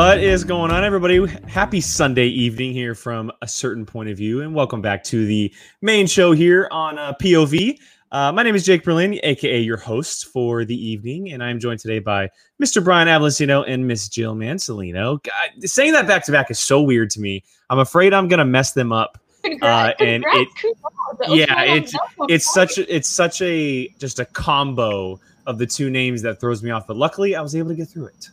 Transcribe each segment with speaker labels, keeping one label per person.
Speaker 1: What is going on, everybody? Happy Sunday evening here from a certain point of view, and welcome back to the main show here on uh, POV. Uh, my name is Jake Berlin, aka your host for the evening, and I'm joined today by Mr. Brian Ablacino and Miss Jill Mansolino. God, saying that back to back is so weird to me. I'm afraid I'm gonna mess them up. Uh, and it, yeah, it's it's such it's such a just a combo of the two names that throws me off. But luckily, I was able to get through it.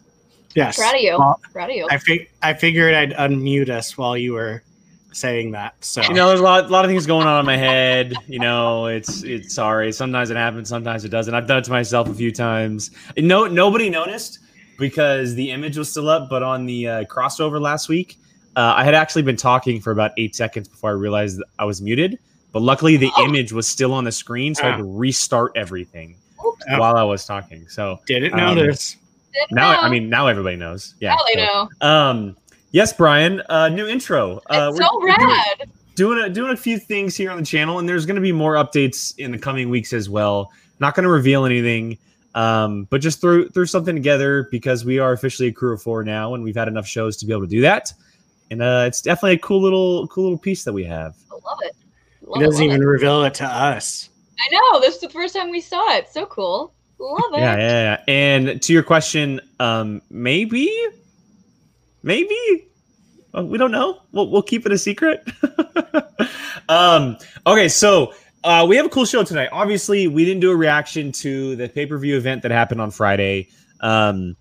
Speaker 2: Yes.
Speaker 3: Proud of you.
Speaker 2: Well,
Speaker 3: Proud of you.
Speaker 2: I fig- I figured I'd unmute us while you were saying that. So
Speaker 1: You know, there's a lot, a lot of things going on in my head. You know, it's it's sorry. Sometimes it happens, sometimes it doesn't. I've done it to myself a few times. No, nobody noticed because the image was still up. But on the uh, crossover last week, uh, I had actually been talking for about eight seconds before I realized that I was muted. But luckily, the
Speaker 3: Oh.
Speaker 1: image was still on the screen, so I had to restart everything
Speaker 3: Oops.
Speaker 2: Oh.
Speaker 1: while I was talking. So
Speaker 2: didn't
Speaker 1: Um,
Speaker 2: notice.
Speaker 3: Didn't
Speaker 1: now,
Speaker 3: know.
Speaker 1: I mean, now everybody knows. Yeah.
Speaker 3: now they
Speaker 1: so,
Speaker 3: know.
Speaker 1: Um, yes, Brian. Uh, new intro. Uh,
Speaker 3: It's
Speaker 1: we're-
Speaker 3: so
Speaker 1: we're doing-
Speaker 3: rad.
Speaker 1: doing a, doing a few things here on the channel, and there's going to be more updates in the coming weeks as well. Not going to reveal anything, um, but just throw throw something together because we are officially a crew of four now, and we've had enough shows to be able to do that. And uh, it's definitely a cool little cool little piece that we have.
Speaker 3: I love it. Love it,
Speaker 2: doesn't
Speaker 3: love
Speaker 2: even
Speaker 3: it.
Speaker 2: reveal it to us.
Speaker 3: I know. This is the first time we saw it. So cool. Love it.
Speaker 1: Yeah, yeah, yeah. And to your question, um, maybe, maybe uh, we don't know. We'll we'll keep it a secret. um, okay, so uh, we have a cool show tonight. Obviously, we didn't do a reaction to the pay per view event that happened on Friday. Um,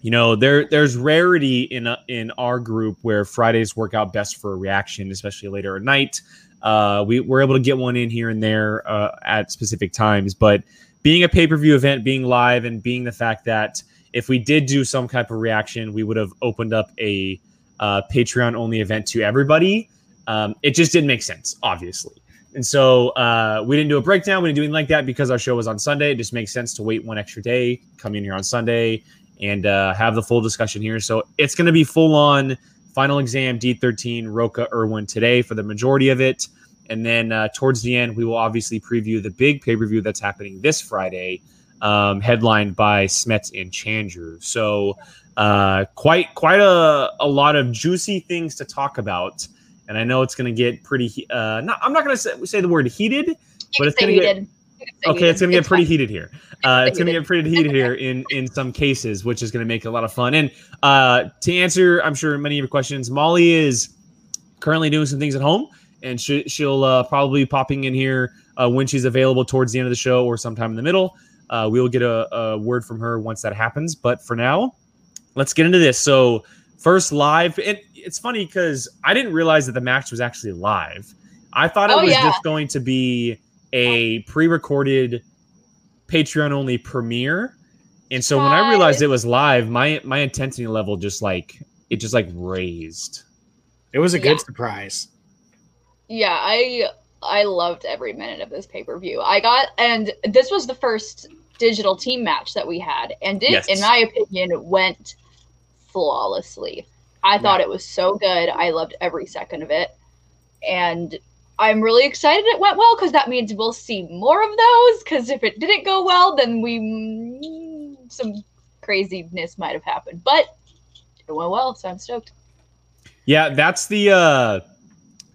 Speaker 1: you know, there there's rarity in uh, in our group where Fridays work out best for a reaction, especially later at night. Uh, we we're able to get one in here and there uh, at specific times, but being a pay per view event, being live, and being the fact that if we did do some type of reaction, we would have opened up a uh, Patreon only event to everybody. Um, it just didn't make sense, obviously. And so uh, we didn't do a breakdown. We didn't do anything like that because our show was on Sunday. It just makes sense to wait one extra day, come in here on Sunday, and uh, have the full discussion here. So it's going to be full on final exam D13 Rocha Erwin today for the majority of it. And then uh, towards the end, we will obviously preview the big pay per view that's happening this Friday, um, headlined by Smets and Chandru. So uh, quite quite a, a lot of juicy things to talk about. And I know it's going to get pretty. Uh, not, I'm not going to say, say the word heated, but it's gonna get-
Speaker 3: did. You can say we
Speaker 1: okay, it's gonna get pretty heated here. Uh, it's gonna get pretty heated here in in some cases, which is gonna make a lot of fun. And uh, to answer, I'm sure many of your questions, Molly is currently doing some things at home, and she, she'll uh, probably be popping in here uh, when she's available towards the end of the show or sometime in the middle. Uh, we will get a, a word from her once that happens. But for now, let's get into this. So first live, and it's funny because I didn't realize that the match was actually live. I thought it
Speaker 3: Oh,
Speaker 1: was
Speaker 3: yeah.
Speaker 1: just going to be a pre-recorded Patreon only premiere. And so when I realized it was live, my my intensity level just like it just like raised.
Speaker 2: It was a good
Speaker 3: Yeah.
Speaker 2: surprise.
Speaker 3: Yeah, I I loved every minute of this pay per view. I got and this was the first digital team match that we had, and it,
Speaker 1: Yes.
Speaker 3: in my opinion, went flawlessly. I thought it was so good. I loved every second of it, and I'm really excited it went well because that means we'll see more of those. Because if it didn't go well, then we some craziness might have happened, but it went well, so I'm stoked.
Speaker 1: Yeah, that's the uh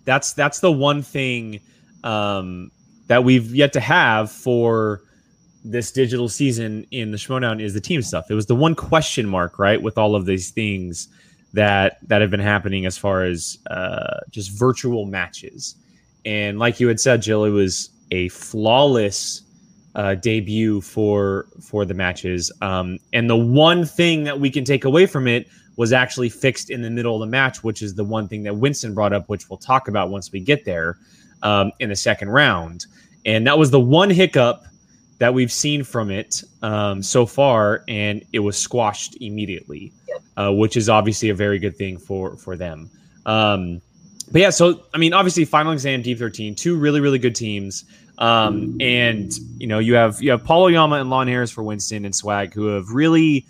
Speaker 1: that's that's the one thing um that we've yet to have for this digital season in the Schmoedown is the team stuff. It was the one question mark, right, with all of these things that that have been happening as far as uh just virtual matches. And like you had said, Jill, it was a flawless uh, debut for for the matches. Um, and the one thing that we can take away from it was actually fixed in the middle of the match, which is the one thing that Winston brought up, which we'll talk about once we get there um, in the second round. And that was the one hiccup that we've seen from it um, so far, and it was squashed immediately, uh, which is obviously a very good thing for for them. Um, but yeah, so I mean, obviously, final exam, Deep Thirteen, two really really good teams, um, and you know you have you have Paul Oyama and Lon Harris for Winston and Swag, who have really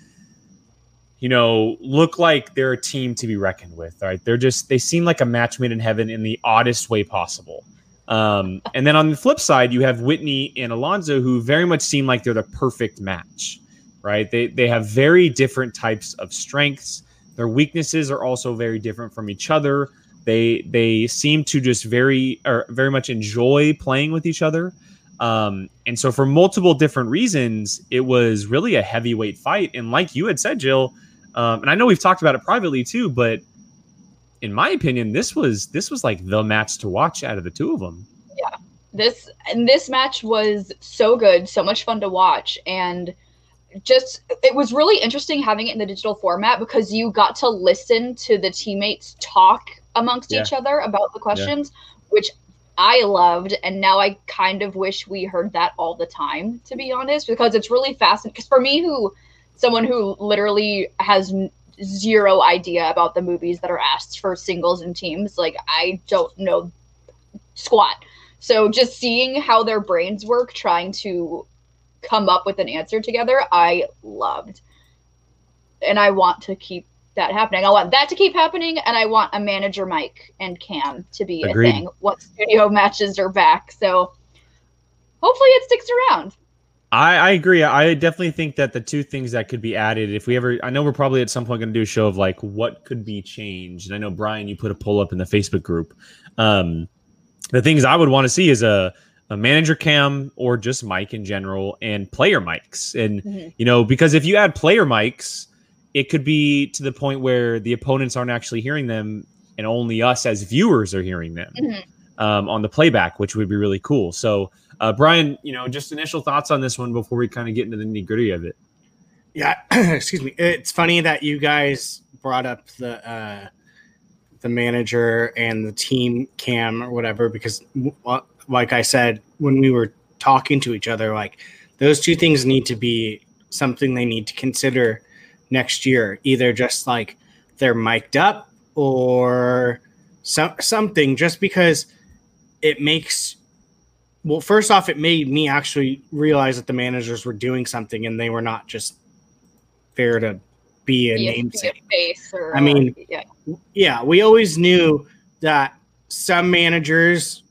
Speaker 1: you know, look like they're a team to be reckoned with. Right? They're just they seem like a match made in heaven in the oddest way possible. Um, and then on the flip side, you have Whitney and Alonzo, who very much seem like they're the perfect match. Right? They they have very different types of strengths, Their weaknesses are also very different from each other. They they seem to just very or very much enjoy playing with each other. Um, and so for multiple different reasons, it was really a heavyweight fight. And like you had said, Jill, um, and I know we've talked about it privately too, but in my opinion, this was this was like the match to watch out of the two of them.
Speaker 3: Yeah, this and this match was so good, so much fun to watch, and just it was really interesting having it in the digital format because you got to listen to the teammates talk amongst
Speaker 1: Yeah.
Speaker 3: each other about the questions, which I loved, and now I kind of wish we heard that all the time, to be honest, because it's really fascinating. Because for me, who someone who literally has zero idea about the movies that are asked for singles and teams, like I don't know squat. So just seeing how their brains work, trying to come up with an answer together, I loved. And I want to keep that happening. I want that to keep happening, and I want a manager Mike and Cam to be
Speaker 1: Agreed.
Speaker 3: a thing. What studio matches are back. So hopefully it sticks around.
Speaker 1: I, I agree. I definitely think that the two things that could be added, if we ever, I know we're probably at some point going to do a show of like what could be changed. And I know Brian, you put a poll up in the Facebook group. Um, the things I would want to see is a, a manager cam or just mic in general and player mics. And,
Speaker 3: Mhm.
Speaker 1: you know, because if you add player mics, it could be to the point where the opponents aren't actually hearing them and only us as viewers are hearing them
Speaker 3: Mhm.
Speaker 1: um, on the playback, which would be really cool. So, uh, Brian, you know, just initial thoughts on this one before we kind of get into the nitty gritty of it.
Speaker 2: Yeah, excuse me. It's funny that you guys brought up the uh, the manager and the team cam or whatever because, like I said, when we were talking to each other, like those two things need to be something they need to consider next year. Either just like they're mic'd up or some something, just because it makes. Well, first off, it made me actually realize that the managers were doing something and they were not just there to be a
Speaker 3: Be a- a
Speaker 2: namesake. I mean-
Speaker 3: yeah.
Speaker 2: Yeah, we always knew that some managers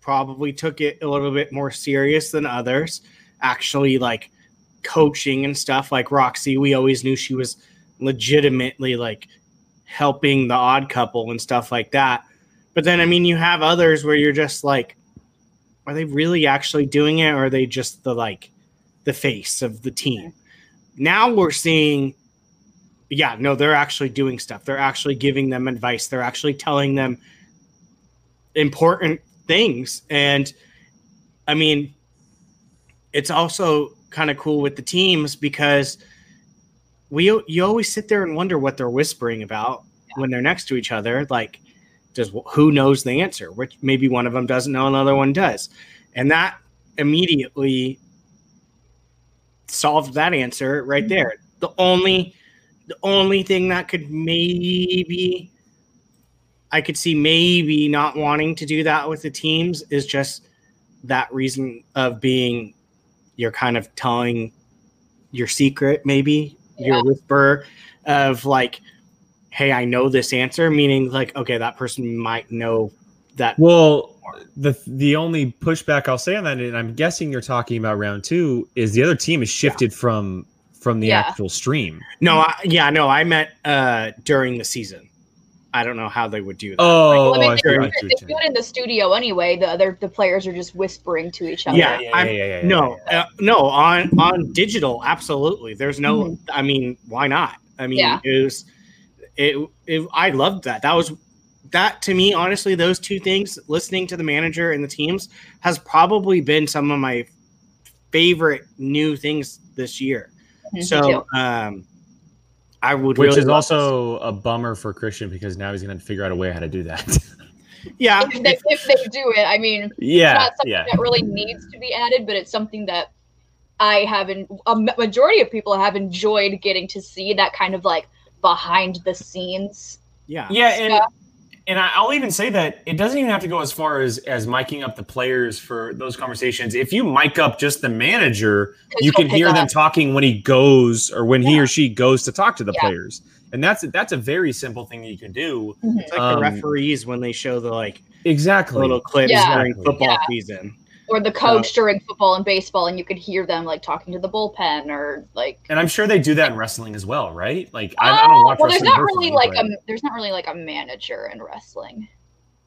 Speaker 2: probably took it a little bit more serious than others. Actually, like coaching and stuff, like Roxy, we always knew she was legitimately like helping the odd couple and stuff like that. But then, I mean, you have others where you're just like, are they really actually doing it, or are they just the like the face of the team? Now we're seeing yeah, no, they're actually doing stuff. They're actually giving them advice. They're actually telling them important things. And I mean, it's also kind of cool with the teams because we you always sit there and wonder what they're whispering about when they're next to each other. Like, does who knows the answer? Which maybe one of them doesn't know, another one does, and that immediately solved that answer right mm-hmm. there. The only the only thing that could maybe I could see maybe not wanting to do that with the teams is just that reason of being you're kind of telling your secret, maybe your whisper of like, hey, I know this answer, meaning like, okay, that person might know that.
Speaker 1: Well, the the only pushback I'll say on that, and I'm guessing you're talking about round two, is the other team has shifted from from the
Speaker 3: Yeah.
Speaker 1: actual stream.
Speaker 2: No, I, yeah, no, I meant uh during the season. I don't know how they would do that.
Speaker 1: Oh,
Speaker 3: Well, I mean,
Speaker 1: I
Speaker 3: they,
Speaker 1: see
Speaker 3: do
Speaker 1: what
Speaker 3: it-
Speaker 1: you're
Speaker 3: they do it in the studio anyway. The other the players are just whispering to each other.
Speaker 2: Yeah,
Speaker 1: yeah, yeah, yeah, yeah, yeah,
Speaker 2: no, uh, no, on on digital, absolutely. There's no. I mean, why not? I mean,
Speaker 3: Yeah.
Speaker 2: it was. It, it. I loved that. That was that to me. Honestly, those two things, listening to the manager and the teams, has probably been some of my favorite new things this year.
Speaker 3: Mhm,
Speaker 2: So, um, I would
Speaker 1: Which
Speaker 2: really
Speaker 1: is
Speaker 2: love
Speaker 1: also a bummer for Kristian because now he's going to figure out a way how to do that.
Speaker 2: yeah.
Speaker 3: if they, if they do it, I mean, it's
Speaker 1: yeah,
Speaker 3: not something
Speaker 1: yeah.
Speaker 3: that really needs to be added, but it's something that I haven't. A majority of people have enjoyed getting to see that kind of like behind the scenes.
Speaker 2: yeah,
Speaker 1: Yeah, and and I- I'll even say that it doesn't even have to go as far as as miking up the players for those conversations. If you mic up just the manager, you can
Speaker 3: pick
Speaker 1: hear them talking when he goes or when he or she goes to talk to the
Speaker 3: Yeah.
Speaker 1: players, and that's that's a very simple thing that you can do.
Speaker 3: Mhm.
Speaker 2: it's like
Speaker 1: Um,
Speaker 2: the referees when they show the like
Speaker 1: Exactly.
Speaker 2: little clips
Speaker 3: Yeah.
Speaker 2: during football
Speaker 3: Yeah.
Speaker 2: season.
Speaker 3: Or the coach during football and baseball, and you could hear them like talking to the bullpen or like.
Speaker 1: And I'm sure they do that in wrestling as well, right? Like I, I don't
Speaker 3: Oh,
Speaker 1: watch
Speaker 3: well, there's
Speaker 1: wrestling
Speaker 3: not really like
Speaker 1: but
Speaker 3: a there's not really like a manager in wrestling.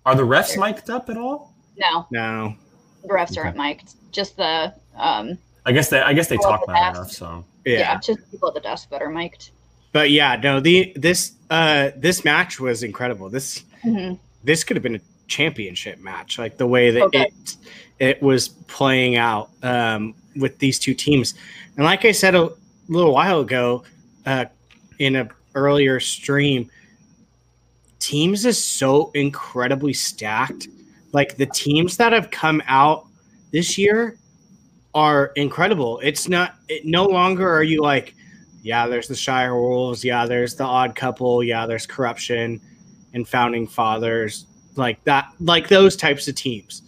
Speaker 1: are the refs mic'd up at all?
Speaker 3: No,
Speaker 2: No.
Speaker 3: the refs aren't mic'd. Just the um
Speaker 1: I guess they I guess they
Speaker 3: Well,
Speaker 1: talk
Speaker 3: the
Speaker 1: loud enough. So
Speaker 2: Yeah.
Speaker 3: yeah. just people at the desk that are mic'd.
Speaker 2: But yeah, no, the this uh this match was incredible. This
Speaker 3: Mhm.
Speaker 2: this could have been a championship match, like the way that
Speaker 3: Okay.
Speaker 2: it it was playing out um, with these two teams. And like I said a little while ago, uh, in a earlier stream, teams is so incredibly stacked. Like the teams that have come out this year are incredible. It's not it, no longer are you like, yeah, there's the Shire Wolves, yeah, there's the Odd Couple, yeah, there's corruption and founding fathers like that like those types of teams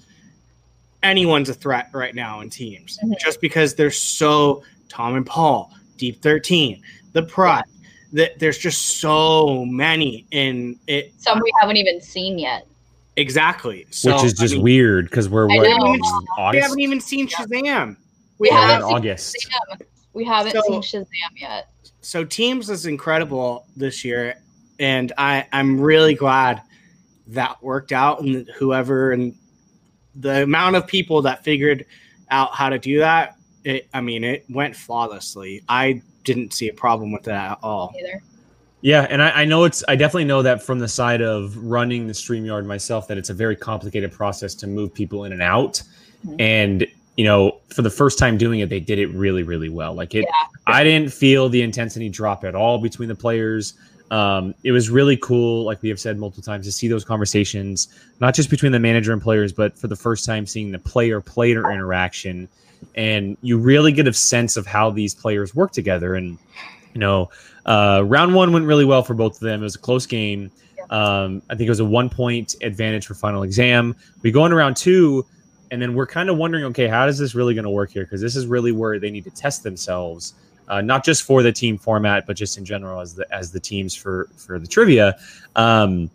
Speaker 2: anyone's a threat right now in teams
Speaker 3: Mhm.
Speaker 2: just because they're so tom and paul deep 13 the pride that there's just so many in it
Speaker 3: Some we haven't even seen yet.
Speaker 2: exactly so,
Speaker 1: which is
Speaker 2: I
Speaker 1: just
Speaker 2: mean,
Speaker 1: weird because we're what,
Speaker 3: know.
Speaker 1: in
Speaker 2: we haven't even seen shazam
Speaker 3: We
Speaker 1: Yeah,
Speaker 3: haven't seen
Speaker 1: August.
Speaker 3: Shazam. We haven't
Speaker 2: So-
Speaker 3: seen Shazam yet.
Speaker 2: so teams is incredible this year and i i'm really glad that worked out and whoever and the amount of people that figured out how to do that it i mean it went flawlessly i didn't see a problem with that at all
Speaker 3: Either.
Speaker 1: Yeah, and I, I know it's I definitely know that from the side of running the StreamYard myself that it's a very complicated process to move people in and out.
Speaker 3: Mhm.
Speaker 1: And you know, for the first time doing it, they did it really, really well. Like it
Speaker 3: Yeah.
Speaker 1: I didn't feel the intensity drop at all between the players. Um, it was really cool, like we have said multiple times, to see those conversations, not just between the manager and players, but for the first time seeing the player player interaction. And you really get a sense of how these players work together. And, you know, uh, round one went really well for both of them. It was a close game. Um, I think it was a one point advantage for final exam. We go into round two, and then we're kind of wondering, okay, how is this really going to work here? Because this is really where they need to test themselves, uh, not just for the team format, but just in general as the as the teams for for the trivia. Um,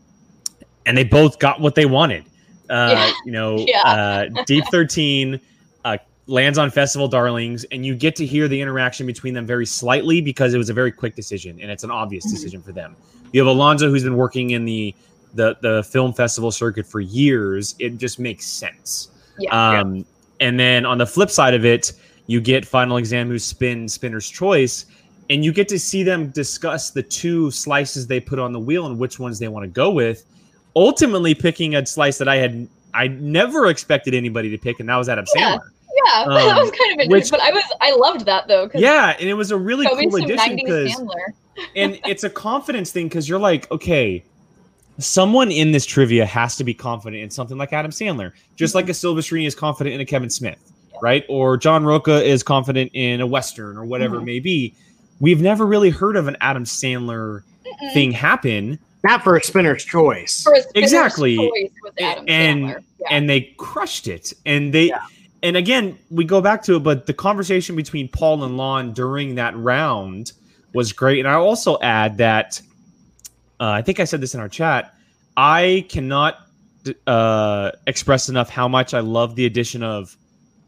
Speaker 1: and they both got what they wanted. Uh,
Speaker 3: Yeah.
Speaker 1: You know,
Speaker 3: Yeah.
Speaker 1: uh, Deep Thirteen uh, lands on Festival Darlings, and you get to hear the interaction between them very slightly because it was a very quick decision, and it's an obvious
Speaker 3: Mhm.
Speaker 1: decision for them. You have Alonzo, who's been working in the the the film festival circuit for years. It just makes sense.
Speaker 3: Yeah.
Speaker 1: Um, and then on the flip side of it, you get Final Exam who spin Spinner's Choice, and you get to see them discuss the two slices they put on the wheel and which ones they want to go with. Ultimately, picking a slice that I had I never expected anybody to pick, and that was Adam
Speaker 3: Yeah.
Speaker 1: Sandler.
Speaker 3: Yeah, that
Speaker 1: Um,
Speaker 3: was kind of
Speaker 1: which-
Speaker 3: interesting. But I was I loved that though.
Speaker 1: Yeah, and it was a really cool addition because and it's a confidence thing because you're like, okay, someone in this trivia has to be confident in something like Adam Sandler, just like a Silvestrini is confident in a Kevin Smith, right? Or John Rocha is confident in a Western or whatever it may be. We've never really heard of an Adam Sandler
Speaker 3: Mm-mm.
Speaker 1: thing happen,
Speaker 2: not for a spinner's choice
Speaker 3: For a spinner's
Speaker 1: Exactly.
Speaker 3: choice with Adam
Speaker 1: and
Speaker 3: Yeah.
Speaker 1: and they crushed it. And they
Speaker 2: Yeah.
Speaker 1: and again, we go back to it, but the conversation between Paul and Lon during that round was great. And I also add that uh, I think I said this in our chat. I cannot uh, express enough how much I love the addition of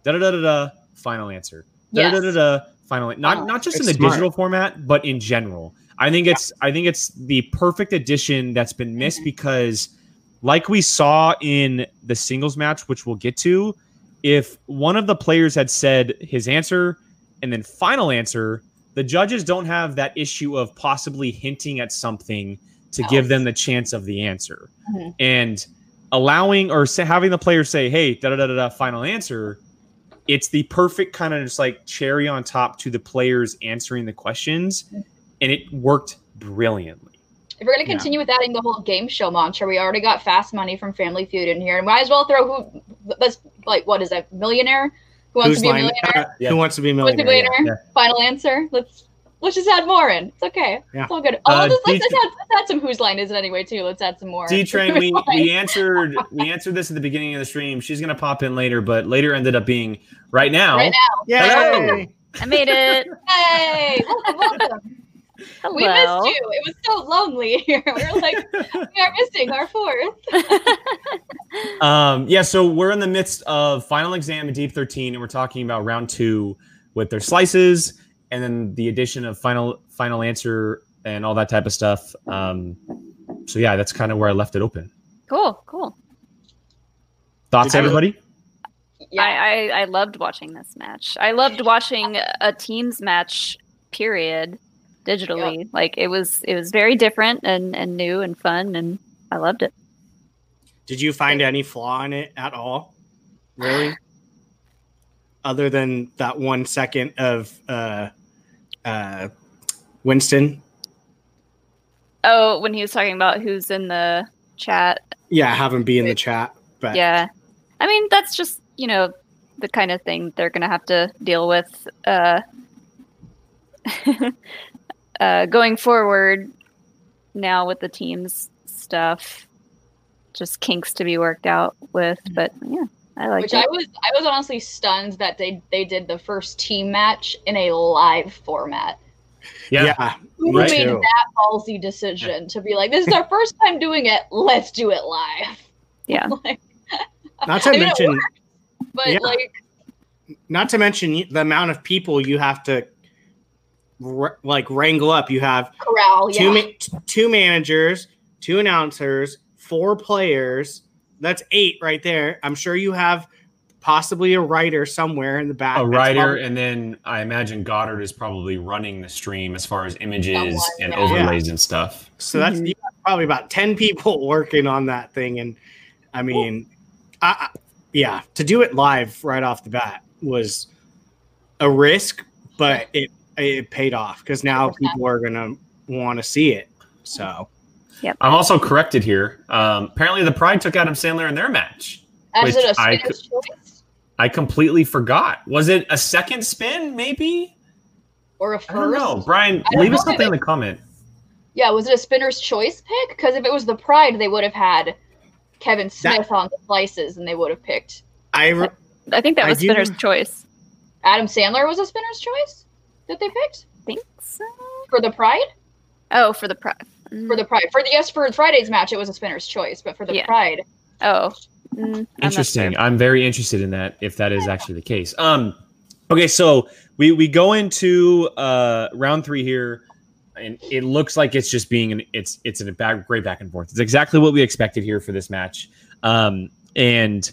Speaker 1: da da da da da final answer. Da da da da final. Not
Speaker 3: Oh,
Speaker 1: not just in the
Speaker 2: smart.
Speaker 1: digital format, but in general. I think it's I think it's the perfect addition that's been missed
Speaker 3: Mhm.
Speaker 1: because, like we saw in the singles match, which we'll get to, if one of the players had said his answer and then final answer, the judges don't have that issue of possibly hinting at something to give them the chance of the answer.
Speaker 3: Mhm.
Speaker 1: And allowing or say, having the player say, hey, da da da da da, final answer, it's the perfect kind of just like cherry on top to the players answering the questions. And it worked brilliantly.
Speaker 3: If we're gonna
Speaker 2: Yeah.
Speaker 3: continue with adding the whole game show mantra, we already got Fast Money from Family Feud in here, and might as well throw who. That's like what is that? Millionaire? Who wants
Speaker 2: Who's
Speaker 3: to be a millionaire?
Speaker 2: uh,
Speaker 1: Yeah.
Speaker 2: who wants to be a
Speaker 3: Who wants to be a
Speaker 2: millionaire
Speaker 3: millionaire? Final answer. Let's let's just add more in. It's okay.
Speaker 2: Yeah.
Speaker 3: It's all good. Oh,
Speaker 1: Uh,
Speaker 3: let's, let's, let's add, let's add some whose line is it anyway too. Let's add some more.
Speaker 1: D Train, we, we answered we answered this at the beginning of the stream. She's gonna pop in later, but later ended up being right now.
Speaker 3: Right
Speaker 2: Yay!
Speaker 1: Hello.
Speaker 4: I made it.
Speaker 3: Hey, welcome, welcome.
Speaker 4: Hello.
Speaker 3: We missed you. It was so lonely here. We were like, we are missing our fourth.
Speaker 1: Um, yeah, so we're in the midst of final exam in Deep 13, and we're talking about round two with their slices, and then the addition of final final answer and all that type of stuff. Um, so yeah, that's kind of where I left it open.
Speaker 4: Cool, cool.
Speaker 1: Thoughts,
Speaker 2: Did
Speaker 1: everybody?
Speaker 3: Yeah.
Speaker 4: I, I I loved watching this match. I loved watching a teams match. Period. Digitally, like it was it was very different and and new and fun, and I loved it.
Speaker 2: Did you find any flaw in it at all? Really? Other than that one second of uh, uh, Winston?
Speaker 4: Oh, when he was talking about who's in the chat,
Speaker 2: Yeah, have him be in the chat. But
Speaker 4: yeah. I mean, that's just you know the kind of thing they're gonna have to deal with. Uh, uh, going forward now with the teams stuff, just kinks to be worked out with. But yeah, I like
Speaker 3: Which
Speaker 4: it.
Speaker 3: I was I was honestly stunned that they they did the first team match in a live format.
Speaker 1: Yeah.
Speaker 2: yeah,
Speaker 3: Who
Speaker 2: Me
Speaker 3: made
Speaker 2: too.
Speaker 3: that ballsy decision to be like, this is our first time doing it, let's do it live.
Speaker 4: yeah.
Speaker 3: like,
Speaker 2: not to
Speaker 3: I mean, it
Speaker 2: mention,
Speaker 3: worked, but
Speaker 2: Yeah.
Speaker 3: like
Speaker 2: not to mention the amount of people you have to wr- like wrangle up. You have
Speaker 3: corral,
Speaker 2: two
Speaker 3: yeah.
Speaker 2: ma- t- two managers, two announcers, four players. That's eight right there. I'm sure you have possibly a writer somewhere in the back.
Speaker 1: A writer,
Speaker 2: probably-
Speaker 1: and then I imagine Goddard is probably running the stream as far as images
Speaker 3: Someone,
Speaker 1: and
Speaker 3: yeah.
Speaker 1: overlays and stuff.
Speaker 2: so that's
Speaker 4: Mhm.
Speaker 2: you got probably about ten people working on that thing. And I mean, I, I, yeah, to do it live right off the bat was a risk, but it it paid off because now people are gonna want to see it. So
Speaker 1: I'm also corrected here. Um, apparently, the Pride took Adam Sandler in their match.
Speaker 3: As
Speaker 1: which
Speaker 3: it a
Speaker 1: I
Speaker 3: spinner's choice
Speaker 1: I completely forgot. Was it a second spin? Maybe
Speaker 3: or a
Speaker 1: I
Speaker 3: first?
Speaker 1: I don't know. Brian,
Speaker 3: don't
Speaker 1: leave us something in the comment.
Speaker 3: Yeah, was it a spinner's choice pick? Because if it was the Pride, they would have had Kevin Smith on the slices, and they would have picked
Speaker 2: I re-
Speaker 4: I think that
Speaker 2: I
Speaker 4: was
Speaker 2: do-
Speaker 4: Spinner's choice.
Speaker 3: Adam Sandler was a spinner's choice that they picked
Speaker 4: I think so.
Speaker 3: for the Pride.
Speaker 4: Oh, for the prep.
Speaker 3: For the Pride, for the yes, for Friday's match, it was a spinner's choice, but for the
Speaker 4: Yeah.
Speaker 3: Pride,
Speaker 4: Oh. Mm, I'm
Speaker 1: Interesting. I'm very interested in that if that is actually the case. Um okay, so we we go into uh round 3 here and it looks like it's just being an it's it's a back, great back and forth. It's exactly what we expected here for this match. Um and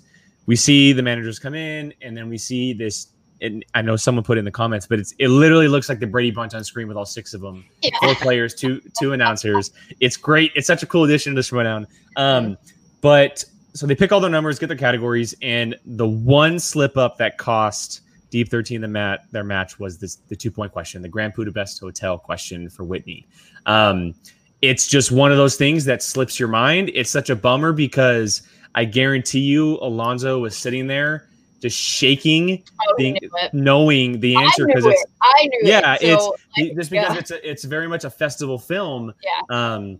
Speaker 1: we see the managers come in and then we see this and I know someone put it in the comments, but it's it literally looks like the Brady Bunch on screen with all six of them
Speaker 3: yeah.
Speaker 1: four players, two two announcers. It's great. It's such a cool addition to the Showdown. Um, but so they pick all their numbers, get their categories, and the one slip up that cost Deep 13 the mat their match was this the two point question, the Grand Budapest Hotel question for Whitney. Um, it's just one of those things that slips your mind. It's such a bummer because I guarantee you Alonzo was sitting there just shaking,
Speaker 3: Oh,
Speaker 1: being, knowing the answer because it's.
Speaker 3: I knew
Speaker 1: Yeah,
Speaker 3: it. So, like,
Speaker 1: just because
Speaker 3: yeah.
Speaker 1: it's a, it's very much a festival film.
Speaker 3: Yeah.
Speaker 1: Um,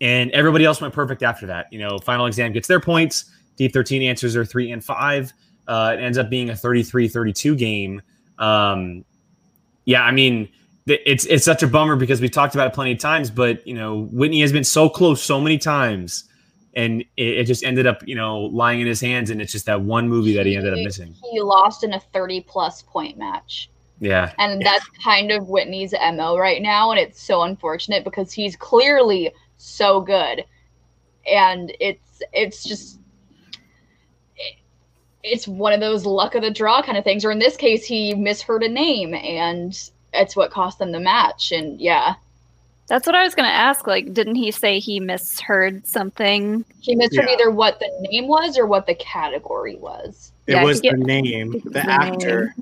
Speaker 1: and everybody else went perfect after that. You know, final exam gets their points. Deep 13 answers are three and five. Uh, it ends up being a 33 32 game. Um, yeah, I mean, it's it's such a bummer because we've talked about it plenty of times, but you know, Whitney has been so close so many times, and it, it just ended up, you know, lying in his hands, and it's just that one movie that he ended up missing.
Speaker 3: he lost in a 30 plus point match.
Speaker 1: Yeah,
Speaker 3: And that's kind of Whitney's MO right now. And it's so unfortunate because he's clearly so good. And it's it's just it- it's one of those luck of the draw kind of things. Or in this case, he misheard a name and it's what cost them the match. And yeah,
Speaker 4: That's what I was gonna ask. Like, didn't he say he misheard something?
Speaker 3: he misheard
Speaker 2: Yeah.
Speaker 3: either what the name was or what the category was.
Speaker 2: it
Speaker 4: Yeah,
Speaker 2: was the
Speaker 4: it-
Speaker 2: name, the
Speaker 4: was the
Speaker 2: actor.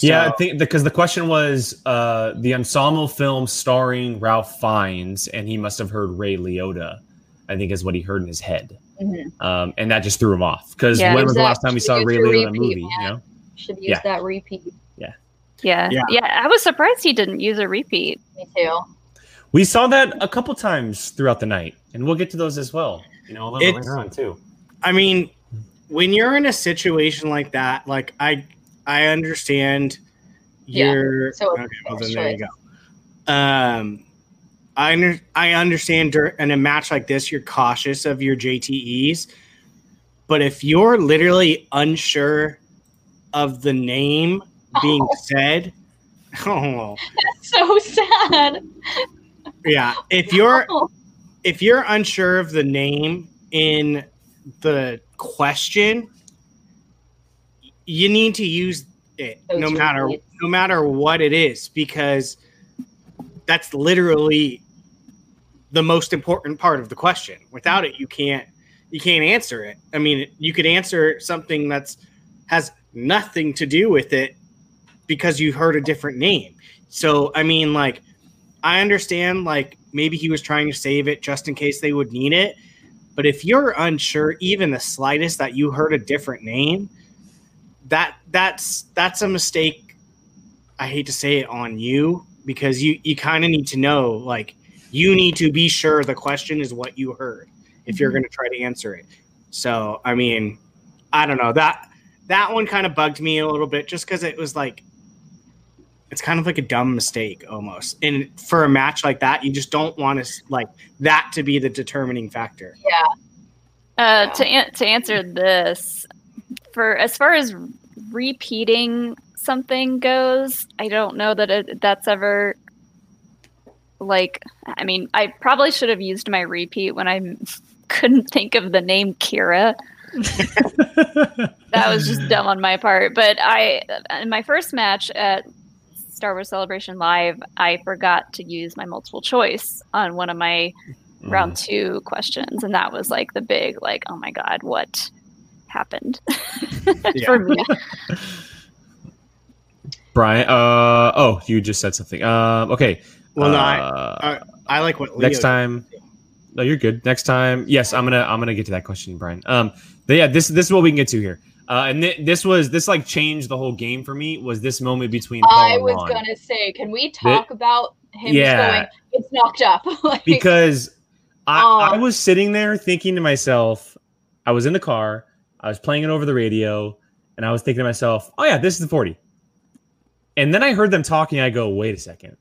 Speaker 1: Yeah, I
Speaker 2: So-
Speaker 1: think because the question was uh, the ensemble film starring Ralph Fiennes, and he must have heard Ray Liotta. I think is what he heard in his head,
Speaker 3: Mhm.
Speaker 1: um, and that just threw him off. Because
Speaker 4: Yeah.
Speaker 1: when was the last time we saw Ray
Speaker 3: a
Speaker 1: Liotta in a
Speaker 3: repeat,
Speaker 1: movie?
Speaker 3: man.
Speaker 1: You know,
Speaker 3: Should use
Speaker 1: Yeah.
Speaker 3: that repeat.
Speaker 4: Yeah.
Speaker 2: Yeah.
Speaker 4: yeah, I was surprised he didn't use a repeat.
Speaker 3: Me too.
Speaker 1: We saw that a couple times throughout the night, and we'll get to those as well. You know, a little
Speaker 2: It's-
Speaker 1: later on too.
Speaker 2: I mean, when you're in a situation like that, like I, I understand.
Speaker 3: Yeah,
Speaker 2: You're
Speaker 3: so
Speaker 2: okay. Well, then there you go. Um, I under, I understand in a match like this, you're cautious of your JTEs, but if you're literally unsure of the name being
Speaker 3: Oh.
Speaker 2: said, oh that's
Speaker 3: so sad.
Speaker 2: Yeah, if you're if you're unsure of the name in the question, you need to use it no matter no matter what it is because that's literally the most important part of the question. Without it, you can't you can't answer it. I mean, you could answer something that's has nothing to do with it because you heard a different name. So, I mean, like I understand like maybe he was trying to save it just in case they would need it. But if you're unsure, even the slightest that you heard a different name, that that's that's a mistake. I hate to say it on you because you you kind of need to know like you need to be sure the question is what you heard if you're mm-hmm. going to try to answer it. So, I mean, I don't know. That that one kind of bugged me a little bit just cuz it was like it's kind of like a dumb mistake almost. And for a match like that, you just don't want to like that to be the determining factor. Yeah.
Speaker 4: Uh, to an- to answer this, for as far as repeating something goes, I don't know that it, that's ever like. I mean, I probably should have used my repeat when I couldn't think of the name Kira. That was just dumb on my part. But I, in my first match at Star Wars Celebration Live, I forgot to use my multiple choice on one of my
Speaker 1: Mm.
Speaker 4: round two questions and that was like the big like oh my god what happened for me
Speaker 1: Brian. Uh oh, you just said something. Um. Okay.
Speaker 2: Well, no, I,
Speaker 1: Uh,
Speaker 2: I like what Leo
Speaker 1: next time. No, you're good. Next time, yes, I'm gonna I'm gonna get to that question, Brian. Um, but yeah, this this is what we can get to here. Uh, and th- this was this like changed the whole game for me. Was this moment between Paul
Speaker 3: I was
Speaker 1: Ron.
Speaker 3: gonna say, can we talk about him
Speaker 1: Yeah.
Speaker 3: going, it's knocked up? like,
Speaker 1: because I,
Speaker 3: Oh.
Speaker 1: I was sitting there thinking to myself, I was in the car, I was playing it over the radio, and I was thinking to myself, oh yeah, this is the 40. And then I heard them talking. I go, wait a second.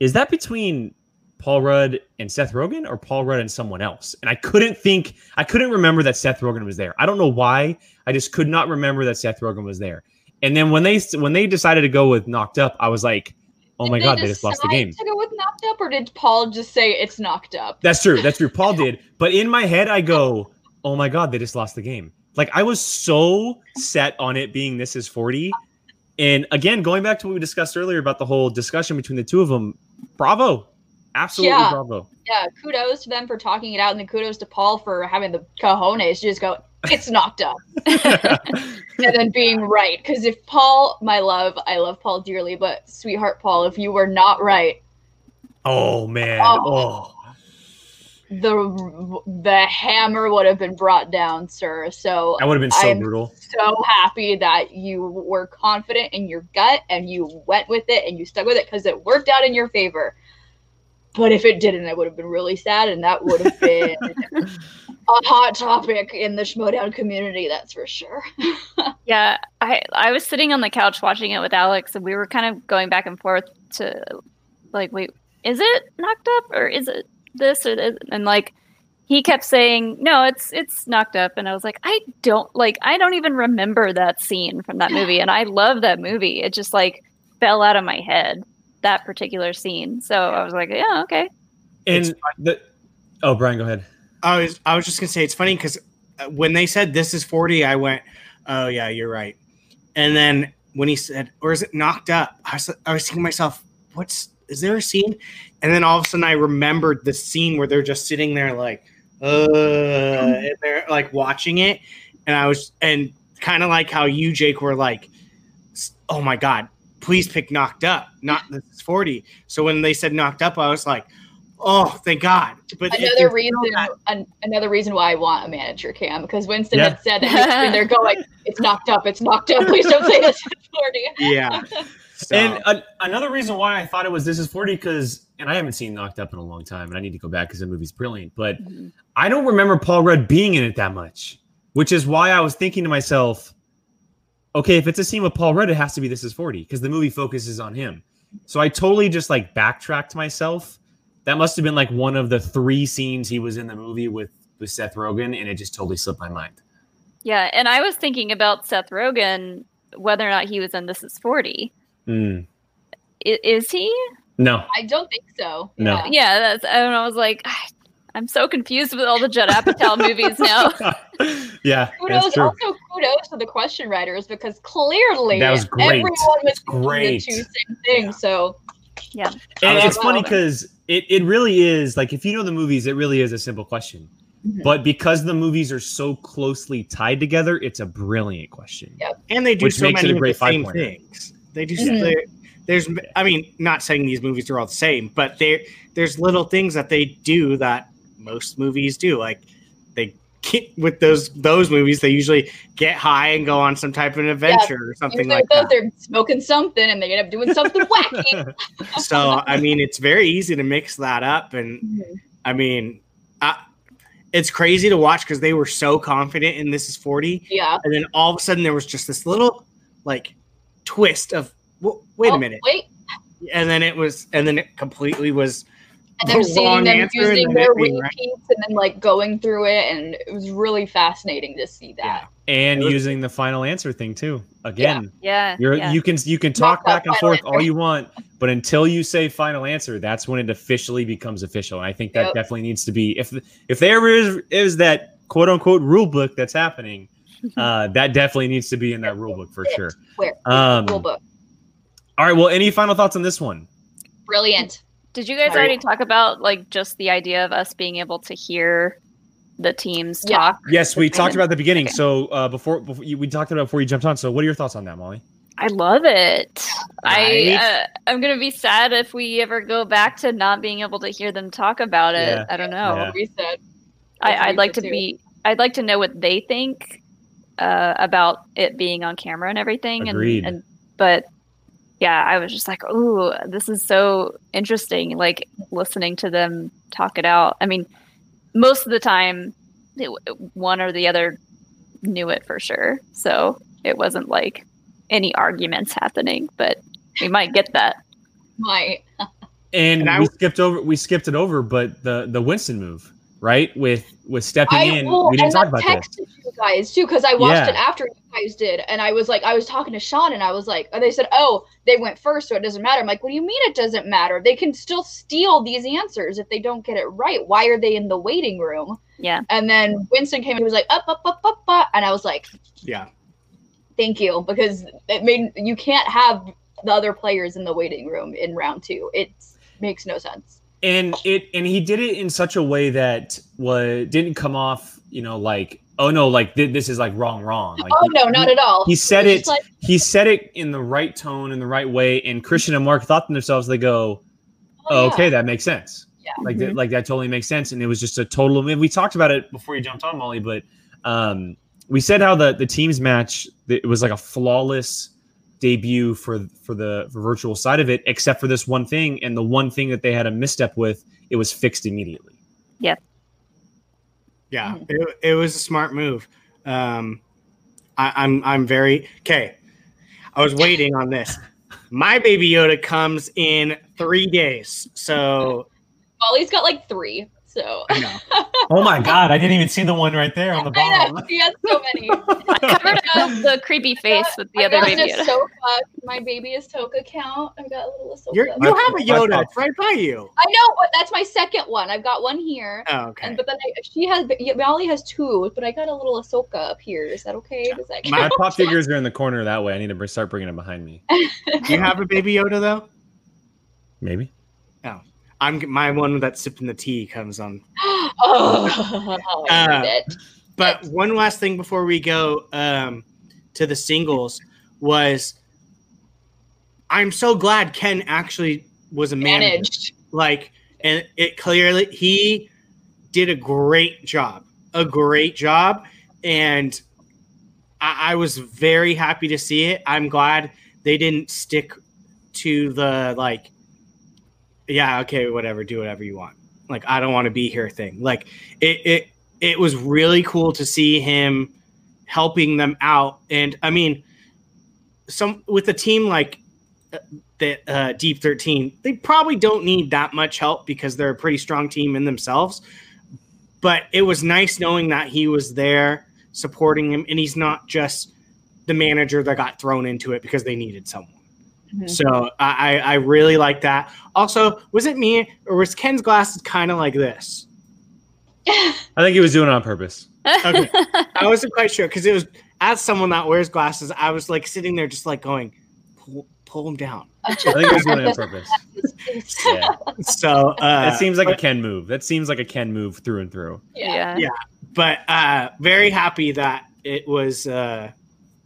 Speaker 1: Is that between Paul Rudd and Seth Rogen or Paul Rudd and someone else? And I couldn't think, I couldn't remember that Seth Rogen was there. I don't know why. I just could not remember that Seth Rogen was there. And then when they when they decided to go with knocked up, I was like, oh
Speaker 3: did
Speaker 1: my god, they just lost the game.
Speaker 3: To go with knocked up, or did Paul just say it's knocked up?
Speaker 1: That's true. That's true. Paul did. But in my head, I go, oh my God, they just lost the game. Like I was so set on it being this is 40. And again, going back to what we discussed earlier about the whole discussion between the two of them, bravo. Absolutely
Speaker 3: Yeah.
Speaker 1: bravo.
Speaker 3: Yeah, kudos to them for talking it out, and then kudos to Paul for having the cojones to just go, it's knocked up, and then being right. Because if Paul, my love, I love Paul dearly, but sweetheart Paul, if you were not right,
Speaker 1: oh man.
Speaker 3: Oh.
Speaker 1: Oh.
Speaker 3: the the hammer would have been brought down, sir. So
Speaker 1: That would have been so
Speaker 3: I'm
Speaker 1: brutal.
Speaker 3: so happy that you were confident in your gut and you went with it and you stuck with it because it worked out in your favor. But if it didn't, it would have been really sad, and that would have been a hot topic in the Schmoedown community. That's for sure.
Speaker 4: yeah i i was sitting on the couch watching it with alex and we were kind of going back and forth to like wait is it knocked up or is it this or this? and like he kept saying no it's it's knocked up and i was like i don't like i don't even remember that scene from that movie and i love that movie it just like fell out of my head that particular scene so i was like yeah okay
Speaker 1: And the Oh, Brian, go ahead.
Speaker 2: I was I was just gonna say it's funny because when they said this is forty, I went, oh yeah, you're right. And then when he said, or is it knocked up? I was I was thinking to myself, what's is there a scene? And then all of a sudden I remembered the scene where they're just sitting there like, uh, and they're like watching it, and I was and kind of like how you Jake were like, oh my god, please pick knocked up, not this is forty. So when they said knocked up, I was like. Oh, thank God! But
Speaker 3: another
Speaker 2: there's
Speaker 3: reason,
Speaker 2: still that-
Speaker 3: an, another reason why I want a manager cam because Winston
Speaker 1: Yeah.
Speaker 3: had said that and they're going, it's knocked up, it's knocked up. Please don't say this is forty.
Speaker 2: yeah. So,
Speaker 1: And uh, another reason why I thought it was this is 40 because, and I haven't seen Knocked Up in a long time, and I need to go back because the movie's brilliant. But I don't remember Paul Rudd being in it that much, which is why I was thinking to myself, okay, if it's a scene with Paul Rudd, it has to be This Is 40 because the movie focuses on him. So I totally just like backtracked myself. That must have been like one of the three scenes he was in the movie with with Seth Rogen, and it just totally slipped my mind.
Speaker 4: Yeah, and I was thinking about Seth Rogen, whether or not he was in This Is Forty.
Speaker 1: Mm,
Speaker 4: I- is he?
Speaker 1: no,
Speaker 3: I don't think so.
Speaker 1: No.
Speaker 3: Yeah.
Speaker 4: Yeah, that's. I don't know. I was like, I'm so confused with all the Judd Apatow movies now.
Speaker 1: yeah,
Speaker 3: Kudos,
Speaker 1: that's true.
Speaker 3: also kudos to the question writers because clearly
Speaker 1: That was great.
Speaker 3: everyone was thinking
Speaker 1: Great.
Speaker 3: the two same things. So
Speaker 1: yeah,
Speaker 3: And
Speaker 1: it's
Speaker 3: wow.
Speaker 1: funny because it, it really is like if you know the movies, it really is a simple question.
Speaker 3: Mhm.
Speaker 1: But because the movies are so closely tied together, it's a brilliant question.
Speaker 3: Yeah.
Speaker 2: and they do
Speaker 1: Which
Speaker 2: so
Speaker 1: makes it
Speaker 2: many
Speaker 1: a
Speaker 2: of
Speaker 1: great
Speaker 2: the same
Speaker 1: five-pointer.
Speaker 2: things. They do.
Speaker 3: Mhm.
Speaker 2: they- there's, I mean, not saying these movies are all the same, but there, there's little things that they do that most movies do. Like they get with those those movies, they usually get high and go on some type of an adventure or something like
Speaker 3: those,
Speaker 2: that.
Speaker 3: they're smoking something and they end up doing something wacky.
Speaker 2: So I mean, it's very easy to mix that up, and
Speaker 3: Mhm.
Speaker 2: I mean, I, it's crazy to watch because they were so confident in this is forty,
Speaker 3: Yeah.
Speaker 2: and then all of a sudden there was just this little like twist of well, wait
Speaker 3: Oh,
Speaker 2: a minute,
Speaker 3: Wait.
Speaker 2: and then it was, and then it completely was.
Speaker 3: And then
Speaker 2: the
Speaker 3: seeing them using their
Speaker 2: it right.
Speaker 3: repeats and then like going through it, and it was really fascinating to see
Speaker 2: Yeah.
Speaker 3: that.
Speaker 1: And
Speaker 2: was-
Speaker 1: using the final answer thing too. Again,
Speaker 4: Yeah,
Speaker 1: you're
Speaker 4: yeah.
Speaker 1: you can you can talk back and
Speaker 3: final
Speaker 1: forth all you want, but until you say final answer, that's when it officially becomes official. And I think that
Speaker 3: Yep.
Speaker 1: definitely needs to be if if there is, is that quote unquote rule book that's happening, uh, that definitely needs to be in that rule book for sure.
Speaker 3: Where?
Speaker 1: Um,
Speaker 3: Rule book.
Speaker 1: All right. Well, any final thoughts on this one?
Speaker 3: Brilliant.
Speaker 4: Did you guys
Speaker 3: Sorry.
Speaker 4: already talk about like just the idea of us being able to hear the teams
Speaker 3: Yeah.
Speaker 4: talk?
Speaker 1: Yes, we talked about the beginning.
Speaker 4: Okay.
Speaker 1: So uh, before before you, we talked about it before you jumped on. So what are your thoughts on that, Molly?
Speaker 4: I love it.
Speaker 2: Right?
Speaker 4: I uh, I'm gonna be sad if we ever go back to not being able to hear them talk about it.
Speaker 1: Yeah.
Speaker 4: I don't know.
Speaker 1: Yeah.
Speaker 3: We said.
Speaker 4: I, I'd like to
Speaker 3: too.
Speaker 4: be. I'd like to know what they think uh, about it being on camera and everything.
Speaker 1: Agreed.
Speaker 4: And, and but yeah, I was just like, ooh, this is so interesting. Like listening to them talk it out. I mean, most of the time, it, one or the other knew it for sure. So it wasn't like any arguments happening. But we might get that.
Speaker 3: My
Speaker 1: And,
Speaker 2: And I
Speaker 1: we skipped over we skipped it over, but the the Winston move, right? With with stepping
Speaker 3: I
Speaker 1: in,
Speaker 3: well,
Speaker 1: we didn't talk
Speaker 3: I
Speaker 1: about this.
Speaker 3: texted you guys too because I watched
Speaker 1: Yeah.
Speaker 3: it after you guys did, and I was like, I was talking to Sean, and I was like, and they said, oh, they went first, so it doesn't matter. I'm like, what do you mean it doesn't matter? They can still steal these answers if they don't get it right. Why are they in the waiting room?
Speaker 4: Yeah.
Speaker 3: And then Winston came and he was like, up, up, up, up, up, and I was like,
Speaker 2: Yeah,
Speaker 3: thank you because it made you can't have the other players in the waiting room in round two. It makes no sense.
Speaker 1: And it and he did it in such a way that was didn't come off you know like oh no like thi- this is like wrong wrong like
Speaker 3: oh no, not at all.
Speaker 1: he said
Speaker 3: was
Speaker 1: it
Speaker 3: like,
Speaker 1: he said it in the right tone in the right way and kristian and mark thought to themselves they go oh,
Speaker 3: yeah.
Speaker 1: okay that makes sense
Speaker 3: Yeah.
Speaker 1: like that like that totally makes sense and it was just a total I mean, we talked about it before you jumped on molly but um we said how the the teams match it was like a flawless debut for for the for virtual side of it except for this one thing and the one thing that they had a misstep with it was fixed immediately
Speaker 2: yeah,
Speaker 3: Mhm.
Speaker 2: it, it was a smart move. Um, I, I'm I'm very okay. I was waiting on this. My baby Yoda comes in three days, so
Speaker 3: Molly's got like three, so
Speaker 2: I know.
Speaker 1: oh my god i didn't even see the one right there on the bottom.
Speaker 3: I know she has so many.
Speaker 4: Covered up the creepy face with the
Speaker 3: I
Speaker 4: other
Speaker 3: got
Speaker 4: baby. Yoda.
Speaker 3: Ahsoka, my baby is Ahsoka count. I got a little Ahsoka.
Speaker 2: You're, you have a Yoda. It's right by you.
Speaker 3: I know, but that's my second one. I've got one here.
Speaker 2: Oh, okay.
Speaker 3: And but then I, she has Molly has two, but I got a little Ahsoka up here. Is that okay? Does that
Speaker 1: my
Speaker 3: count?
Speaker 1: pop figures are in the corner that way i need to start bringing them behind me
Speaker 2: Do you have a baby Yoda though?
Speaker 1: maybe
Speaker 2: I'm my one that's sipping the tea comes on.
Speaker 3: oh,
Speaker 2: Uh. But one last thing before we go um, to the singles was I'm so glad Ken actually was a manager.
Speaker 3: Managed.
Speaker 2: Like, and it clearly he did a great job, a great job, and I, I was very happy to see it. I'm glad they didn't stick to the like, yeah, okay, whatever, do whatever you want. Like, I don't want to be here thing. Like, it it it was really cool to see him helping them out, and I mean, some with a team like the uh, Deep 13, they probably don't need that much help because they're a pretty strong team in themselves. But it was nice knowing that he was there supporting him, and he's not just the manager that got thrown into it because they needed someone.
Speaker 3: Mhm.
Speaker 2: So I, I really like that. Also, was it me or was Ken's glasses kind of like this?
Speaker 1: I think he was doing it on purpose.
Speaker 2: Okay. I wasn't quite sure because it was as someone that wears glasses, I was like sitting there just like going, pull, pull them down.
Speaker 1: I think he was doing it on purpose. Yeah.
Speaker 2: So uh,
Speaker 1: That seems like a
Speaker 2: but,
Speaker 1: Ken move. That seems like a Ken move through and through.
Speaker 3: yeah.
Speaker 4: yeah.
Speaker 2: but uh, very happy that it was uh,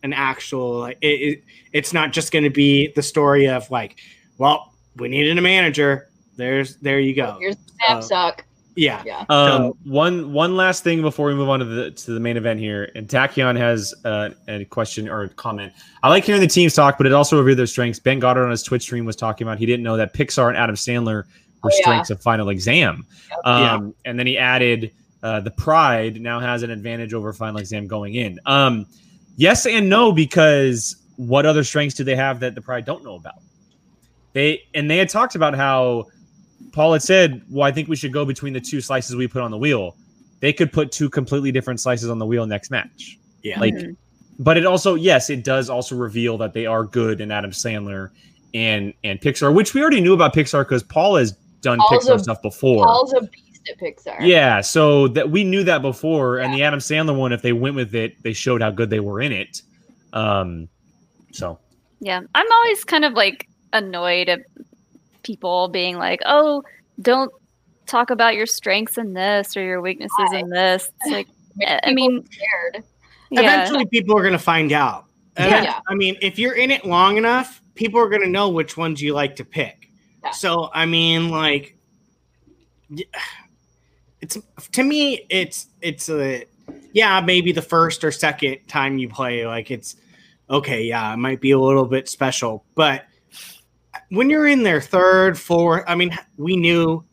Speaker 2: an actual. Like, it, it, it's not just going to be the story of like, well, we needed a manager. There's there you go.
Speaker 3: Here's the
Speaker 2: Uh,
Speaker 3: knapsack.
Speaker 2: Yeah.
Speaker 3: Yeah.
Speaker 1: Um, one one last thing before we move on to the to the main event here, and Tachyon has uh, a question or a comment. I like hearing the teams talk, but it also revealed their strengths. Ben Goddard on his Twitch stream was talking about he didn't know that Pixar and Adam Sandler were
Speaker 3: Oh, yeah.
Speaker 1: strengths of Final Exam, um,
Speaker 2: Yeah.
Speaker 1: and then he added uh, the Pride now has an advantage over Final Exam going in. Um, yes and no because what other strengths do they have that the Pride don't know about? They and they had talked about how Paul had said, "Well, I think we should go between the two slices we put on the wheel." They could put two completely different slices on the wheel next match.
Speaker 2: Yeah.
Speaker 1: Like,
Speaker 4: Mhm.
Speaker 1: but it also, yes, it does also reveal that they are good in Adam Sandler and and Pixar, which we already knew about Pixar because Paul has done
Speaker 3: Paul's
Speaker 1: Pixar
Speaker 3: a-
Speaker 1: stuff before.
Speaker 3: Paul's a beast at Pixar.
Speaker 1: Yeah, so that we knew that before, and the Adam Sandler one, if they went with it, they showed how good they were in it. Um, so
Speaker 4: Yeah, I'm always kind of like annoyed at people being like, "Oh, don't talk about your strengths in this or your weaknesses in this." It's like, I mean,
Speaker 3: scared.
Speaker 4: yeah,
Speaker 2: Eventually, people are going to find out.
Speaker 3: Yeah.
Speaker 2: then- I mean, if you're in it long enough, people are going to know which ones you like to pick.
Speaker 3: Yeah.
Speaker 2: So, I mean, like, y- it's to me, it's it's a yeah, maybe the first or second time you play, like it's okay, yeah, it might be a little bit special, but when you're in their third, fourth, I mean, we knew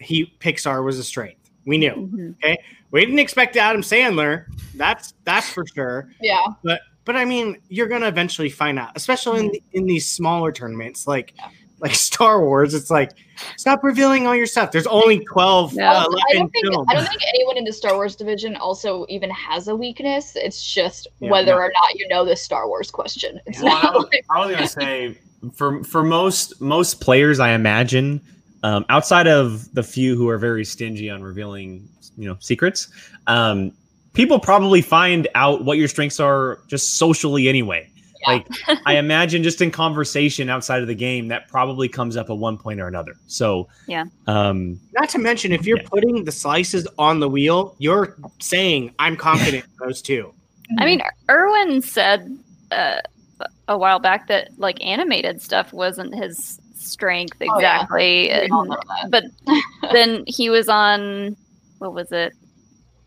Speaker 2: he Pixar was a strength. We knew.
Speaker 4: Mhm.
Speaker 2: We didn't expect Adam Sandler. That's that's for sure.
Speaker 3: Yeah.
Speaker 2: But but I mean, you're gonna eventually find out, especially in in these smaller tournaments, like
Speaker 3: Yeah.
Speaker 2: Like Star Wars. It's like stop revealing all your stuff. There's only twelve,
Speaker 4: Yeah.
Speaker 2: uh,
Speaker 3: Also, I don't think
Speaker 2: films.
Speaker 3: I don't think anyone in the Star Wars division also even has a weakness. It's just
Speaker 2: Yeah,
Speaker 3: whether
Speaker 2: no.
Speaker 3: or not you know the Star Wars question. It's
Speaker 1: Well, I was,
Speaker 3: like,
Speaker 1: I was gonna say for for most most players, I imagine um, outside of the few who are very stingy on revealing, you know, secrets, um, people probably find out what your strengths are just socially anyway.
Speaker 3: Yeah.
Speaker 1: Like I imagine, just in conversation outside of the game, that probably comes up at one point or another. So
Speaker 4: Yeah.
Speaker 1: um,
Speaker 2: Not to mention, if you're
Speaker 1: Yeah.
Speaker 2: putting the slices on the wheel, you're saying I'm confident in those two.
Speaker 4: I mean, Erwin said uh, a while back that like animated stuff wasn't his strength
Speaker 3: Oh, yeah.
Speaker 4: exactly, and- but then he was on what was it?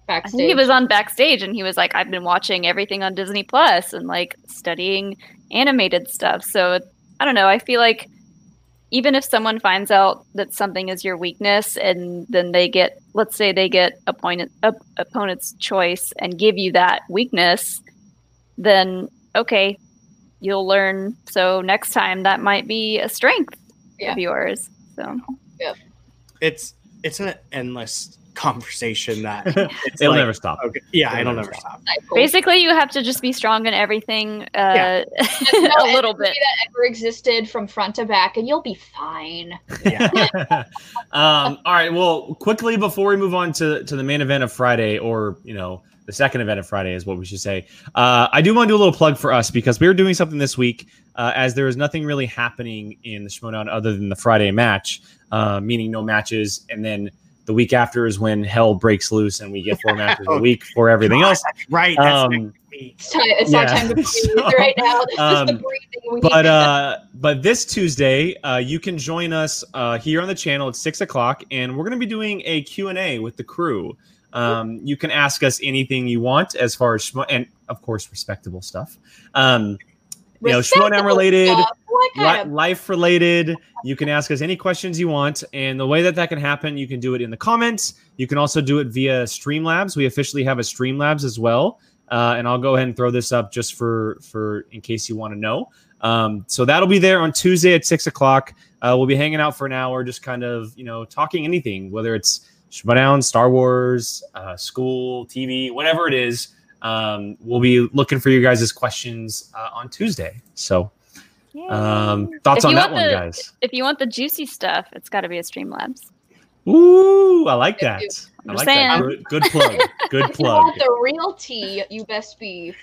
Speaker 4: I think he was on backstage, and he was like, "I've been watching everything on Disney Plus and like studying animated stuff." So I don't know. I feel like even if someone finds out that something is your weakness, and then they get, let's say, they get opponent op- opponent's choice and give you that weakness, then okay, you'll learn. So next time, that might be a strength
Speaker 3: Yeah.
Speaker 4: of yours. So yeah.
Speaker 2: It's it's an endless conversation that it's
Speaker 1: it'll
Speaker 2: like,
Speaker 1: never stop.
Speaker 2: Okay, yeah,
Speaker 1: It'll
Speaker 2: it'll
Speaker 1: never
Speaker 2: never stop.
Speaker 3: Cycle.
Speaker 4: basically, you have to just be strong in everything uh,
Speaker 2: Yeah.
Speaker 4: A little bit.
Speaker 3: that ever existed from front to back, and you'll be fine.
Speaker 2: Yeah.
Speaker 1: um, all right. Well, quickly before we move on to, to the main event of Friday, or you know, the second event of Friday is what we should say. Uh, I do want to do a little plug for us because we are doing something this week, uh, as there is nothing really happening in the Schmoedown other than the Friday match, uh, meaning no matches, and then the week after is when hell breaks loose and we get four matches a week for everything else.
Speaker 2: Right. That's
Speaker 1: Um.
Speaker 3: It's time. It's our
Speaker 1: Yeah.
Speaker 3: time to breathe
Speaker 1: So,
Speaker 3: right now. This is the
Speaker 1: um,
Speaker 3: breathing we
Speaker 1: but
Speaker 3: need.
Speaker 1: uh but this tuesday uh you can join us uh here on the channel at six o'clock and we're going to be doing a q&a with the crew um you can ask us anything you want as far as schmo- and of course respectable stuff um you know schmoedown related li- life related. You can ask us any questions you want and the way that that can happen you can do it in the comments. You can also do it via streamlabs. We officially have a streamlabs as well. Uh, and i'll go ahead and throw this up just for for in case you want to know. Um, so that'll be there on Tuesday at six o'clock. Uh, we'll be hanging out for an hour, just kind of you know talking anything, whether it's Schmoedown, Star Wars, uh, school, TV, whatever it is. Um, we'll be looking for you guys' questions uh, on Tuesday. So um, thoughts on that
Speaker 4: want
Speaker 1: one,
Speaker 4: the-
Speaker 1: guys?
Speaker 4: If you want the juicy stuff, it's got to be a Streamlabs.
Speaker 1: Ooh, I like that. I
Speaker 4: I'm
Speaker 1: like
Speaker 4: saying.
Speaker 1: that. Good, good plug. Good
Speaker 3: If you
Speaker 1: plug.
Speaker 3: want the real tea, you best be.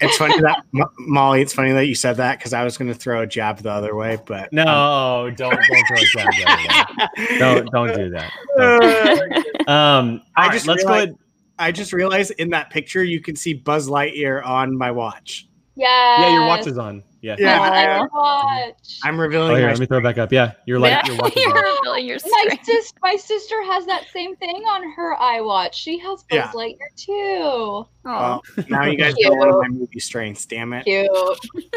Speaker 2: It's funny that Mo- Molly. It's funny that you said that because I was going to throw a jab the other way, but
Speaker 1: No, don't don't throw a jab the other way. Don't don't do that. Don't.
Speaker 2: Uh,
Speaker 1: Um,
Speaker 2: I
Speaker 1: all right,
Speaker 2: just
Speaker 1: let's go ahead.
Speaker 2: I just realized in that picture you can see Buzz Lightyear on my watch.
Speaker 3: Yeah.
Speaker 1: Yeah, your watch is on. Yeah.
Speaker 2: Yeah.
Speaker 3: My watch.
Speaker 2: I'm
Speaker 1: Oh,
Speaker 2: revealing
Speaker 1: here,
Speaker 2: my
Speaker 1: let me throw it back up. Yeah, your light,
Speaker 4: Yeah,
Speaker 1: your watch is
Speaker 4: you're
Speaker 1: on.
Speaker 4: revealing your
Speaker 3: My sis, my sister has that same thing on her iWatch. She has Buzz
Speaker 2: Yeah.
Speaker 3: Lightyear too.
Speaker 4: Oh.
Speaker 2: Well, now you guys
Speaker 3: Cute.
Speaker 2: know one of my movie strengths. Damn it!
Speaker 3: Cute.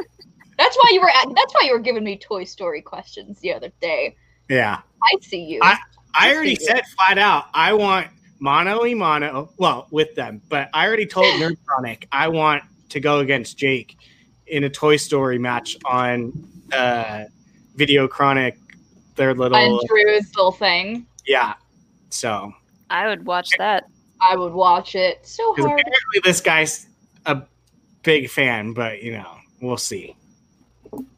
Speaker 3: that's why you were. At, that's why you were giving me Toy Story questions the other day.
Speaker 2: Yeah,
Speaker 3: I see you.
Speaker 2: I I already said flat out I want mono e mono. Well, with them, but I already told Nerdtronic I want to go against Jake in a Toy Story match on uh, Video Chronic. Their little
Speaker 3: on Drew's little thing.
Speaker 2: yeah. So
Speaker 4: I would watch that.
Speaker 3: I would watch it so hard.
Speaker 2: apparently this guy's a big fan, but you know we'll see.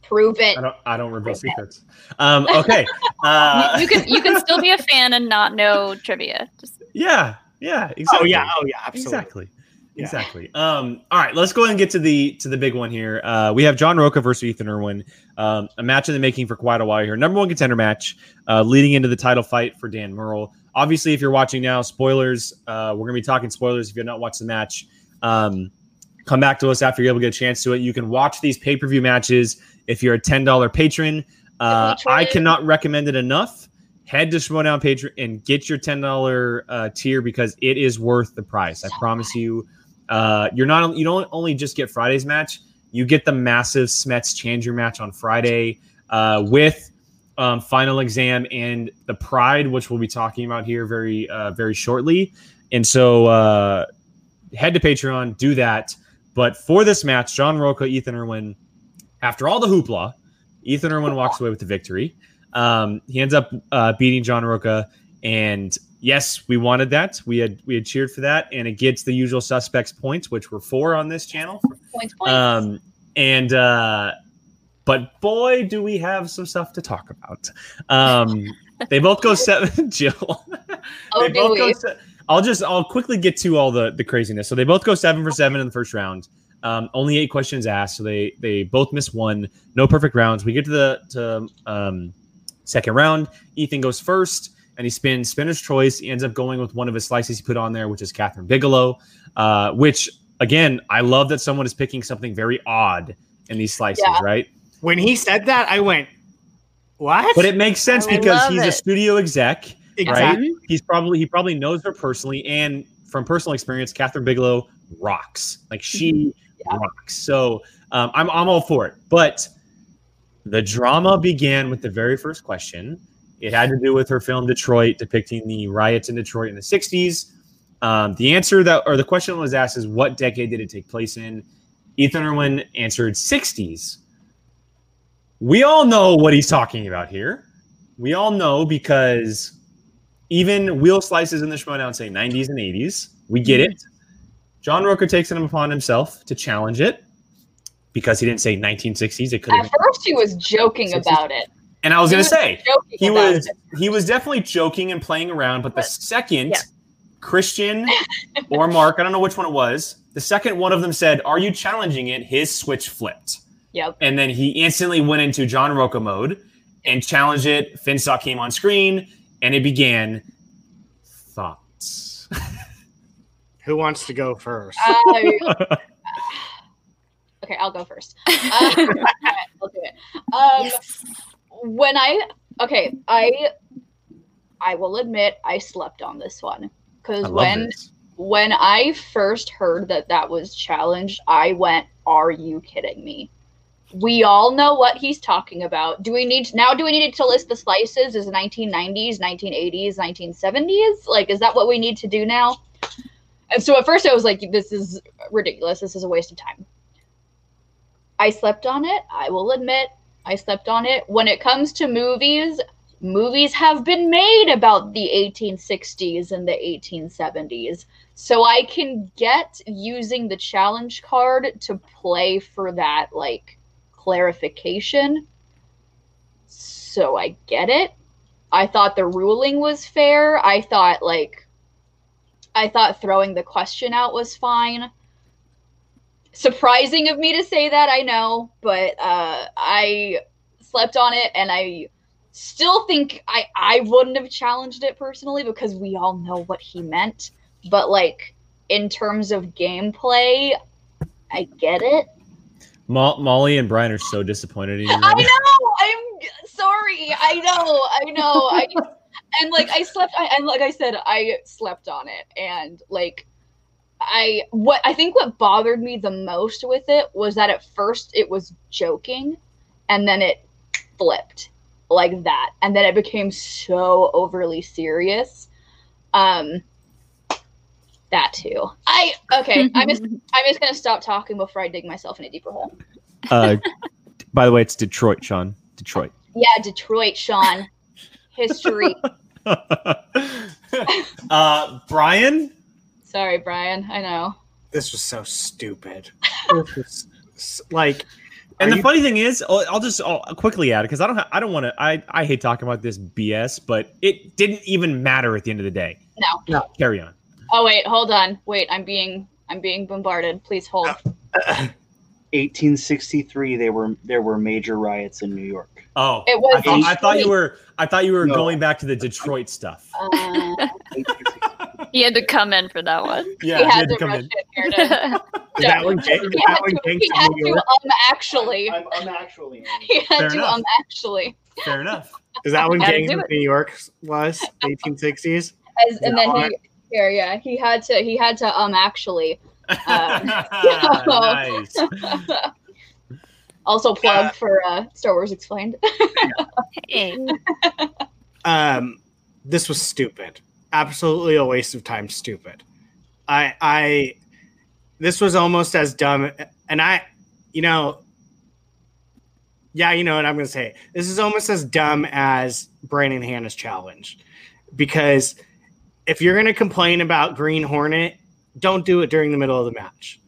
Speaker 3: Prove it.
Speaker 1: I don't I don't reveal secrets. Um, okay. Uh,
Speaker 4: you, you can you can still be a fan and not know trivia. Just
Speaker 1: yeah, yeah,
Speaker 2: Oh
Speaker 1: exactly.
Speaker 2: yeah, oh yeah, absolutely.
Speaker 1: Exactly.
Speaker 2: Yeah.
Speaker 1: Exactly. Um, all right, let's go ahead and get to the to the big one here. Uh, we have John Rocha versus Ethan Erwin, um, a match in the making for quite a while here. Number one contender match, uh, leading into the title fight for Dan Murrell. Obviously, if you're watching now, spoilers. Uh, we're gonna be talking spoilers if you've not watched the match. Um, come back to us after you're able to get a chance to it. You can watch these pay per view matches if you're a ten dollar patron. Uh. I cannot recommend it enough. Head to Schmoedown Patreon and get your ten dollar uh, tier because it is worth the price. I promise you. Uh, you're not you don't only just get Friday's match, you get the massive Smets Challenger match on Friday uh, with um, final exam and the Pride, which we'll be talking about here very uh, very shortly. And so uh, head to Patreon, do that. But for this match, John Rocha, Ethan Erwin, after all the hoopla, Ethan Erwin walks away with the victory. Um, he ends up uh, beating John Rocha, and yes, we wanted that. We had we had cheered for that, and it gets the usual suspects points, which were four on this channel.
Speaker 3: Points, points.
Speaker 1: Um, and uh, but boy, do we have some stuff to talk about. Um, they both go seven. Jill.
Speaker 3: oh,
Speaker 1: they
Speaker 3: do
Speaker 1: both go
Speaker 3: we?
Speaker 1: se- I'll just I'll quickly get to all the the craziness. So they both go seven for seven in the first round. Um, only eight questions asked, so they they both miss one. No perfect rounds. We get to the to um, second round. Ethan goes first, and he spins spinner's choice. He ends up going with one of his slices he put on there, which is Kathryn Bigelow. Uh, which again, I love that someone is picking something very odd in these slices,
Speaker 3: Yeah.
Speaker 1: right?
Speaker 2: When he said that, I went, "What?"
Speaker 1: But it makes sense
Speaker 4: I
Speaker 1: because
Speaker 4: love
Speaker 1: he's a studio exec
Speaker 2: exactly.
Speaker 1: he's probably he probably knows her personally and from personal experience kathryn bigelow rocks like she
Speaker 3: Yeah.
Speaker 1: rocks so um, I'm, I'm all for it. But the drama began with the very first question. It had to do with her film detroit depicting the riots in detroit in the 60s um, the answer that or the question that was asked is what decade did it take place in? Ethan erwin answered 60s we all know what he's talking about here. We all know because even wheel slices in the Schmoedown say 90s and 80s. We get it. John Rocha takes it upon himself to challenge it because he didn't say 1960s. It could
Speaker 3: At first, he was joking
Speaker 1: 60s.
Speaker 3: about it.
Speaker 1: And I was going to say he was
Speaker 3: it.
Speaker 1: he was definitely joking and playing around. But the second
Speaker 4: yeah.
Speaker 1: Kristian or Mark, I don't know which one it was. The second one of them said, "Are you challenging it?" His switch flipped.
Speaker 3: Yep.
Speaker 1: And then he instantly went into John Rocha mode and challenged it. Finstock came on screen and it began. Thoughts.
Speaker 2: Who wants to go first?
Speaker 3: Uh, okay, I'll go first. Uh, I'll do it. Um,
Speaker 4: Yes.
Speaker 3: when I okay, I I will admit I slept on this one because when
Speaker 1: this.
Speaker 3: when I first heard that that was challenged, I went, "Are you kidding me?" We all know what he's talking about. Do we need now? Do we need to list the slices? Is 1990s, 1980s, 1970s? Like, is that what we need to do now? And so at first I was like, "This is ridiculous. This is a waste of time." I slept on it. I will admit, I slept on it. When it comes to movies, movies have been made about the 1860s and the 1870s. So I can get using the challenge card to play for that like clarification. So I get it. I thought the ruling was fair. I thought like I thought throwing the question out was fine. Surprising of me to say that, I know, but uh, I slept on it and I still think I, I wouldn't have challenged it personally because we all know what he meant. But like in terms of gameplay, I get it.
Speaker 1: Mo- Molly and Brian are so disappointed in you.
Speaker 3: I
Speaker 1: Right now.
Speaker 3: know. I'm sorry. I know. I know. I and like I slept. I, and like I said, I slept on it, and like I what I think what bothered me the most with it was that at first it was joking, and then it flipped like that, and then it became so overly serious. Um. That too. I okay. I'm just I'm just gonna stop talking before I dig myself in a deeper hole.
Speaker 1: Uh, by the way, it's Detroit, Sean. Detroit.
Speaker 3: Yeah, Detroit, Sean. History.
Speaker 1: uh, Brian.
Speaker 3: Sorry, Brian. I know.
Speaker 2: This was so stupid. Was like,
Speaker 1: And the
Speaker 2: you-
Speaker 1: funny thing is, I'll, I'll just I'll quickly add because I don't ha- I don't want to I I hate talking about this BS, but it didn't even matter at the end of the day.
Speaker 3: No. No.
Speaker 1: Carry on.
Speaker 3: Oh wait, hold on. Wait, I'm being I'm being bombarded. Please hold.
Speaker 5: 1863, they were there were major riots in New York.
Speaker 1: Oh,
Speaker 3: It was
Speaker 1: I thought, I thought you were I thought you were
Speaker 5: No.
Speaker 1: going back to the Detroit stuff.
Speaker 3: Uh,
Speaker 4: he had to come in for that one.
Speaker 1: Yeah,
Speaker 3: he
Speaker 1: you
Speaker 3: had
Speaker 1: had
Speaker 3: to
Speaker 1: to come
Speaker 3: rush
Speaker 1: in.
Speaker 3: to.
Speaker 2: That when Jake-
Speaker 3: he
Speaker 2: that
Speaker 3: had
Speaker 2: when
Speaker 3: to, he had to um actually.
Speaker 5: I'm, I'm actually.
Speaker 3: He had
Speaker 1: Fair
Speaker 3: to
Speaker 1: enough.
Speaker 3: um actually.
Speaker 1: Fair enough.
Speaker 2: is that when
Speaker 4: Gotta
Speaker 2: James in. New York was 1860s?
Speaker 3: As, and then he yeah yeah he had to he had to um actually. Um,
Speaker 1: nice.
Speaker 3: Also plug for uh, Star Wars Explained.
Speaker 4: Hey.
Speaker 2: Um, this was stupid. Absolutely a waste of time. Stupid. I I this was almost as dumb, and I, you know, yeah, you know what I'm gonna say. This is almost as dumb as Brandon Hannah's challenge, because if you're gonna complain about Green Hornet, don't do it during the middle of the match.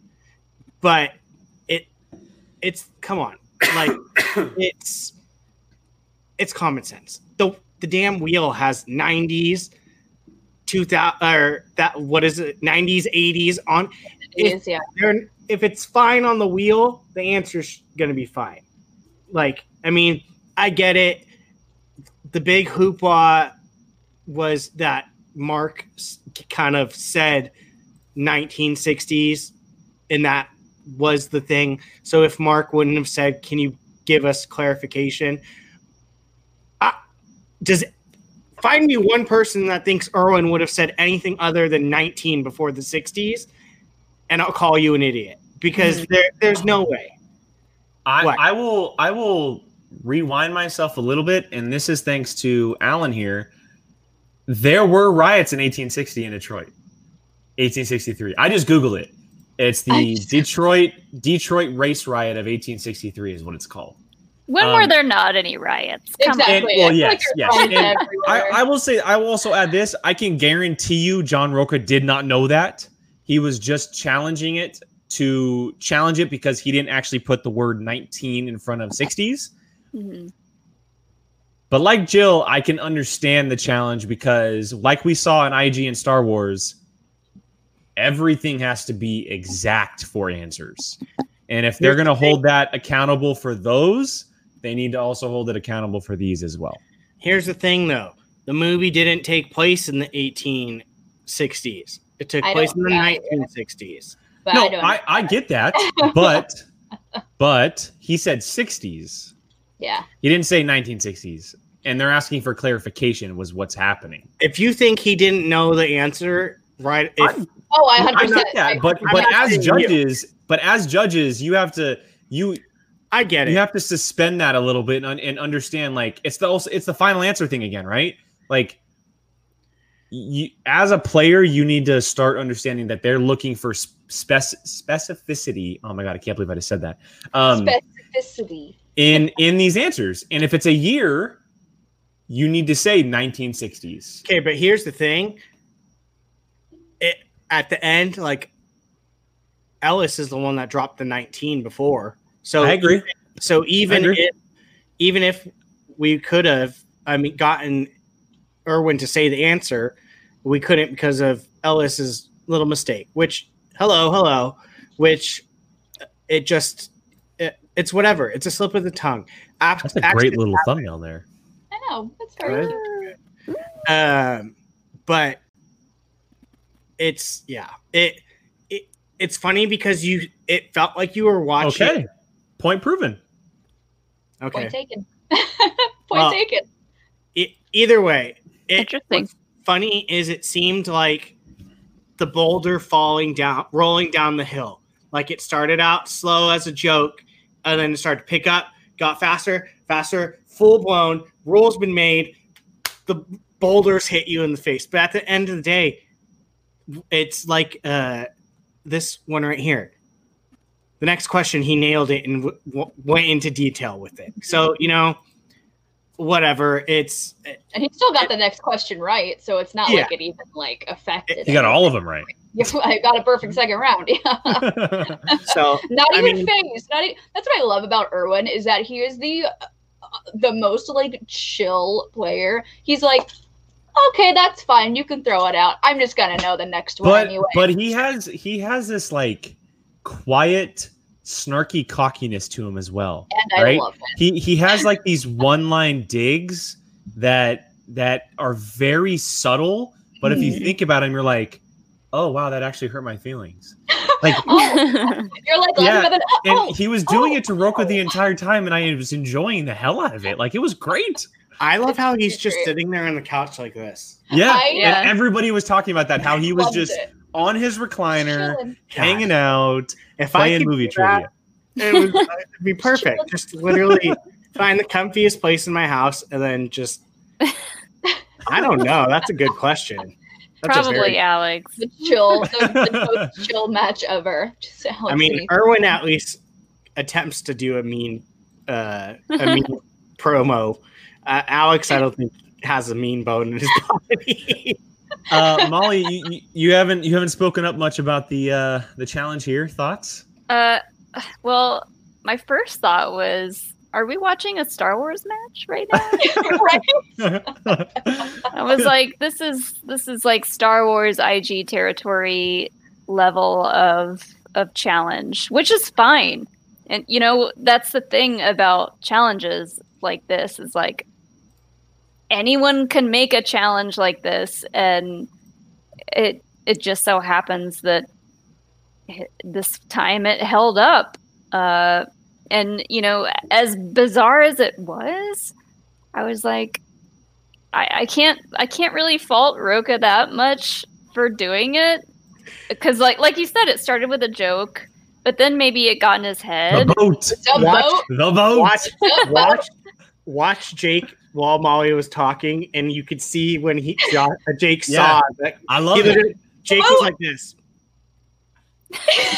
Speaker 2: But it, it's come on, like it's it's common sense. The the damn wheel has 90s, 2000 or that what is it? 90s, 80s on
Speaker 3: It is, yeah.
Speaker 2: they're if it's fine on the wheel, the answer's gonna be fine. Like, I mean, I get it. The big hoopla was that Mark kind of said 1960s, and that was the thing. So if Mark wouldn't have said, "Can you give us clarification?" I, does find me one person that thinks Erwin would have said anything other than 19 before the 60s, and I'll call you an idiot because mm-hmm. there, there's no way.
Speaker 1: I,
Speaker 2: What?
Speaker 1: I will I will rewind myself a little bit, and this is thanks to Alan here. There were riots in 1860 in Detroit. 1863. I just Googled it. It's the
Speaker 3: just-
Speaker 1: Detroit Detroit race riot of 1863 is what it's called.
Speaker 4: When
Speaker 1: Um,
Speaker 4: were there not any riots? Come on.
Speaker 3: Exactly.
Speaker 1: well, yes,
Speaker 3: like
Speaker 1: yes. And I. I will say I will also add this. I can guarantee you John Rocha did not know that. He was just challenging it to challenge it because he didn't actually put the word 19 in front of 60s.
Speaker 4: Mhm.
Speaker 1: But like Jill, I can understand the challenge because, like we saw in IG and Star Wars, everything has to be exact for answers. And if they're going to hold that accountable for those, they need to also hold it accountable for these as well.
Speaker 2: Here's the thing, though: the movie didn't take place in the 1860s. It took
Speaker 3: I
Speaker 2: place in the
Speaker 3: I-
Speaker 2: 1960s.
Speaker 3: but
Speaker 1: no,
Speaker 3: I don't.
Speaker 1: I, I get that, but but he said 60s.
Speaker 3: yeah.
Speaker 1: He didn't say 1960s, and they're asking for clarification. Was what's happening?
Speaker 2: If you think he didn't know the answer, right? If,
Speaker 1: I'm-
Speaker 3: Oh, I
Speaker 1: I
Speaker 3: hundred percent.
Speaker 1: that, but
Speaker 2: I'm
Speaker 1: but
Speaker 2: not
Speaker 1: as
Speaker 2: saying you.
Speaker 1: judges, but as judges, you have to you
Speaker 2: I get it.
Speaker 1: you have to suspend that a little bit and, and understand like it's the also it's the final answer thing again, right? Like you as a player, you need to start understanding that they're looking for spec- specificity. Oh my god, I can't believe I just said that. Um,
Speaker 3: Specificity.
Speaker 1: in in these answers, and if it's a year, you need to say 1960s.
Speaker 2: Okay, but here's the thing. It at the end, like Ellis is the one that dropped the 19 before. So
Speaker 1: I agree.
Speaker 2: So even
Speaker 1: agree.
Speaker 2: if even if we could have, I mean, gotten Erwin to say the answer, we couldn't because of Ellis's little mistake. Which, hello, hello, which it just it, it's whatever. It's a slip of the tongue. Af-
Speaker 1: That's a great
Speaker 2: little
Speaker 1: little thumbnail there.
Speaker 3: I know. That's very
Speaker 2: Good. um but it's yeah it, it it's funny because you it felt like you were watching
Speaker 1: Okay, point proven.
Speaker 2: okay,
Speaker 3: Point taken. Point
Speaker 2: Well,
Speaker 3: taken.
Speaker 2: E- either way it,
Speaker 4: Interesting.
Speaker 2: what's funny is it seemed like the boulder falling down rolling down the hill like it started out slow as a joke and then it started to pick up got faster faster full blown rules been made the boulders hit you in the face but at the end of the day it's like uh this one right here the next question he nailed it and w- w- went into detail with it so you know whatever it's
Speaker 3: And he still got the next question right, so it's not
Speaker 2: Yeah.
Speaker 3: like it even like affected.
Speaker 1: He got all of them right.
Speaker 3: I got a perfect second round. Yeah.
Speaker 2: so
Speaker 3: not
Speaker 2: I
Speaker 3: even
Speaker 2: mean-
Speaker 3: phased. Not e- that's what I love about Erwin is that he is the uh, the most like chill player. He's like, okay, that's fine. You can throw it out. I'm just gonna know the next one
Speaker 1: but
Speaker 3: anyway.
Speaker 1: but he has he has this like quiet snarky cockiness to him as well
Speaker 3: and I
Speaker 1: right?
Speaker 3: love it.
Speaker 1: he he has like these one line digs that that are very subtle but if you
Speaker 3: Mhm.
Speaker 1: think about him you're like oh wow that actually hurt my feelings like
Speaker 3: Oh, you're like
Speaker 1: Yeah,
Speaker 3: laughing at
Speaker 1: and
Speaker 3: oh,
Speaker 1: he was doing
Speaker 3: oh,
Speaker 1: it to Rocha the
Speaker 3: oh.
Speaker 1: entire time and i was enjoying the hell out of it like it was great
Speaker 2: I love how he's just sitting there on the couch like this.
Speaker 1: yeah,
Speaker 3: I-
Speaker 4: Yeah.
Speaker 1: and everybody was talking about that how he was
Speaker 3: loved
Speaker 1: just
Speaker 3: it.
Speaker 1: on his recliner
Speaker 3: Chilling.
Speaker 1: hanging out
Speaker 2: If
Speaker 1: playing
Speaker 2: I could
Speaker 1: movie
Speaker 2: do that,
Speaker 1: trivia
Speaker 2: it would be perfect. Just literally find the comfiest place in my house and then just. I don't know. That's a good question. That's
Speaker 4: Probably
Speaker 2: very-
Speaker 4: Alex.
Speaker 3: the chill, the, the most chill match ever. Just Alex
Speaker 2: I mean, Erwin at least attempts to do a mean, uh, a mean promo. Uh, Alex, I don't think has a mean bone in his body.
Speaker 1: uh, Molly, you, you- you haven't you haven't spoken up much about the uh, the challenge here. Thoughts?
Speaker 4: Uh, well, my first thought was, are we watching a Star Wars match right now? I was like, this is this is like Star Wars IG territory level of of challenge, which is fine. And you know, that's the thing about challenges like this is like anyone can make a challenge like this and it it just so happens that this time it held up. Uh and you know, as bizarre as it was, I was like I, I can't I can't really fault Rocha that much for doing it because like like you said it started with a joke but then maybe it got in his
Speaker 1: the
Speaker 4: head
Speaker 1: boat.
Speaker 3: The
Speaker 2: Watch-
Speaker 3: boat.
Speaker 1: The boat.
Speaker 2: watch,
Speaker 3: The boat.
Speaker 2: watch, watch Jake while Molly was talking, and you could see when he uh, Jake
Speaker 1: Yeah.
Speaker 2: saw that
Speaker 1: I love it.
Speaker 2: literally- Jake was like this.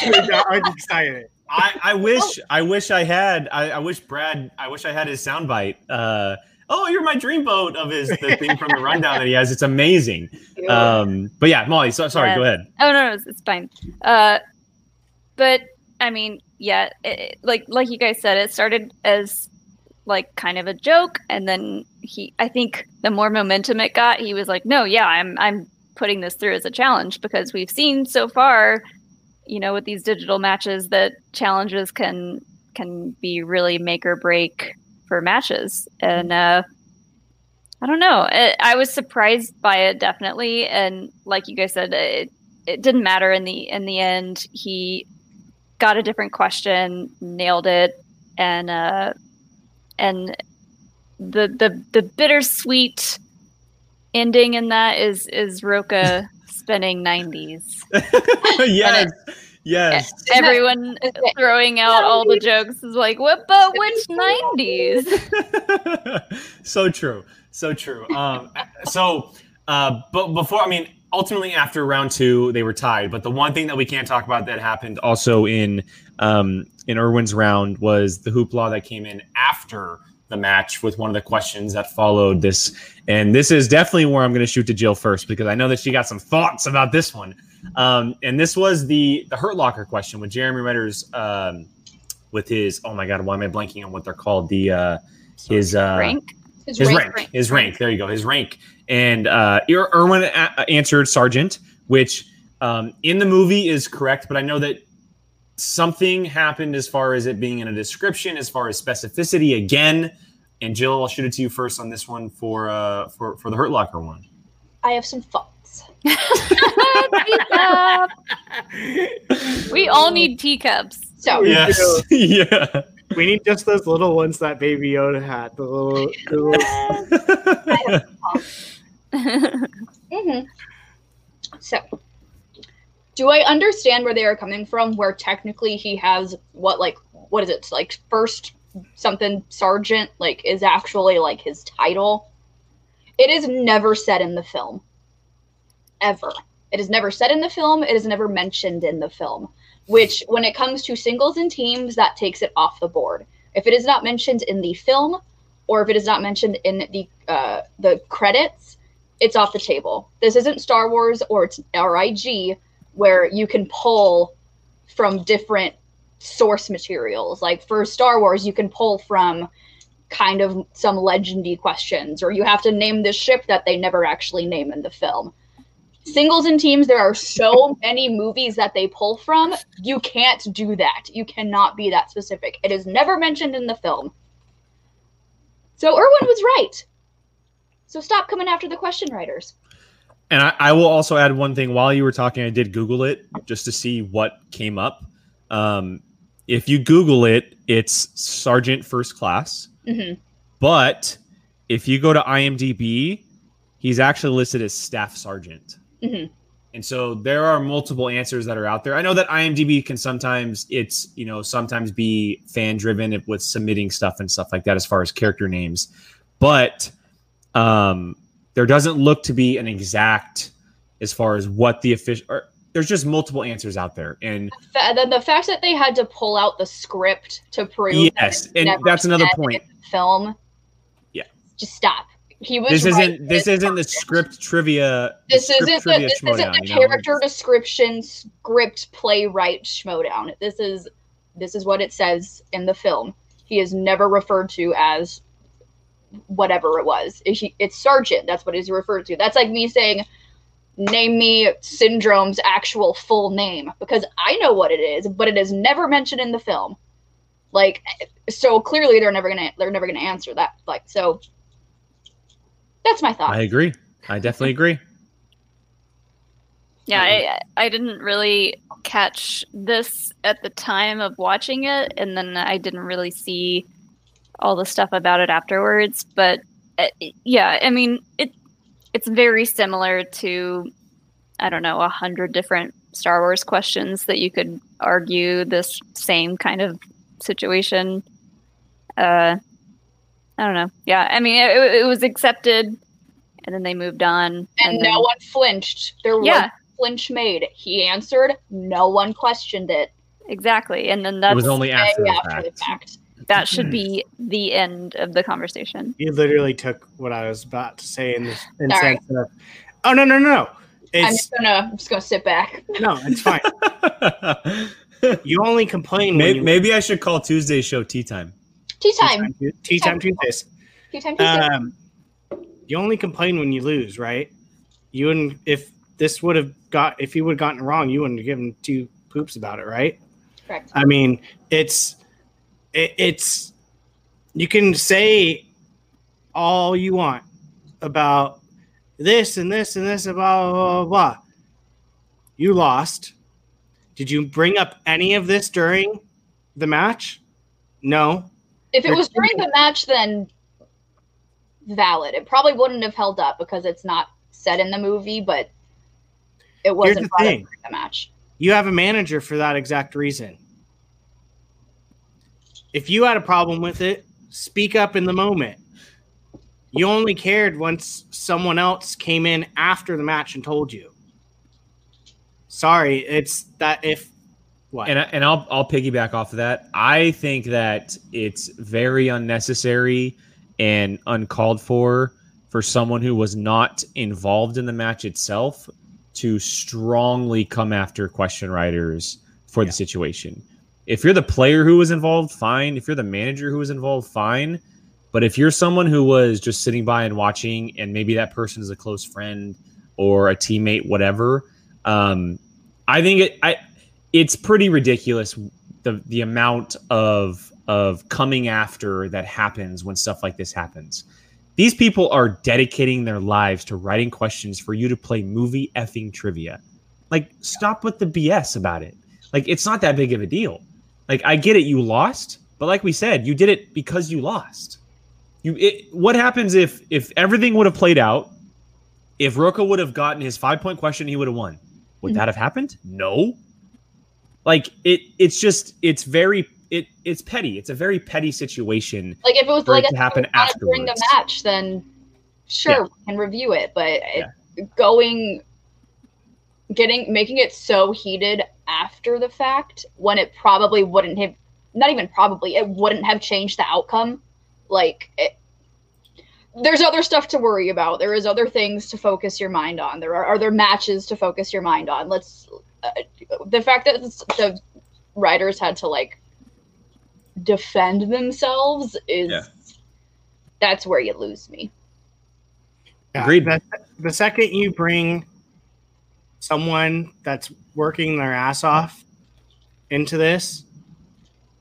Speaker 2: He got excited.
Speaker 1: I, I wish I wish I had I, I wish Brad I wish I had his soundbite. Uh, oh, you're my dreamboat of his the thing from the rundown that he has. It's amazing. Um, but yeah, Molly. So, sorry.
Speaker 4: Yeah.
Speaker 1: Go ahead.
Speaker 4: oh no, no it's, it's fine uh but I mean yeah it, it- like like you guys said it started as like kind of a joke. And then he I think the more momentum it got he was like no yeah I'm I'm putting this through as a challenge because we've seen so far you know with these digital matches that challenges can can be really make or break for matches. And uh i don't know. I, I was surprised by it definitely. And like you guys said it it didn't matter in the in the end. He got a different question nailed it. And uh and the the the bittersweet ending in that is is rocha spending 90s
Speaker 1: yes. Yes.
Speaker 4: everyone throwing out all the jokes is like what but which 90s
Speaker 1: so true. So true. Um, so, uh, but before, I mean, ultimately after round two they were tied. But the one thing that we can't talk about that happened also in um, in Erwin's round was the hoopla that came in after the match with one of the questions that followed this. And this is definitely where I'm going to shoot to Jill first because I know that she got some thoughts about this one. Um, and this was the the Hurt Locker question with Jeremy Renner's um, with his oh my god why am I blanking on what they're called the uh, his uh,
Speaker 4: Rank.
Speaker 3: His
Speaker 1: his
Speaker 3: rank-
Speaker 1: rank, his rank. There you go, his rank. And uh, Ir- Erwin a- answered sergeant, which um, in the movie is correct, but I know that something happened as far as it being in a description, as far as specificity again. And Jill, I'll shoot it to you first on this one for uh, for for the Hurt Locker one.
Speaker 3: I have some thoughts.
Speaker 4: Teacup. we all need teacups.
Speaker 3: So
Speaker 2: Yeah.
Speaker 1: yeah.
Speaker 2: We need just those little ones that Baby Yoda had. The little, the little
Speaker 3: hmm So, do I understand where they are coming from? Where technically he has what, like, what is it? Like, first something sergeant, like, is actually like his title. It is never said in the film. Ever. It is never said in the film. It is never mentioned in the film. Which, when it comes to singles and teams, that takes it off the board. If it is not mentioned in the film, or if it is not mentioned in the uh, the credits, it's off the table. This isn't Star Wars or it's RIG where you can pull from different source materials. Like for Star Wars, you can pull from kind of some legendy questions, or you have to name this ship that they never actually name in the film. Singles and teams, there are so many movies that they pull from. You can't do that. You cannot be that specific. It is never mentioned in the film. So Erwin was right. So stop coming after the question writers.
Speaker 1: And I, I will also add one thing. While you were talking, I did Google it just to see what came up. Um, if you Google it, it's Sergeant First Class.
Speaker 3: Mhm.
Speaker 1: But if you go to IMDb, he's actually listed as Staff Sergeant.
Speaker 3: Mhm.
Speaker 1: And so there are multiple answers that are out there. I know that IMDb can sometimes it's you know sometimes be fan driven with submitting stuff and stuff like that as far as character names, but um, there doesn't look to be an exact as far as what the official. Or, there's just multiple answers out there, and
Speaker 3: then the fact that they had to pull out the script to prove
Speaker 1: yes,
Speaker 3: it's
Speaker 1: and that's another point.
Speaker 3: film.
Speaker 1: Yeah.
Speaker 3: Just stop. He was
Speaker 1: This
Speaker 3: right.
Speaker 1: isn't this isn't the script trivia.
Speaker 3: This
Speaker 1: script
Speaker 3: isn't the, this isn't the
Speaker 1: you know?
Speaker 3: character description script playwright schmoedown. This is this is what it says in the film. He is never referred to as whatever it was. Is It's Sergeant. That's what he's referred to. That's like me saying, "Name me Syndrome's actual full name," because I know what it is, but it is never mentioned in the film. Like, so clearly they're never gonna they're never gonna answer that. Like, so that's my thought.
Speaker 1: I agree. I definitely agree.
Speaker 4: Yeah, I, I didn't really catch this at the time of watching it, and then I didn't really see all the stuff about it afterwards. But uh, yeah, I mean, it it's very similar to I don't know a hundred different Star Wars questions that you could argue this same kind of situation. Uh, I don't know. Yeah, I mean, it, it was accepted, and then they moved on,
Speaker 3: and
Speaker 4: then-
Speaker 3: no one flinched. There was
Speaker 4: Yeah.
Speaker 3: flinch made. He answered. No one questioned it.
Speaker 4: Exactly, and then
Speaker 1: that was only after
Speaker 3: way
Speaker 1: the
Speaker 3: after
Speaker 1: fact.
Speaker 3: the fact.
Speaker 4: That should be the end of the conversation.
Speaker 2: You literally took what I was about to say in this in
Speaker 3: Sorry.
Speaker 2: sense of, oh no no no no,
Speaker 3: I'm
Speaker 2: it's
Speaker 3: just gonna I'm just gonna sit back.
Speaker 2: no, it's fine. You only complain
Speaker 1: maybe,
Speaker 2: you
Speaker 1: maybe I should call Tuesday's show tea time.
Speaker 3: Tea
Speaker 2: tea
Speaker 3: time.
Speaker 2: time, tea time Tuesdays.
Speaker 3: Tea time. Tuesday.
Speaker 2: Um, you only complain when you lose, right? You wouldn't if this would have got if you would have gotten wrong, you wouldn't have given two poops about it, right?
Speaker 3: Correct.
Speaker 2: I mean, it's it, it's you can say all you want about this and this and this about blah, blah, blah. You lost. Did you bring up any of this during the match? No.
Speaker 3: If it was during the match, then valid. It probably wouldn't have held up because it's not said in the movie, but it wasn't
Speaker 2: the
Speaker 3: the match.
Speaker 2: You have a manager for that exact reason. If you had a problem with it, speak up in the moment. You only cared once someone else came in after the match and told you. Sorry, it's that if what
Speaker 1: And I- and I'll I'll piggyback off of that. I think that it's very unnecessary and uncalled for for someone who was not involved in the match itself to strongly come after question writers for the situation. If you're the player who was involved, fine. If you're the manager who was involved, fine. But if you're someone who was just sitting by and watching, and maybe that person is a close friend or a teammate, whatever, um, I think it. I it's pretty ridiculous the the amount of of coming after that happens when stuff like this happens. These people are dedicating their lives to writing questions for you to play movie effing trivia. Like, stop with the BS about it. Like, it's not that big of a deal. Like, I get it, you lost, but like we said, you did it because you lost. You, it, what happens if if everything would have played out? If Rocha would have gotten his five point question, he would have won. Would
Speaker 3: Mhm.
Speaker 1: that have happened? No. Like it, it's just it's very it it's petty. It's a very petty situation.
Speaker 3: Like if it was
Speaker 1: For it
Speaker 3: like
Speaker 1: to happen
Speaker 3: during the match, then sure
Speaker 1: Yeah.
Speaker 3: we can review it. But it, going, getting, making it so heated after the fact when it probably wouldn't have, not even probably, it wouldn't have changed the outcome. Like it, there's other stuff to worry about. There is other things to focus your mind on. There are other matches to focus your mind on. Let's uh, the fact that the writers had to like defend themselves is
Speaker 1: Yeah.
Speaker 3: that's where you lose me.
Speaker 2: Yeah,
Speaker 1: Agreed.
Speaker 2: The, the second you bring someone that's working their ass off into this,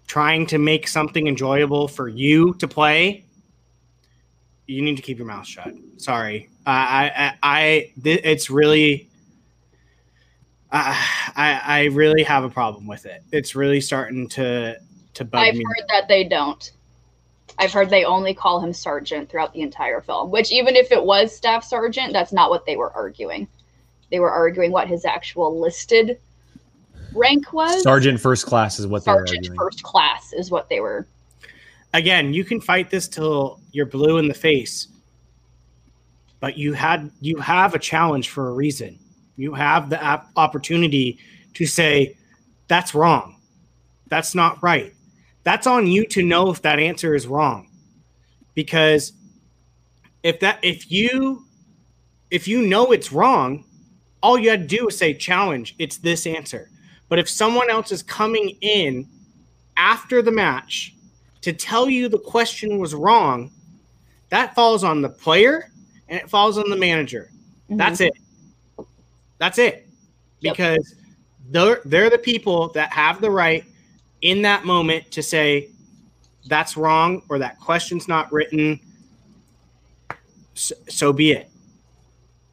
Speaker 2: trying to make something enjoyable for you to play, you need to keep your mouth shut. Sorry, I, I, I, th- it's really, I, I, I really have a problem with it. It's really starting to to bug
Speaker 3: I've
Speaker 2: me.
Speaker 3: heard that they don't. I've heard they only call him sergeant throughout the entire film, which even if it was staff sergeant, that's not what they were arguing. They were arguing what his actual listed rank was.
Speaker 1: Sergeant first class is what they're
Speaker 3: Sergeant
Speaker 1: arguing.
Speaker 3: first class is what they were.
Speaker 2: again, you can fight this till you're blue in the face, but you had you have a challenge for a reason. You have the ap- opportunity to say that's wrong, that's not right. That's on you to know if that answer is wrong, because if that if you if you know it's wrong, all you had to do is say challenge. It's this answer. But if someone else is coming in after the match to tell you the question was wrong, that falls on the player and it falls on the manager. Mm-hmm. That's it. That's it.
Speaker 3: Yep.
Speaker 2: Because they're they're the people that have the right in that moment to say that's wrong or that question's not written. So, so be it.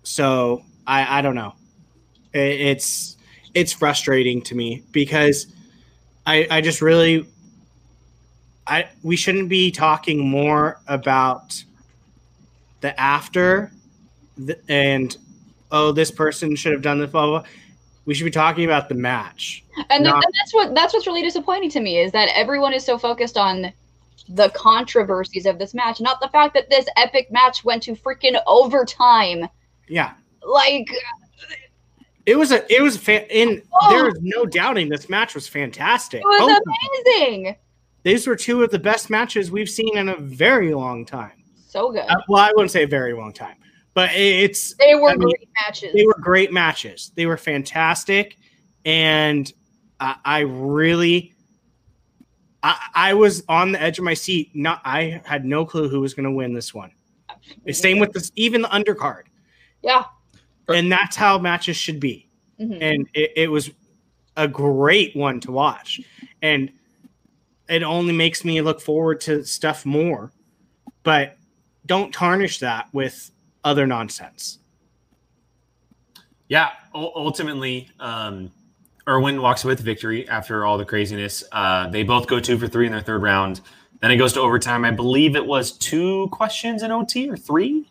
Speaker 2: So I I don't know. It's it's frustrating to me because I I just really I we shouldn't be talking more about the after th- and oh this person should have done this blah, blah blah. We should be talking about the match.
Speaker 3: and,
Speaker 2: not-
Speaker 3: and that's what that's what's really disappointing to me is that everyone is so focused on the controversies of this match, not the fact that this epic match went to freaking overtime.
Speaker 2: Yeah,
Speaker 3: Like
Speaker 2: it was a it was fa- in
Speaker 3: Oh.
Speaker 2: there is no doubting this match was fantastic.
Speaker 3: it was
Speaker 2: Both
Speaker 3: amazing.
Speaker 2: These were two of the best matches we've seen in a very long time.
Speaker 3: So good.
Speaker 2: Uh, well, I wouldn't say a very long time, but it's
Speaker 3: They were
Speaker 2: I mean,
Speaker 3: great matches.
Speaker 2: they were great matches. They were fantastic, and I, I really, I, I was on the edge of my seat. Not, I had no clue who was going to win this one. Same with this, even the undercard,
Speaker 3: yeah.
Speaker 2: And that's how matches should be.
Speaker 3: Mhm.
Speaker 2: And it, it was a great one to watch, and it only makes me look forward to stuff more. But don't tarnish that with other nonsense.
Speaker 1: Yeah, u- ultimately, um, Erwin walks away with victory after all the craziness. Uh, they both go two for three in their third round. Then it goes to overtime. I believe it was two questions in OT or three.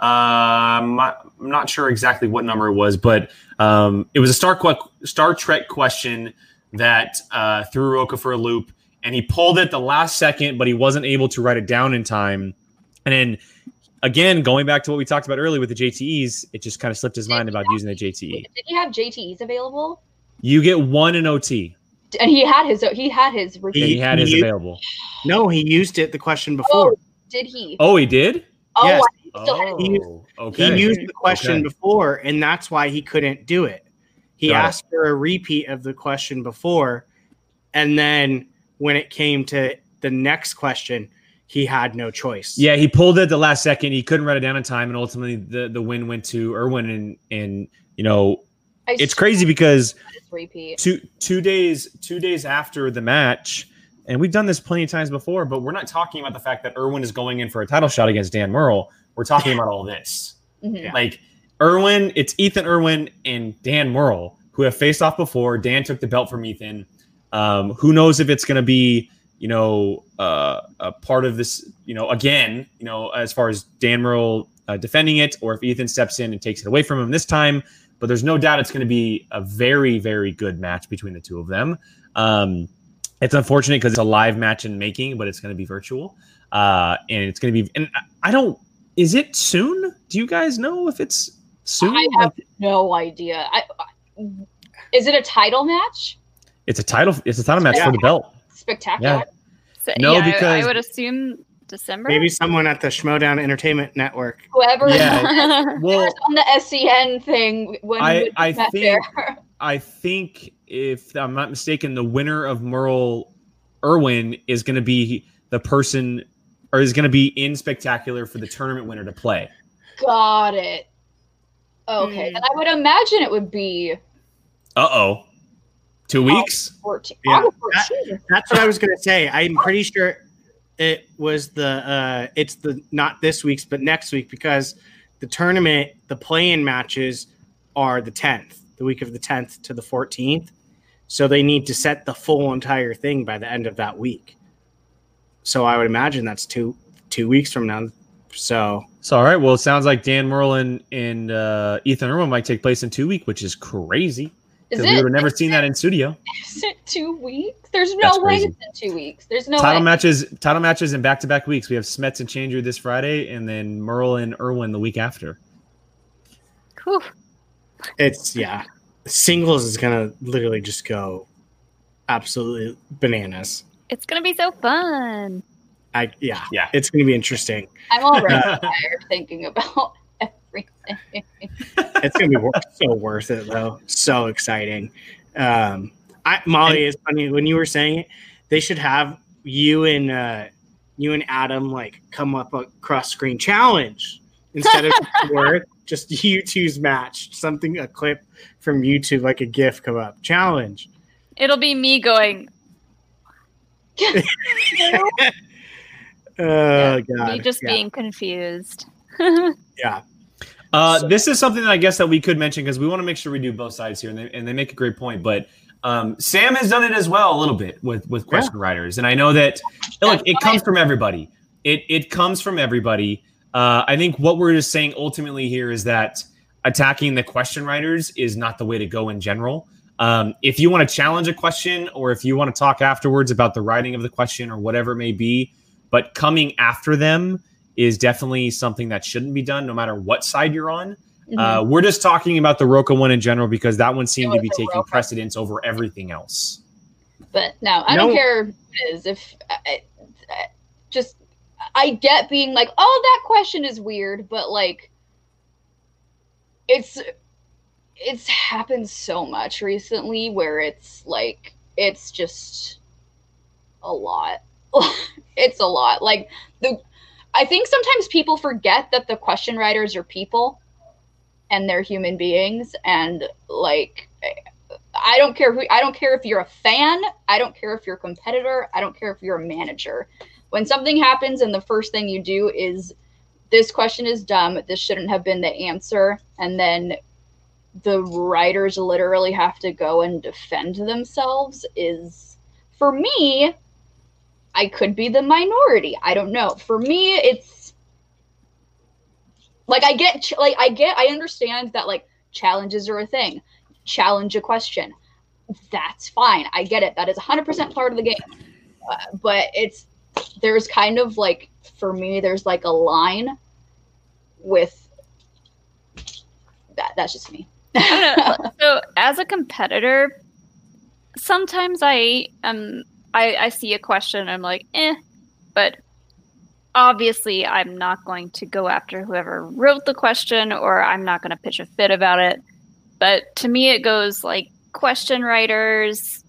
Speaker 1: Um, I'm not sure exactly what number it was, but um, it was a Star, que- Star Trek question that uh, threw Rocha for a loop, and he pulled it the last second, but he wasn't able to write it down in time. And then again, going back to what we talked about earlier with the JTEs, it just kind of slipped his mind about using the JTE.
Speaker 3: Did he have JTEs available?
Speaker 1: You get one in OT,
Speaker 3: And he had his he had his
Speaker 1: and
Speaker 3: repeat.
Speaker 1: he had his
Speaker 2: He-
Speaker 1: available.
Speaker 2: No, he used it the question before.
Speaker 3: Did he?
Speaker 1: Oh, he did.
Speaker 3: Oh,
Speaker 2: yes.
Speaker 3: I still had
Speaker 2: He-
Speaker 1: Oh, okay.
Speaker 2: He used the question
Speaker 1: Okay.
Speaker 2: before, and that's why he couldn't do it. He
Speaker 1: Got it.
Speaker 2: asked for a repeat of the question before, and then when it came to the next question, he had no choice.
Speaker 1: Yeah, he pulled it at the last second. He couldn't write it down in time, and ultimately the the win went to Erwin. And and you know
Speaker 3: I
Speaker 1: it's crazy because
Speaker 3: repeat.
Speaker 1: two two days two days after the match, and we've done this plenty of times before, but we're not talking about the fact that Erwin is going in for a title shot against Dan Murrell. We're talking about all this.
Speaker 3: Mhm.
Speaker 1: Like Erwin, it's Ethan Erwin and Dan Murrell who have faced off before. Dan took the belt from Ethan. Um, who knows if it's going to be, you know, uh, a part of this, you know, again, you know, as far as Dan Murrell uh, defending it, or if Ethan steps in and takes it away from him this time. But there's no doubt it's going to be a very, very good match between the two of them. Um, it's unfortunate because it's a live match in making, but it's going to be virtual, uh, and it's going to be. And I- I don't. Is it soon? Do you guys know if it's soon?
Speaker 3: I have
Speaker 1: Like,
Speaker 3: no idea. I, I, is it a title match?
Speaker 1: it's a title. It's a title match
Speaker 2: Yeah.
Speaker 1: for the belt.
Speaker 3: Spectacular.
Speaker 4: So,
Speaker 1: No,
Speaker 4: yeah, I- I, would assume December.
Speaker 2: Maybe someone at the Schmoedown Entertainment Network.
Speaker 3: Whoever
Speaker 1: Yeah. Well,
Speaker 3: was on the SCN thing when
Speaker 1: I- I
Speaker 3: met
Speaker 1: think-
Speaker 3: there.
Speaker 1: I think if I'm not mistaken, the winner of Murrell Erwin is going to be the person, or is going to be in spectacular for the tournament winner to play.
Speaker 3: Got it. Okay,
Speaker 4: Hmm.
Speaker 3: and I would imagine it would be
Speaker 1: Uh oh, two weeks.
Speaker 3: 14.
Speaker 2: Yeah,
Speaker 3: August 14.
Speaker 2: That's what I was gonna say. I'm pretty sure it was the uh it's the not this week's but next week because the tournament, the play-in matches are the 10th, the week of the 10th to the 14th. So they need to set the full entire thing by the end of that week. So I would imagine that's two two weeks from now. So
Speaker 1: So all right, well, it sounds like Dan Murrell and, and uh, Ethan Erwin might take place in two weeks, which is crazy.
Speaker 3: Is
Speaker 1: Because we would have never seen that in studio.
Speaker 3: is it two weeks? There's no
Speaker 1: That's
Speaker 3: way
Speaker 1: crazy.
Speaker 3: it's in two weeks. There's no
Speaker 1: title
Speaker 3: way.
Speaker 1: matches, title matches in back to back weeks. We have Smets and Chandru this Friday, and then Murrell and Erwin the week after.
Speaker 4: Whew.
Speaker 2: it's yeah. Singles is gonna literally just go absolutely bananas.
Speaker 4: It's gonna be so fun.
Speaker 2: I yeah.
Speaker 1: Yeah.
Speaker 2: It's gonna be interesting.
Speaker 3: I'm already tired thinking about everything.
Speaker 2: it's gonna be wor- so worth it though. So exciting. Um, I, Molly, it's funny when you were saying it. They should have you and uh, you and Adam like come up a cross screen challenge instead of word. Just you two's match. Something a clip from YouTube like a GIF come up challenge.
Speaker 4: It'll be me going.
Speaker 2: Oh god,
Speaker 4: me just
Speaker 2: yeah.
Speaker 4: being confused.
Speaker 2: yeah.
Speaker 1: Uh,
Speaker 2: So-
Speaker 1: this is something that I guess that we could mention because we want to make sure we do both sides here, and they, and they make a great point. But um, Sam has done it as well a little bit with with question writers, and I know that look, it comes from everybody. It it comes from everybody. Uh, I think what we're just saying ultimately here is that attacking the question writers is not the way to go in general. Um, if you want to challenge a question, or if you want to talk afterwards about the writing of the question, or whatever it may be, but coming after them is definitely something that shouldn't be done, no matter what side you're on.
Speaker 3: Mm-hmm.
Speaker 1: Uh, we're just talking about the Rocha one in general because that one seemed to be taking
Speaker 3: Rocha.
Speaker 1: precedence over everything else.
Speaker 3: But no, I
Speaker 2: No.
Speaker 3: don't care who it is. If I, I, just, I get being like, oh, that question is weird, but like, it's it's happened so much recently where it's like it's just a lot. it's a lot. Like the, I think sometimes people forget that the question writers are people, and they're human beings, and like I don't care who I don't care if you're a fan, I don't care if you're a competitor, I don't care if you're a manager. When something happens and the first thing you do is this question is dumb, this shouldn't have been the answer, and then the writers literally have to go and defend themselves is for me I could be the minority. I don't know. For me it's like I get like I get I understand that like challenges are a thing challenge a question. That's fine. I get it. That is 100% part of the game. Uh, but it's there's kind of like for me there's like a line with that. That's just me.
Speaker 4: I don't know. so as a competitor, sometimes I um I, I see a question I'm like, eh, but obviously I'm not going to go after whoever wrote the question or I'm not going to pitch a fit about it. But to me it goes like question writers,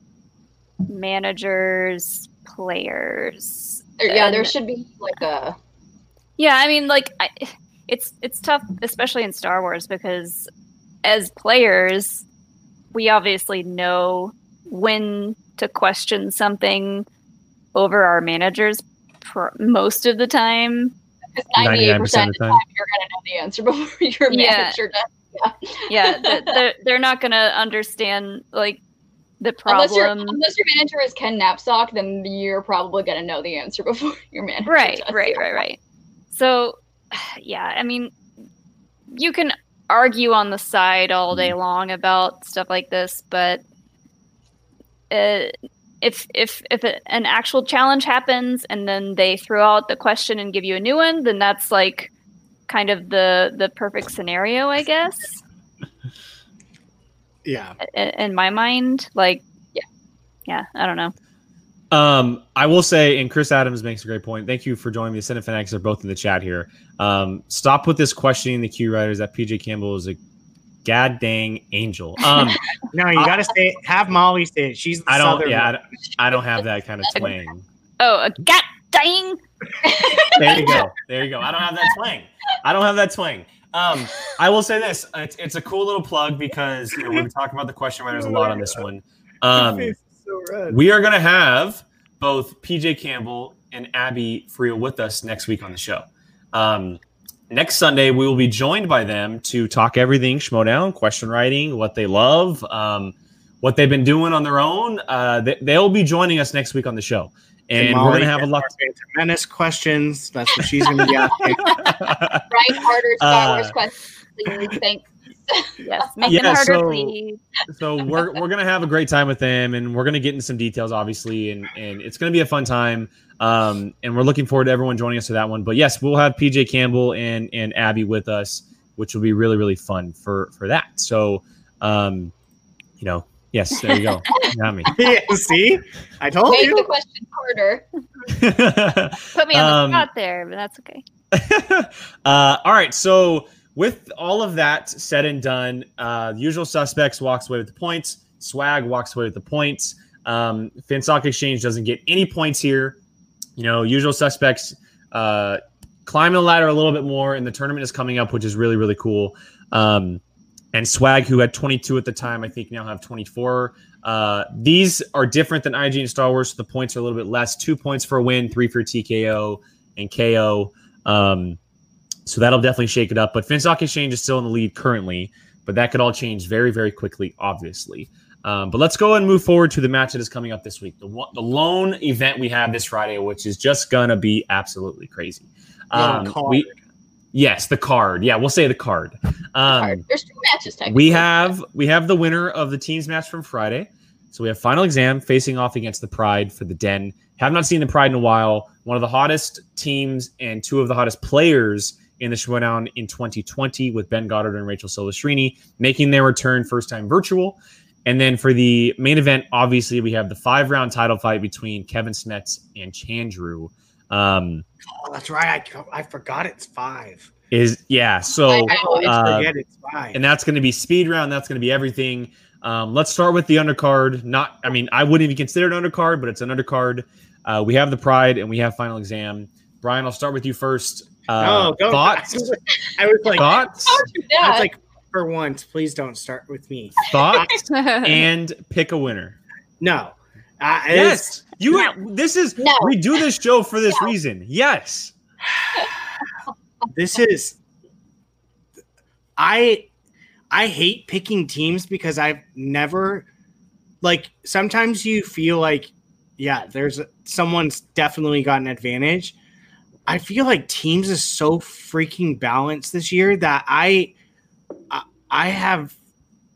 Speaker 4: managers, players.
Speaker 3: Or, yeah, there should be like a
Speaker 4: Yeah, I mean, like, I, it's it's tough, especially in Star Wars, because as players, we obviously know when to question something over our managers pr- most of the time.
Speaker 3: ninety eight
Speaker 1: 99% of the time.
Speaker 3: you're gonna know the answer before your
Speaker 4: Yeah.
Speaker 3: manager does.
Speaker 4: Yeah, th- they're, they're not going to understand like the
Speaker 3: Unless,
Speaker 4: problem.
Speaker 3: unless your manager is Ken Napzok, then you're probably gonna know the answer before your manager.
Speaker 4: right
Speaker 3: does.
Speaker 4: right right right so yeah i mean you can argue on the side all day long about stuff like this but uh, if if if a, an actual challenge happens and then they throw out the question and give you a new one then that's like kind of the the perfect scenario i guess
Speaker 2: Yeah.
Speaker 4: in, in my mind like
Speaker 3: Yeah.
Speaker 4: yeah i don't know
Speaker 1: Um, I will say, and Chris Adams makes a great point. Thank you for joining me. The Cineph Fanatics are both in the chat here. Um, stop with this questioning the Q writers that PJ Campbell is a god dang angel. Um,
Speaker 2: No, you got to say it. Have Molly say it. She's the
Speaker 1: I don't.
Speaker 2: southern
Speaker 1: Yeah, I don't, I don't have that kind of twang.
Speaker 4: oh a god dang
Speaker 1: There you go. There you go. I don't have that twang. I don't have that twang. Um, I will say this: it's, it's a cool little plug because you know we've been talking about the question writers a lot on this one. Um,
Speaker 2: Face is so red.
Speaker 1: we are going to have both PJ Campbell and Abby Friel with us next week on the show. Um, next Sunday, we will be joined by them to talk everything Schmoedown, question writing, what they love, um, what they've been doing on their own. Uh, they, they'll be joining us next week on the show. And we're going to have a lot.
Speaker 2: of Phantom Menace questions. That's what she's going to be asking.
Speaker 3: Write harder Star
Speaker 1: Uh,
Speaker 3: questions, please. Thanks.
Speaker 4: Yes make
Speaker 1: Yeah,
Speaker 4: it harder
Speaker 1: so-
Speaker 4: please
Speaker 1: so we're we're gonna have a great time with them, and we're gonna get into some details, obviously, and and it's gonna be a fun time. Um, and we're looking forward to everyone joining us for that one. But yes, we'll have PJ Campbell and and Abby with us, which will be really really fun for for that. So, um, you know, yes, there you go, You got me.
Speaker 2: yeah, see? I told you.
Speaker 3: Make the question harder.
Speaker 4: Put me on
Speaker 1: Um,
Speaker 4: spot there, but that's okay.
Speaker 1: uh, all right. So with all of that said and done, uh, usual suspects walks away with the points. Swag walks away with the points. Um, FinSock Exchange doesn't get any points here. You know, usual suspects uh, climbing the ladder a little bit more, and the tournament is coming up, which is really really cool. Um, and Swag, who had 22 at the time, I think now have 24. Uh, these are different than IG and Star Wars. So the points are a little bit less. Two points for a win, three for TKO and KO. Um, so that'll definitely shake it up. But FinStock Exchange is still in the lead currently, but that could all change very, very quickly, obviously. Um, but let's go and move forward to the match that is coming up this week. The, one, the lone event we have this Friday, which is just gonna be absolutely crazy. Um,
Speaker 2: card.
Speaker 1: we, yes, the card. Yeah, we'll say the card. Um,
Speaker 3: Hard. There's two matches
Speaker 1: we have we have the winner of the teams match from Friday. So we have final exam facing off against the Pride for the Den. Have not seen the Pride in a while. One of the hottest teams and two of the hottest players in the Schmoedown in 2020 with Ben Goddard and Rachel Silvestrini making their return first time virtual. And then for the main event, obviously we have the five round title fight between Kevin Smets and Chandru. Um,
Speaker 2: Oh, that's right. I, I forgot it's five.
Speaker 1: is yeah. So
Speaker 3: I-
Speaker 2: I
Speaker 1: Uh,
Speaker 2: forget it's five.
Speaker 1: and that's going to be speed round. That's going to be everything. Um, let's start with the undercard. Not, I mean, I wouldn't even consider it an undercard, but it's an undercard. Uh, we have the Pride and we have final exam. Brian, I'll start with you first. Uh,
Speaker 2: no, go.
Speaker 1: thoughts?
Speaker 2: I was like,
Speaker 1: thoughts?
Speaker 3: Don't do
Speaker 2: I was like, for once, please don't start with me.
Speaker 1: thoughts? and pick a winner.
Speaker 2: No. Uh,
Speaker 1: Yes, you. This is
Speaker 3: No.
Speaker 1: we do this show for this reason. Yes.
Speaker 2: this is i i hate picking teams because i've never like sometimes you feel like yeah there's someone's definitely got an advantage i feel like teams is so freaking balanced this year that i i, I have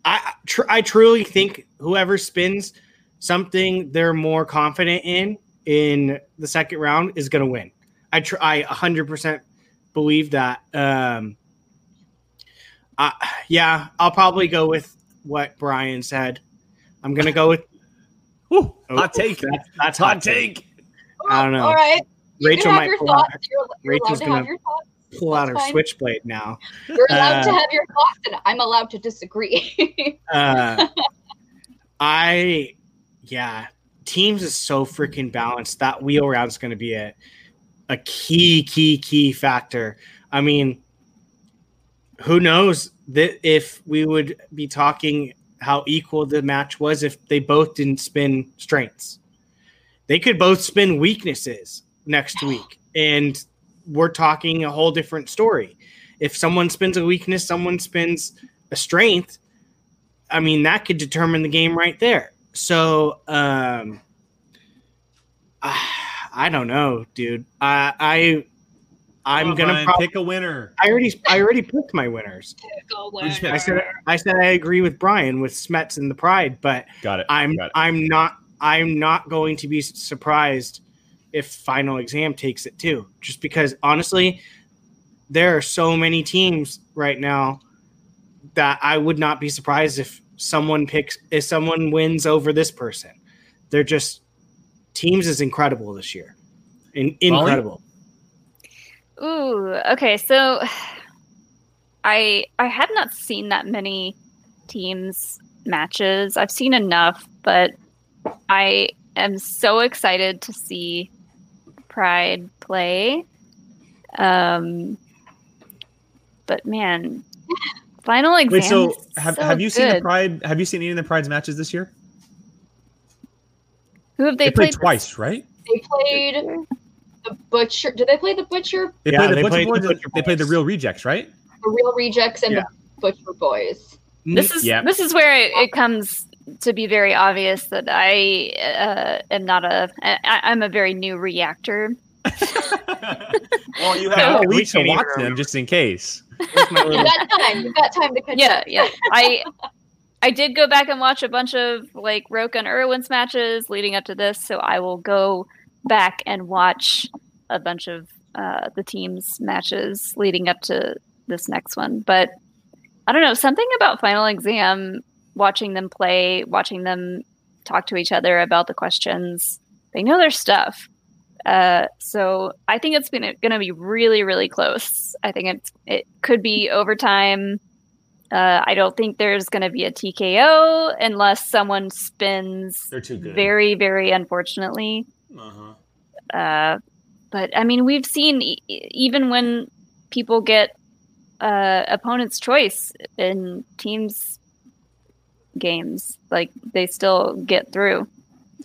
Speaker 2: i tr- i truly think whoever spins something they're more confident in in the second round is going to win i tr- i 100% believe that um Uh, yeah, I'll probably go with what Brian said. I'm gonna go with
Speaker 1: Whew,
Speaker 2: oh,
Speaker 1: hot take.
Speaker 2: That's, that's
Speaker 1: hot take.
Speaker 2: I don't know.
Speaker 3: All right.
Speaker 2: Rachel might pull out.
Speaker 3: You're, you're
Speaker 2: Rachel's
Speaker 3: to
Speaker 2: gonna- pull out her
Speaker 3: fine.
Speaker 2: switchblade now.
Speaker 3: You're allowed to
Speaker 2: Uh,
Speaker 3: have your thoughts, and I'm allowed to disagree.
Speaker 2: Uh, I, yeah, teams is so freaking balanced. That wheel round is going to be a, a key, key, key factor. I mean, who knows that if we would be talking how equal the match was if they both didn't spin strengths. They could both spin weaknesses next week, and we're talking a whole different story. If someone spins a weakness, someone spins a strength. I mean, that could determine the game right there. So, um, I I don't know, dude. I, I I'm
Speaker 1: Come on,
Speaker 2: gonna
Speaker 1: Brian,
Speaker 2: prob-
Speaker 1: pick a winner.
Speaker 2: I already I already picked my winners.
Speaker 3: Go
Speaker 1: Who'd pick?
Speaker 2: I said I said I agree with Brian with Smets and the Pride, but
Speaker 1: Got it.
Speaker 2: I'm
Speaker 1: Got it.
Speaker 2: I'm not I'm not going to be surprised if final exam takes it too. Just because honestly, there are so many teams right now that I would not be surprised if someone picks if someone wins over this person. They're just teams is incredible this year. In, incredible.
Speaker 4: Ooh, okay. So I I had not seen that many teams matches. I've seen enough, but I am so excited to see Pride play. Um but man, final exam.
Speaker 1: Wait, so have,
Speaker 4: so
Speaker 1: have you seen the. Pride? Have you seen any of the Pride's matches this year?
Speaker 4: Who have
Speaker 1: They,
Speaker 4: they,
Speaker 1: played,
Speaker 4: this-
Speaker 1: twice, right?
Speaker 3: They played the butcher. Did they play the butcher?
Speaker 1: They
Speaker 2: Yeah,
Speaker 1: played the
Speaker 2: they
Speaker 1: Butcher
Speaker 2: played
Speaker 1: Boys. and
Speaker 2: Butcher
Speaker 1: They played the Real Rejects, right?
Speaker 3: The real rejects and
Speaker 2: Yeah.
Speaker 3: the butcher boys.
Speaker 4: This is
Speaker 1: Yeah.
Speaker 4: this is where it, it comes to be very obvious that I uh, am not a I, I'm a very new reactor.
Speaker 1: well, you
Speaker 2: No,
Speaker 1: have a week to
Speaker 2: can't
Speaker 1: watch them just in case.
Speaker 3: You
Speaker 2: little-
Speaker 3: got time. You got time to catch
Speaker 4: Yeah,
Speaker 3: up.
Speaker 4: yeah. I I did go back and watch a bunch of like Rocha and Erwin's matches leading up to this, so I will go back and watch a bunch of uh, the teams matches leading up to this next one. But I don't know something about final exam. Watching them play, watching them talk to each other about the questions, they know their stuff. Uh, so I think it's gonna gonna be really really close. I think it's it could be overtime. Uh, I don't think there's gonna be a TKO unless someone spins
Speaker 1: They're too good.
Speaker 4: very very unfortunately.
Speaker 1: Uh-huh.
Speaker 4: Uh, but I mean, we've seen e- even when people get uh, opponent's choice in teams games, like they still get through.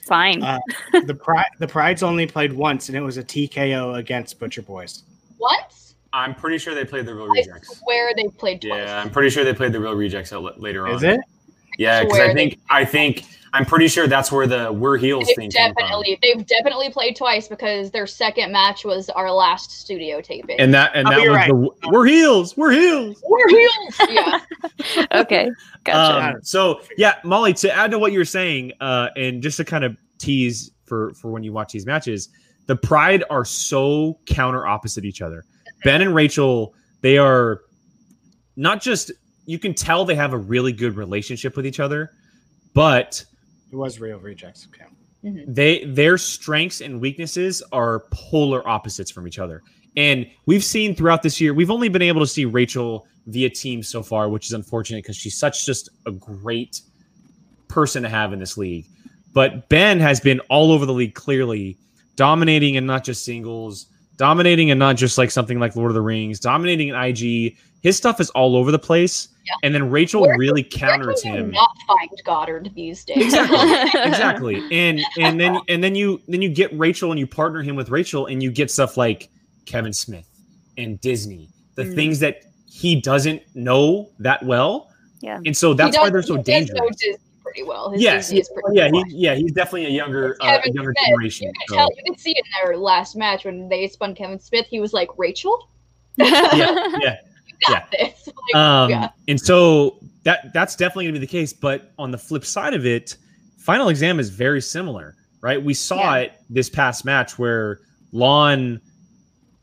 Speaker 4: Fine.
Speaker 2: Uh, the pride the pride's only played once and it was a TKO against Butcher Boys.
Speaker 3: Once?
Speaker 1: I'm pretty sure they played the Real
Speaker 3: I
Speaker 1: Rejects.
Speaker 3: Where they played twice.
Speaker 1: Yeah, I'm pretty sure they played the Real Rejects out later on.
Speaker 2: Is it?
Speaker 1: Yeah, because
Speaker 3: Swear
Speaker 1: I
Speaker 3: they-
Speaker 1: think I think I'm pretty sure that's where the "We're Heels" thing
Speaker 3: They've
Speaker 1: came from.
Speaker 3: definitely they've definitely played twice because their second match was our last studio taping.
Speaker 1: And that and
Speaker 2: Oh,
Speaker 1: that was
Speaker 2: right.
Speaker 1: the "We're Heels, We're Heels."
Speaker 3: we're heels. Yeah.
Speaker 4: okay, gotcha.
Speaker 1: Um, so yeah, Molly, to add to what you're saying, uh, and just to kind of tease for for when you watch these matches, the Pride are so counter opposite each other. Ben and Rachel, they are not just you can tell they have a really good relationship with each other, but
Speaker 2: It was real rejects. Okay. Mm-hmm.
Speaker 1: they their strengths and weaknesses are polar opposites from each other. And we've seen throughout this year, we've only been able to see Rachel via team so far, which is unfortunate because she's such just a great person to have in this league. But Ben has been all over the league clearly, dominating in not just singles, dominating and not just like something like Lord of the Rings, dominating in IG. His stuff is all over the place.
Speaker 3: Yeah.
Speaker 1: And then Rachel
Speaker 3: Where-
Speaker 1: really
Speaker 3: Where
Speaker 1: counters
Speaker 3: can you
Speaker 1: him
Speaker 3: not find Goddard these days?
Speaker 1: exactly exactly and and then and then you then you get rachel and you partner him with rachel and you get stuff like kevin smith and disney the
Speaker 4: Mm.
Speaker 1: things that he doesn't know that well
Speaker 4: Yeah.
Speaker 1: and so that's why they're so
Speaker 3: he know
Speaker 1: dangerous
Speaker 3: Disney pretty well. His
Speaker 1: yes
Speaker 3: Disney is pretty
Speaker 1: yeah he, yeah he's definitely a younger uh,
Speaker 3: Kevin
Speaker 1: younger
Speaker 3: Smith,
Speaker 1: generation
Speaker 3: You can
Speaker 1: so-
Speaker 3: You can see in their last match when they spun Kevin Smith. He was like, "Rachel,
Speaker 1: yeah yeah
Speaker 3: you got this." Like,
Speaker 1: um
Speaker 3: yeah.
Speaker 1: and so that that's definitely gonna be the case but on the flip side of it final exam is very similar right we saw
Speaker 4: Yeah.
Speaker 1: it this past match where lon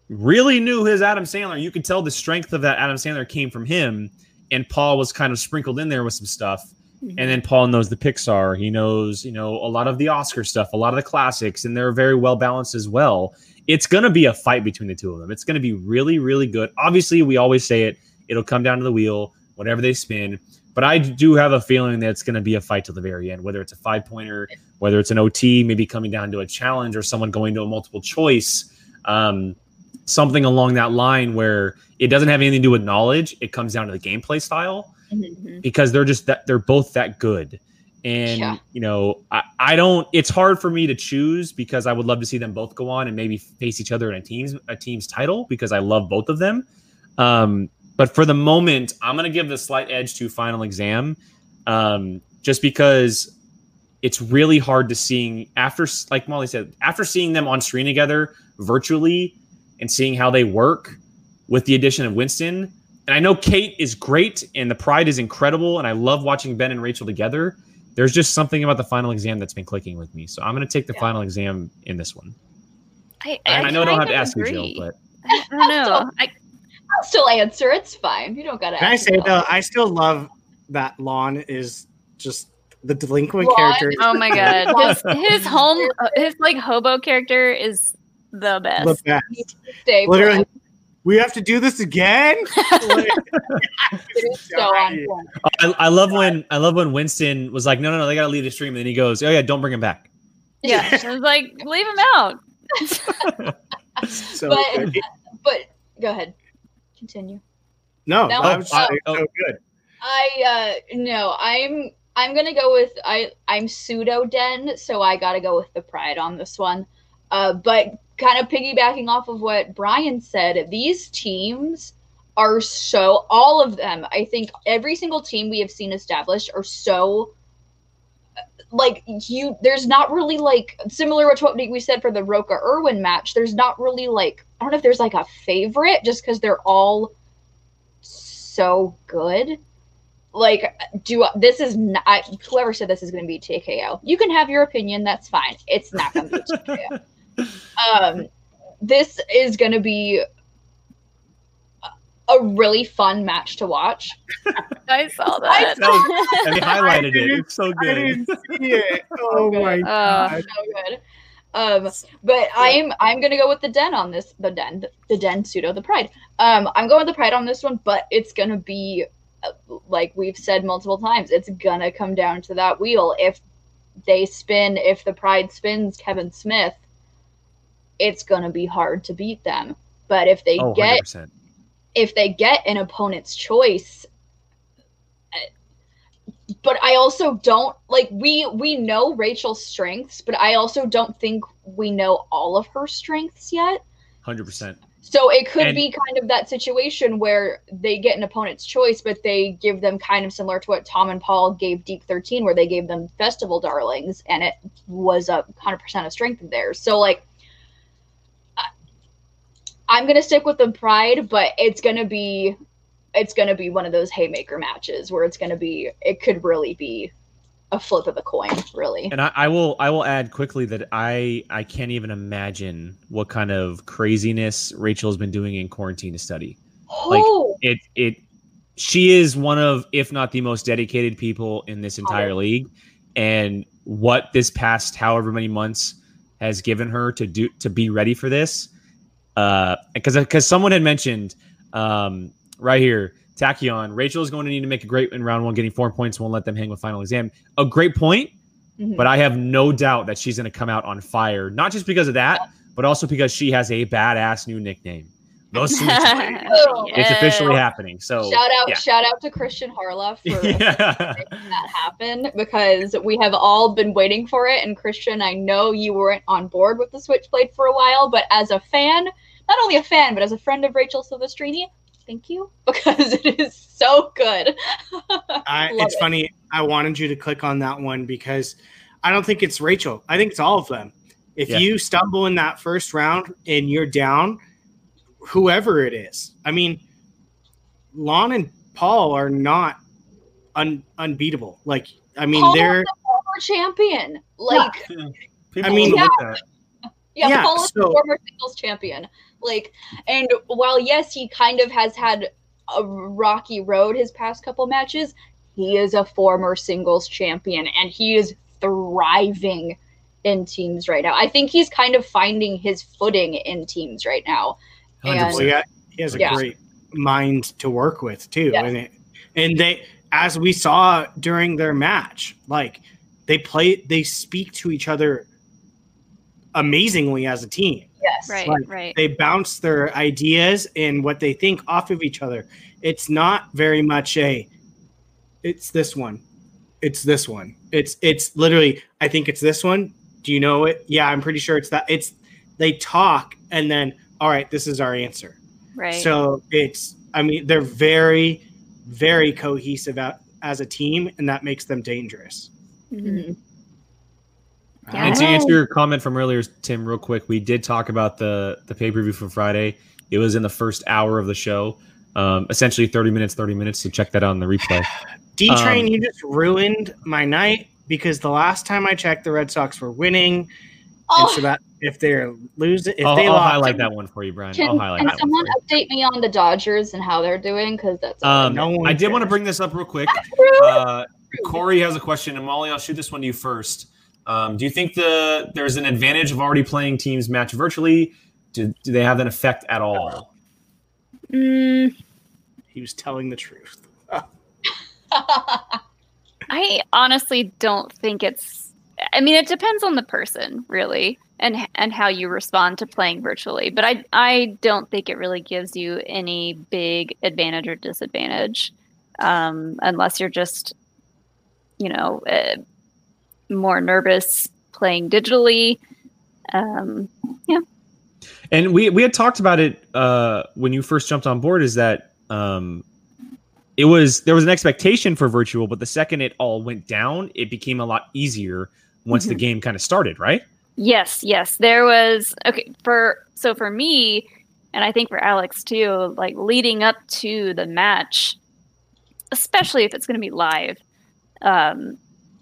Speaker 1: really knew his adam sandler you could tell the strength of that adam sandler came from him and Paul was kind of sprinkled in there with some stuff. And then Paul knows the Pixar. He knows, you know, a lot of the Oscar stuff, a lot of the classics, and they're very well balanced as well. It's going to be a fight between the two of them. It's going to be really, really good. Obviously, we always say it. It'll come down to the wheel, whatever they spin. But I do have a feeling that it's going to be a fight till the very end, whether it's a five pointer, whether it's an OT, maybe coming down to a challenge or someone going to a multiple choice. Um, something along that line where it doesn't have anything to do with knowledge. It comes down to the gameplay style
Speaker 3: Mhm.
Speaker 1: because they're just that they're both that good. And
Speaker 3: Yeah.
Speaker 1: you know, I, I don't. It's hard for me to choose because I would love to see them both go on and maybe face each other in a team's a team's title because I love both of them. Um, but for the moment, I'm gonna give the slight edge to Final Exam, um, just because it's really hard to seeing after, like Molly said, after seeing them on screen together virtually and seeing how they work with the addition of Winston. And I know Kate is great and the pride is incredible, and I love watching Ben and Rachel together. There's just something about the final exam that's been clicking with me. So I'm going to take the
Speaker 3: Yeah.
Speaker 1: final exam in this one.
Speaker 4: I,
Speaker 1: And I, know I don't have to
Speaker 4: of
Speaker 1: ask you, Jill, but
Speaker 4: I don't know. I,
Speaker 3: I'll still answer. It's fine. You don't gotta.
Speaker 2: Can I say though. I still love that Lon is just the delinquent
Speaker 3: Lon?
Speaker 2: character.
Speaker 4: oh my god, his, his home, uh, his like hobo character is the best.
Speaker 2: The best.
Speaker 3: Stay
Speaker 2: Literally,
Speaker 3: forever.
Speaker 2: We have to do this again. Like,
Speaker 3: so.
Speaker 1: I, I love when I love when Winston was like, no, no, no, they got to leave the stream, and then he goes, oh yeah, don't bring him back.
Speaker 4: Yeah, I was like, leave him out.
Speaker 2: so
Speaker 3: But-
Speaker 2: good.
Speaker 3: But go ahead. Continue.
Speaker 2: no,
Speaker 3: No,
Speaker 2: that was
Speaker 1: I-
Speaker 2: so,
Speaker 1: oh.
Speaker 2: so good.
Speaker 3: I uh no, I'm I'm gonna go with I I'm pseudo den, so I gotta go with the pride on this one. Uh, but kind of piggybacking off of what Brian said, these teams are so all of them. I think every single team we have seen established are so like you. There's not really like similar to what we said for the Rocha Erwin match. There's not really like I don't know if there's like a favorite just because they're all so good like do this is not whoever said this is going to be TKO. You can have your opinion, that's fine. It's not going to be TKO. um this is going to be a- a really fun match to watch.
Speaker 4: I saw
Speaker 3: I
Speaker 4: that.
Speaker 1: saw- And they highlighted it. It's so
Speaker 2: I
Speaker 1: good.
Speaker 2: didn't see it. Oh
Speaker 3: Okay.
Speaker 2: my
Speaker 4: Uh,
Speaker 2: god.
Speaker 3: So good. Um but I'm I'm going to go with the den on this the den the den pseudo the pride. Um I'm going with the pride on this one, but it's going to be uh, like we've said multiple times, it's going to come down to that wheel if they spin if the pride spins Kevin Smith, it's going to be hard to beat them. But if they
Speaker 1: Oh,
Speaker 3: get
Speaker 1: 100%.
Speaker 3: if they get an opponent's choice uh, but i also don't like we we know rachel's strengths but i also don't think we know all of her strengths yet
Speaker 1: 100%.
Speaker 3: so it could
Speaker 1: And-
Speaker 3: be kind of that situation where they get an opponent's choice but they give them kind of similar to what tom and paul gave deep 13 where they gave them festival darlings and it was a 100% of strength of theirs so like i'm gonna stick with the pride but it's gonna be it's gonna be one of those haymaker matches where it's gonna be it could really be a flip of the coin really
Speaker 1: And I, I will I will add quickly that I I can't even imagine what kind of craziness Rachel's been doing in quarantine to study. like,
Speaker 3: oh
Speaker 1: It it she is one of if not the most dedicated people in this entire
Speaker 3: Oh.
Speaker 1: league, and what this past however many months has given her to do to be ready for this. Uh, because because someone had mentioned um right here. Tachyon, Rachel is going to need to make a great in round one, getting four points won't let them hang with final exam. A great point,
Speaker 3: Mhm.
Speaker 1: but I have no doubt that she's going to come out on fire. Not just because of that, but also because she has a badass new nickname. The Switch Lady. It's officially happening. So
Speaker 3: shout out
Speaker 1: yeah.
Speaker 3: shout out to kristian harloff for
Speaker 1: yeah.
Speaker 3: making that happen because we have all been waiting for it. And Kristian, I know you weren't on board with the Switchblade for a while, but as a fan, not only a fan, but as a friend of Rachel Silvestrini, thank you because it is so good.
Speaker 2: I, it's
Speaker 3: it.
Speaker 2: funny. I wanted you to click on that one because I don't think it's Rachel. I think it's all of them. If
Speaker 1: Yeah.
Speaker 2: you stumble in that first round and you're down, whoever it is, I mean, Lon and Paul are not un, unbeatable. Like, I mean,
Speaker 3: Paul
Speaker 2: they're
Speaker 3: the former champion. Like,
Speaker 1: People
Speaker 2: I mean-
Speaker 1: overlook that.
Speaker 3: yeah,
Speaker 2: Yeah,
Speaker 3: Paul is the former singles champion. Like, and while yes, he kind of has had a rocky road his past couple matches. He is a former singles champion and he is thriving in teams right now. I think he's kind of finding his footing in teams right now. And-
Speaker 2: yeah, he has a
Speaker 3: Yeah.
Speaker 2: great mind to work with too,
Speaker 3: Yes.
Speaker 2: and it, and they, as we saw during their match, like they play, they speak to each other amazingly as a team.
Speaker 3: Yes.
Speaker 4: Right,
Speaker 2: Like,
Speaker 4: right.
Speaker 2: They bounce their ideas and what they think off of each other. It's not very much a. It's this one. It's this one. It's it's literally. I think it's this one. Do you know it? Yeah, I'm pretty sure it's that. It's they talk and then all right, this is our answer.
Speaker 4: right.
Speaker 2: So it's, I mean, they're very, very cohesive out, as a team, and that makes them dangerous.
Speaker 4: Mhm.
Speaker 3: Mhm.
Speaker 4: Yeah.
Speaker 1: And to answer your comment from earlier, Tim, real quick, we did talk about the the pay per view from Friday. It was in the first hour of the show, um, essentially thirty minutes, thirty minutes. So check that out on the replay.
Speaker 2: D Train,
Speaker 1: Um,
Speaker 2: you just ruined my night because the last time I checked, the Red Sox were winning, and
Speaker 3: Oh,
Speaker 2: so that if they're losing, if
Speaker 1: I'll,
Speaker 2: they
Speaker 1: I'll
Speaker 2: lost,
Speaker 1: highlight that one for you, Brian.
Speaker 3: can,
Speaker 1: I'll highlight
Speaker 3: can
Speaker 1: that
Speaker 3: someone
Speaker 1: for
Speaker 3: update me on the Dodgers and how they're doing? Because that's
Speaker 1: Um,
Speaker 2: No one
Speaker 1: I did want to bring this up real quick. Uh, Corey has a question, and Molly, I'll shoot this one to you first. Um, do you think the there's an advantage of already playing teams match virtually? Do, do they have an effect at all?
Speaker 4: Mm,
Speaker 2: he was telling the truth.
Speaker 4: I honestly don't think it's. I mean, it depends on the person, really, and and how you respond to playing virtually. But I I don't think it really gives you any big advantage or disadvantage, um, unless you're just, you know, uh, more nervous playing digitally. Um, yeah.
Speaker 1: And we we had talked about it uh, when you first jumped on board. Is that um, it was there was an expectation for virtual, but the second it all went down, it became a lot easier once the game kind of started, right?
Speaker 4: Yes, yes. There was okay for so for me and I think for Alex too, like leading up to the match, especially if it's going to be live. Um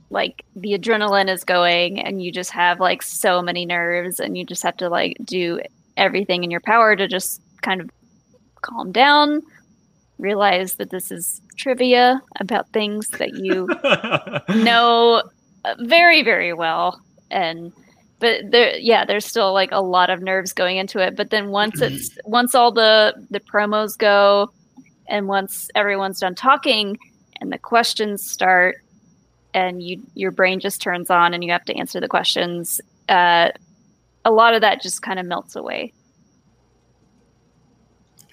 Speaker 4: like the adrenaline is going and you just have like so many nerves and you just have to like do everything in your power to just kind of calm down, realize that this is trivia about things that you know very very well. And but there yeah there's still like a lot of nerves going into it. But then once it's once all the the promos go and once everyone's done talking and the questions start and you your brain just turns on and you have to answer the questions uh a lot of that just kind of melts away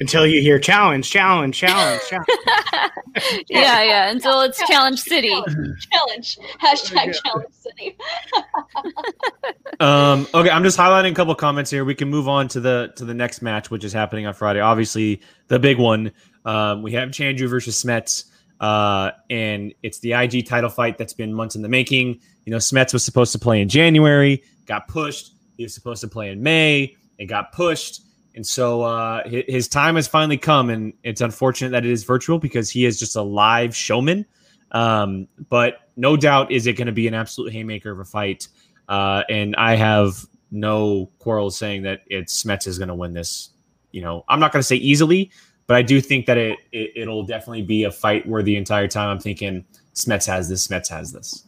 Speaker 2: Until you hear challenge, challenge, challenge, challenge.
Speaker 4: yeah yeah until it's challenge city
Speaker 3: challenge. Hashtag challenge city.
Speaker 1: Um, okay, I'm just highlighting a couple comments here. We can move on to the to the next match, which is happening on Friday. Obviously, the big one. Um, we have Chandru versus Smets, uh, and it's the IG title fight that's been months in the making. You know, Smets was supposed to play in January, got pushed. He was supposed to play in May, it got pushed, and so uh, his time has finally come. And it's unfortunate that it is virtual because he is just a live showman. Um, but no doubt, is it going to be an absolute haymaker of a fight? Uh, and I have no quarrel saying that it's Smets is going to win this. You know, I'm not going to say easily, but I do think that it, it it'll definitely be a fight where the entire time I'm thinking Smets has this, Smets has this.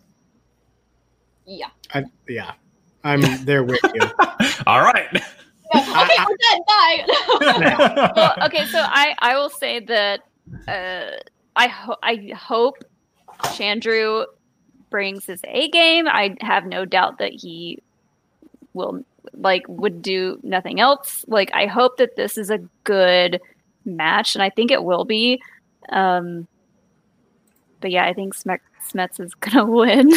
Speaker 3: Yeah.
Speaker 2: I, yeah, I'm there with you.
Speaker 1: All right.
Speaker 3: Yeah, Okay, we're done. Bye.
Speaker 4: well, okay, so I I will say that uh, I ho- I hope Chandru brings his A game. I have no doubt that he will like would do nothing else. Like I hope that this is a good match, and I think it will be. Um, but yeah, I think Smet- Smets is gonna win.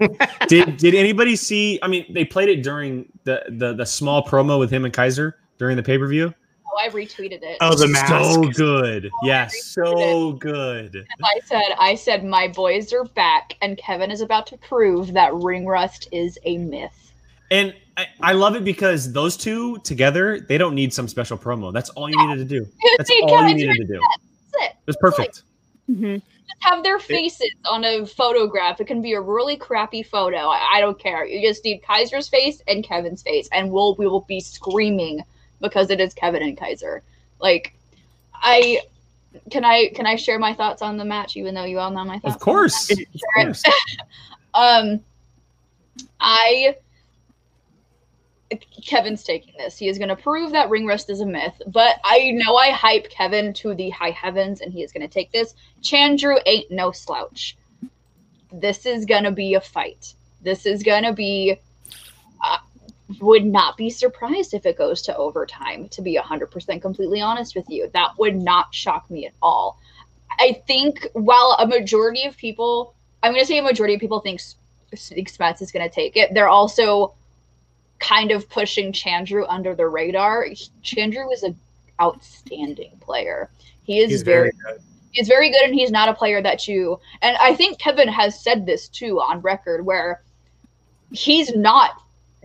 Speaker 1: did did anybody see? I mean, they played it during the the, the small promo with him and Kaiser during the pay per view.
Speaker 3: oh, I retweeted it.
Speaker 2: Oh, the mask.
Speaker 1: So good. Yes,
Speaker 3: I retweeted
Speaker 1: so good.
Speaker 3: I said, I said, my boys are back, and Kevin is about to prove that ring rust is a myth.
Speaker 1: And I, I love it because those two together, they don't need some special promo. That's all you needed to do. That's
Speaker 3: See,
Speaker 1: all you
Speaker 3: Kevin,
Speaker 1: needed to do.
Speaker 3: That's it.
Speaker 1: It was perfect.
Speaker 4: Mhm.
Speaker 3: Just have their faces on a photograph. It can be a really crappy photo. I, I don't care. You just need Kaiser's face and Kevin's face, and we'll we will be screaming because it is Kevin and Kaiser. Like, I can I can I share my thoughts on the match, even though you all know my thoughts?
Speaker 1: Of course. Of course.
Speaker 3: Um, I Kevin's taking this. He is going to prove that ring rust is a myth, but I know I hype Kevin to the high heavens, and he is going to take this. Chandru ain't no slouch. This is going to be a fight. This is going to be. Uh, would not be surprised if it goes to overtime. To be hundred percent completely honest with you, that would not shock me at all. I think while a majority of people, I'm going to say a majority of people think Smets is going to take it. They're also kind of pushing Chandru under the radar. Chandru is an outstanding player. He is
Speaker 2: He's
Speaker 3: very,
Speaker 2: very good.
Speaker 3: he's very good, and he's not a player that you. And I think Kevin has said this too on record, where he's not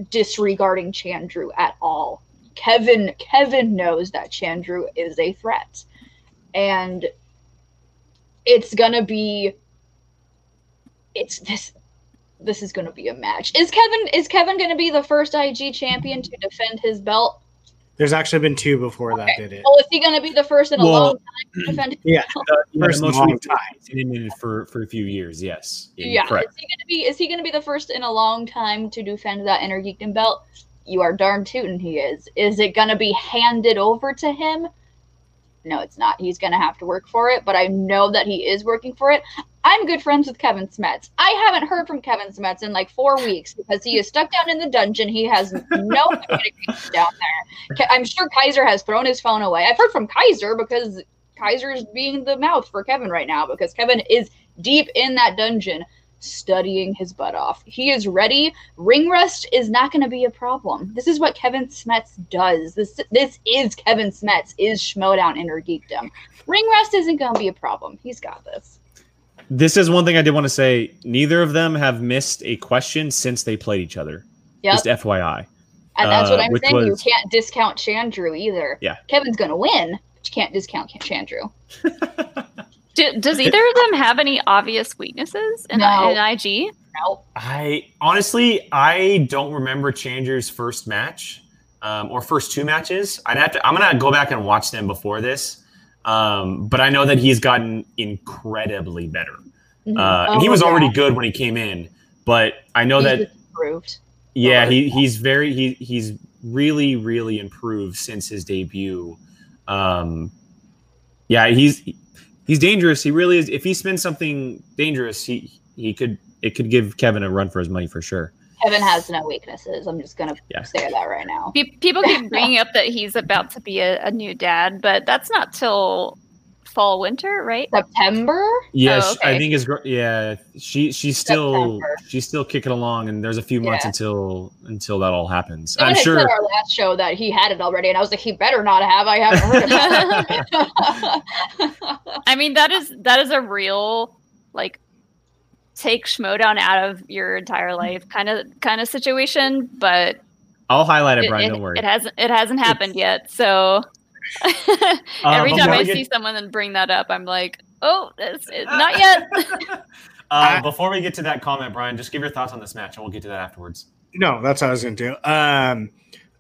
Speaker 3: disregarding Chandru at all. Kevin Kevin knows that Chandru is a threat, and it's gonna be. It's this this is going to be a match. Is Kevin is Kevin going to be the first IG champion to defend his belt?
Speaker 2: There's actually been two before that did it.
Speaker 3: Well, is he going to be the first in a
Speaker 1: Well,
Speaker 3: long time to defend? His
Speaker 2: Yeah,
Speaker 3: belt?
Speaker 1: Yeah,
Speaker 2: First
Speaker 1: the most
Speaker 2: long
Speaker 1: we've
Speaker 2: time.
Speaker 1: seen him in for for a few years. Yes.
Speaker 3: Yeah,
Speaker 1: Correct.
Speaker 3: is he going to be? Is he going to be the first in a long time to defend that Inner Geekdom belt? You are darn tootin' he is. Is it going to be handed over to him? No, it's not. He's going to have to work for it, but I know that he is working for it. I'm good friends with Kevin Smets. I haven't heard from Kevin Smets in like four weeks because he is stuck down in the dungeon. He has no communication down there. I'm sure Kaiser has thrown his phone away. I've heard from Kaiser because Kaiser is being the mouth for Kevin right now because Kevin is deep in that dungeon studying his butt off. He is ready. Ring rust is not going to be a problem. This is what Kevin Smets does. This this is Kevin Smets is Schmoedown Inner Geekdom. Ring rust isn't going to be a problem. He's got this.
Speaker 1: This is one thing I did want to say. Neither of them have missed a question since they played each other.
Speaker 3: Yep.
Speaker 1: Just FYI.
Speaker 3: And that's what
Speaker 1: Uh,
Speaker 3: I'm saying. You can't discount Chandru either.
Speaker 1: Yeah.
Speaker 3: Kevin's going to win, but you can't discount Chandru.
Speaker 4: Do, does either of them have any obvious weaknesses in,
Speaker 3: No.
Speaker 4: in IG?
Speaker 3: No.
Speaker 1: I honestly, I don't remember Chandru's first match um, or first two matches. I'd have to. I'm gonna go back and watch them before this. Um, but I know that he's gotten incredibly better.
Speaker 3: Mhm.
Speaker 1: Uh, and he
Speaker 3: Oh,
Speaker 1: was
Speaker 3: yeah.
Speaker 1: already good when he came in, but I know
Speaker 3: He's
Speaker 1: that
Speaker 3: just improved.
Speaker 1: yeah,
Speaker 3: Or-
Speaker 1: he he's very he he's really really improved since his debut. Um, yeah, he's he's dangerous. He really is. If he spins something dangerous, he he could it could give Kevin a run for his money for sure.
Speaker 3: Kevin has no weaknesses. I'm just going to
Speaker 1: Yeah.
Speaker 3: say that right now.
Speaker 4: People keep bringing up that he's about to be a, a new dad, but that's not till fall winter, right?
Speaker 3: September?
Speaker 1: Yeah,
Speaker 4: Oh,
Speaker 1: sh- I think his gr- yeah she she's still
Speaker 3: September.
Speaker 1: she's still kicking along, and there's a few months
Speaker 3: Yeah.
Speaker 1: until until that all happens.
Speaker 3: Someone
Speaker 1: I'm sure.
Speaker 3: said our last show that he had it already, and I was like, he better not have. I haven't heard about it.
Speaker 4: I mean, that is that is a real like take Schmoedown out of your entire life kind of kind of situation, but
Speaker 1: I'll highlight it,
Speaker 4: it,
Speaker 1: Brian.
Speaker 4: it-
Speaker 1: don't worry.
Speaker 4: it hasn't it hasn't happened yet. So
Speaker 1: Uh,
Speaker 4: every time I
Speaker 1: get-
Speaker 4: see someone and bring that up, I'm like, oh, it's, it, not yet.
Speaker 1: uh, before we get to that comment, Brian, just give your thoughts on this match, and we'll get to that afterwards.
Speaker 2: No, that's what I was going to do. Um,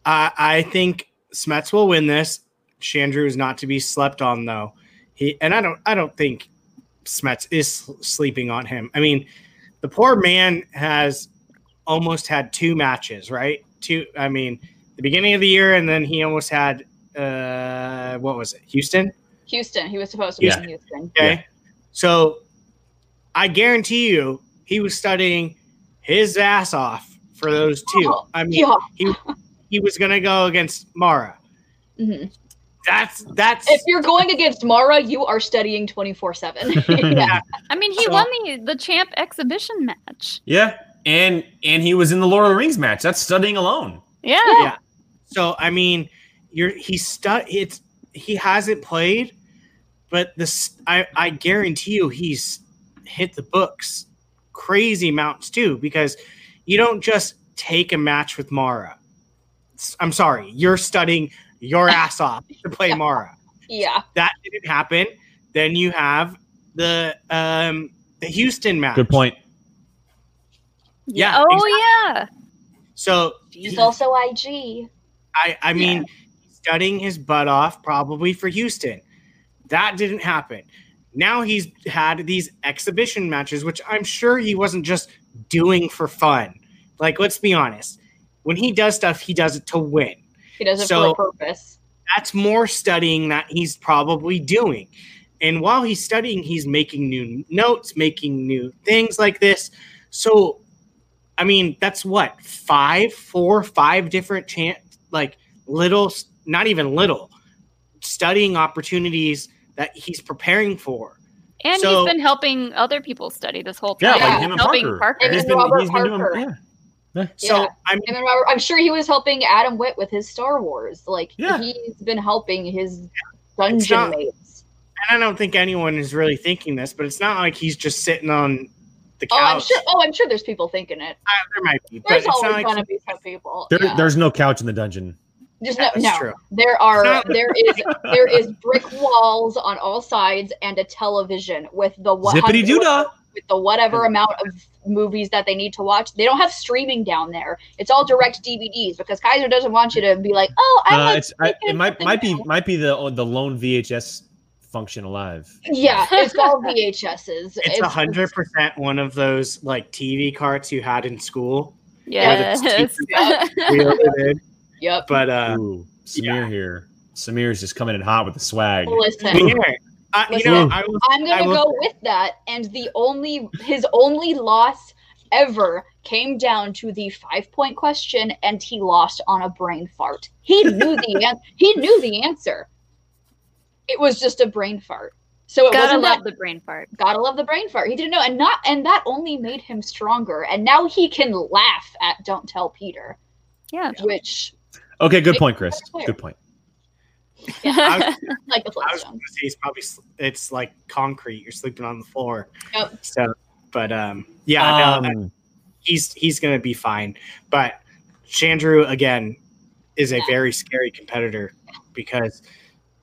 Speaker 2: I, I think Smets will win this. Chandru is not to be slept on, though. He and I don't. I don't think Smets is sleeping on him. I mean, the poor man has almost had two matches, right? Two. I mean, the beginning of the year, and then he almost had uh, what was it? Houston.
Speaker 3: Houston. He was supposed to be
Speaker 1: Yeah.
Speaker 3: in Houston.
Speaker 2: Okay. So I guarantee you he was studying his ass off for those two.
Speaker 3: Oh,
Speaker 2: I mean,
Speaker 3: Yeah.
Speaker 2: he was going to go against Mara.
Speaker 3: Mhm.
Speaker 2: That's that's
Speaker 3: If you're going against Mara, you are studying 24 7. Yeah.
Speaker 4: I mean, he
Speaker 2: So-
Speaker 4: won the the champ exhibition match.
Speaker 1: Yeah, and and he was in the Lord of the Rings match. That's studying alone.
Speaker 4: Yeah.
Speaker 2: Yeah. so. I mean, you're he's stuck. It's he hasn't played, but this I I guarantee you he's hit the books crazy amounts too because you don't just take a match with Mara. I'm sorry, you're studying your ass off to play
Speaker 3: Yeah.
Speaker 2: Mara.
Speaker 3: yeah.
Speaker 2: That didn't happen. Then you have the um the Houston match.
Speaker 1: Good point.
Speaker 2: Yeah.
Speaker 4: Oh
Speaker 2: exactly.
Speaker 4: yeah.
Speaker 2: So
Speaker 3: He's also IG.
Speaker 2: I I mean studying his butt off probably for Houston. That didn't happen. Now he's had these exhibition matches, which I'm sure he wasn't just doing for fun. Like, let's be honest. When he does stuff, he does it to win.
Speaker 3: He does it
Speaker 2: So-
Speaker 3: for a purpose.
Speaker 2: That's more studying that he's probably doing. And while he's studying, he's making new notes, making new things like this. So, I mean, that's what five, four, five different chan like little, not even little, studying opportunities that he's preparing for.
Speaker 4: And
Speaker 2: So-
Speaker 4: he's been helping other people study this whole
Speaker 1: Yeah,
Speaker 4: time.
Speaker 3: like
Speaker 1: him and
Speaker 4: helping
Speaker 1: Parker.
Speaker 4: Parker.
Speaker 3: And
Speaker 1: He's
Speaker 3: then
Speaker 1: been,
Speaker 3: Robert
Speaker 1: he's been doing,
Speaker 3: Parker.
Speaker 1: yeah.
Speaker 2: So,
Speaker 3: Yeah.
Speaker 2: I mean,
Speaker 3: And then Robert, I'm sure he was helping Adam Witt with his Star Wars. Like
Speaker 1: Yeah.
Speaker 3: he's been helping his dungeon
Speaker 2: not-
Speaker 3: mates.
Speaker 2: and I don't think anyone is really thinking this, but it's not like he's just sitting on the couch.
Speaker 3: Oh, I'm sure. Oh, I'm sure there's people thinking it.
Speaker 2: Uh, there might be,
Speaker 3: There's
Speaker 2: it's
Speaker 3: always
Speaker 2: like
Speaker 3: gonna be some people.
Speaker 1: There,
Speaker 3: yeah.
Speaker 1: There's no couch in the dungeon.
Speaker 3: Just
Speaker 2: Yeah,
Speaker 3: no,
Speaker 2: that's
Speaker 3: no.
Speaker 2: true.
Speaker 3: There are there is there is brick walls on all sides and a television with the what
Speaker 1: Zippity doo
Speaker 3: with the whatever amount of movies that they need to watch. They don't have streaming down there. It's all direct DVDs because Kaiser doesn't want you to be like, oh, I
Speaker 1: Uh,
Speaker 3: like
Speaker 1: it's I, it might might be
Speaker 3: now."
Speaker 1: might be the the lone VHS function alive.
Speaker 3: yeah, it's all VHSs.
Speaker 2: It's a hundred percent one of those like TV carts you had in school.
Speaker 4: yes.
Speaker 2: We really did.
Speaker 3: Yep.
Speaker 2: But uh,
Speaker 1: Ooh, Samir here. Samir's just coming in hot with the swag.
Speaker 3: Listen,
Speaker 2: yeah. Uh, you know, I was,
Speaker 3: I'm gonna
Speaker 2: will-
Speaker 3: go with that. And the only his only loss ever came down to the five point question, and he lost on a brain fart. He knew the an- he knew the answer. It was just a brain fart. So it
Speaker 4: Gotta
Speaker 3: wasn't
Speaker 4: love
Speaker 3: that.
Speaker 4: the brain fart.
Speaker 3: Gotta love the brain fart. He didn't know, and not and that only made him stronger. And now he can laugh at "Don't Tell Peter,"
Speaker 4: Yeah.
Speaker 3: which
Speaker 1: Okay, good point, Chris. Good point.
Speaker 2: I was,
Speaker 3: like the
Speaker 2: I was gonna say it's probably it's like concrete. You're sleeping on the floor.
Speaker 3: Yep.
Speaker 2: So, but um, yeah, no,
Speaker 1: Um,
Speaker 2: he's he's gonna be fine. But Chandru again is a very scary competitor because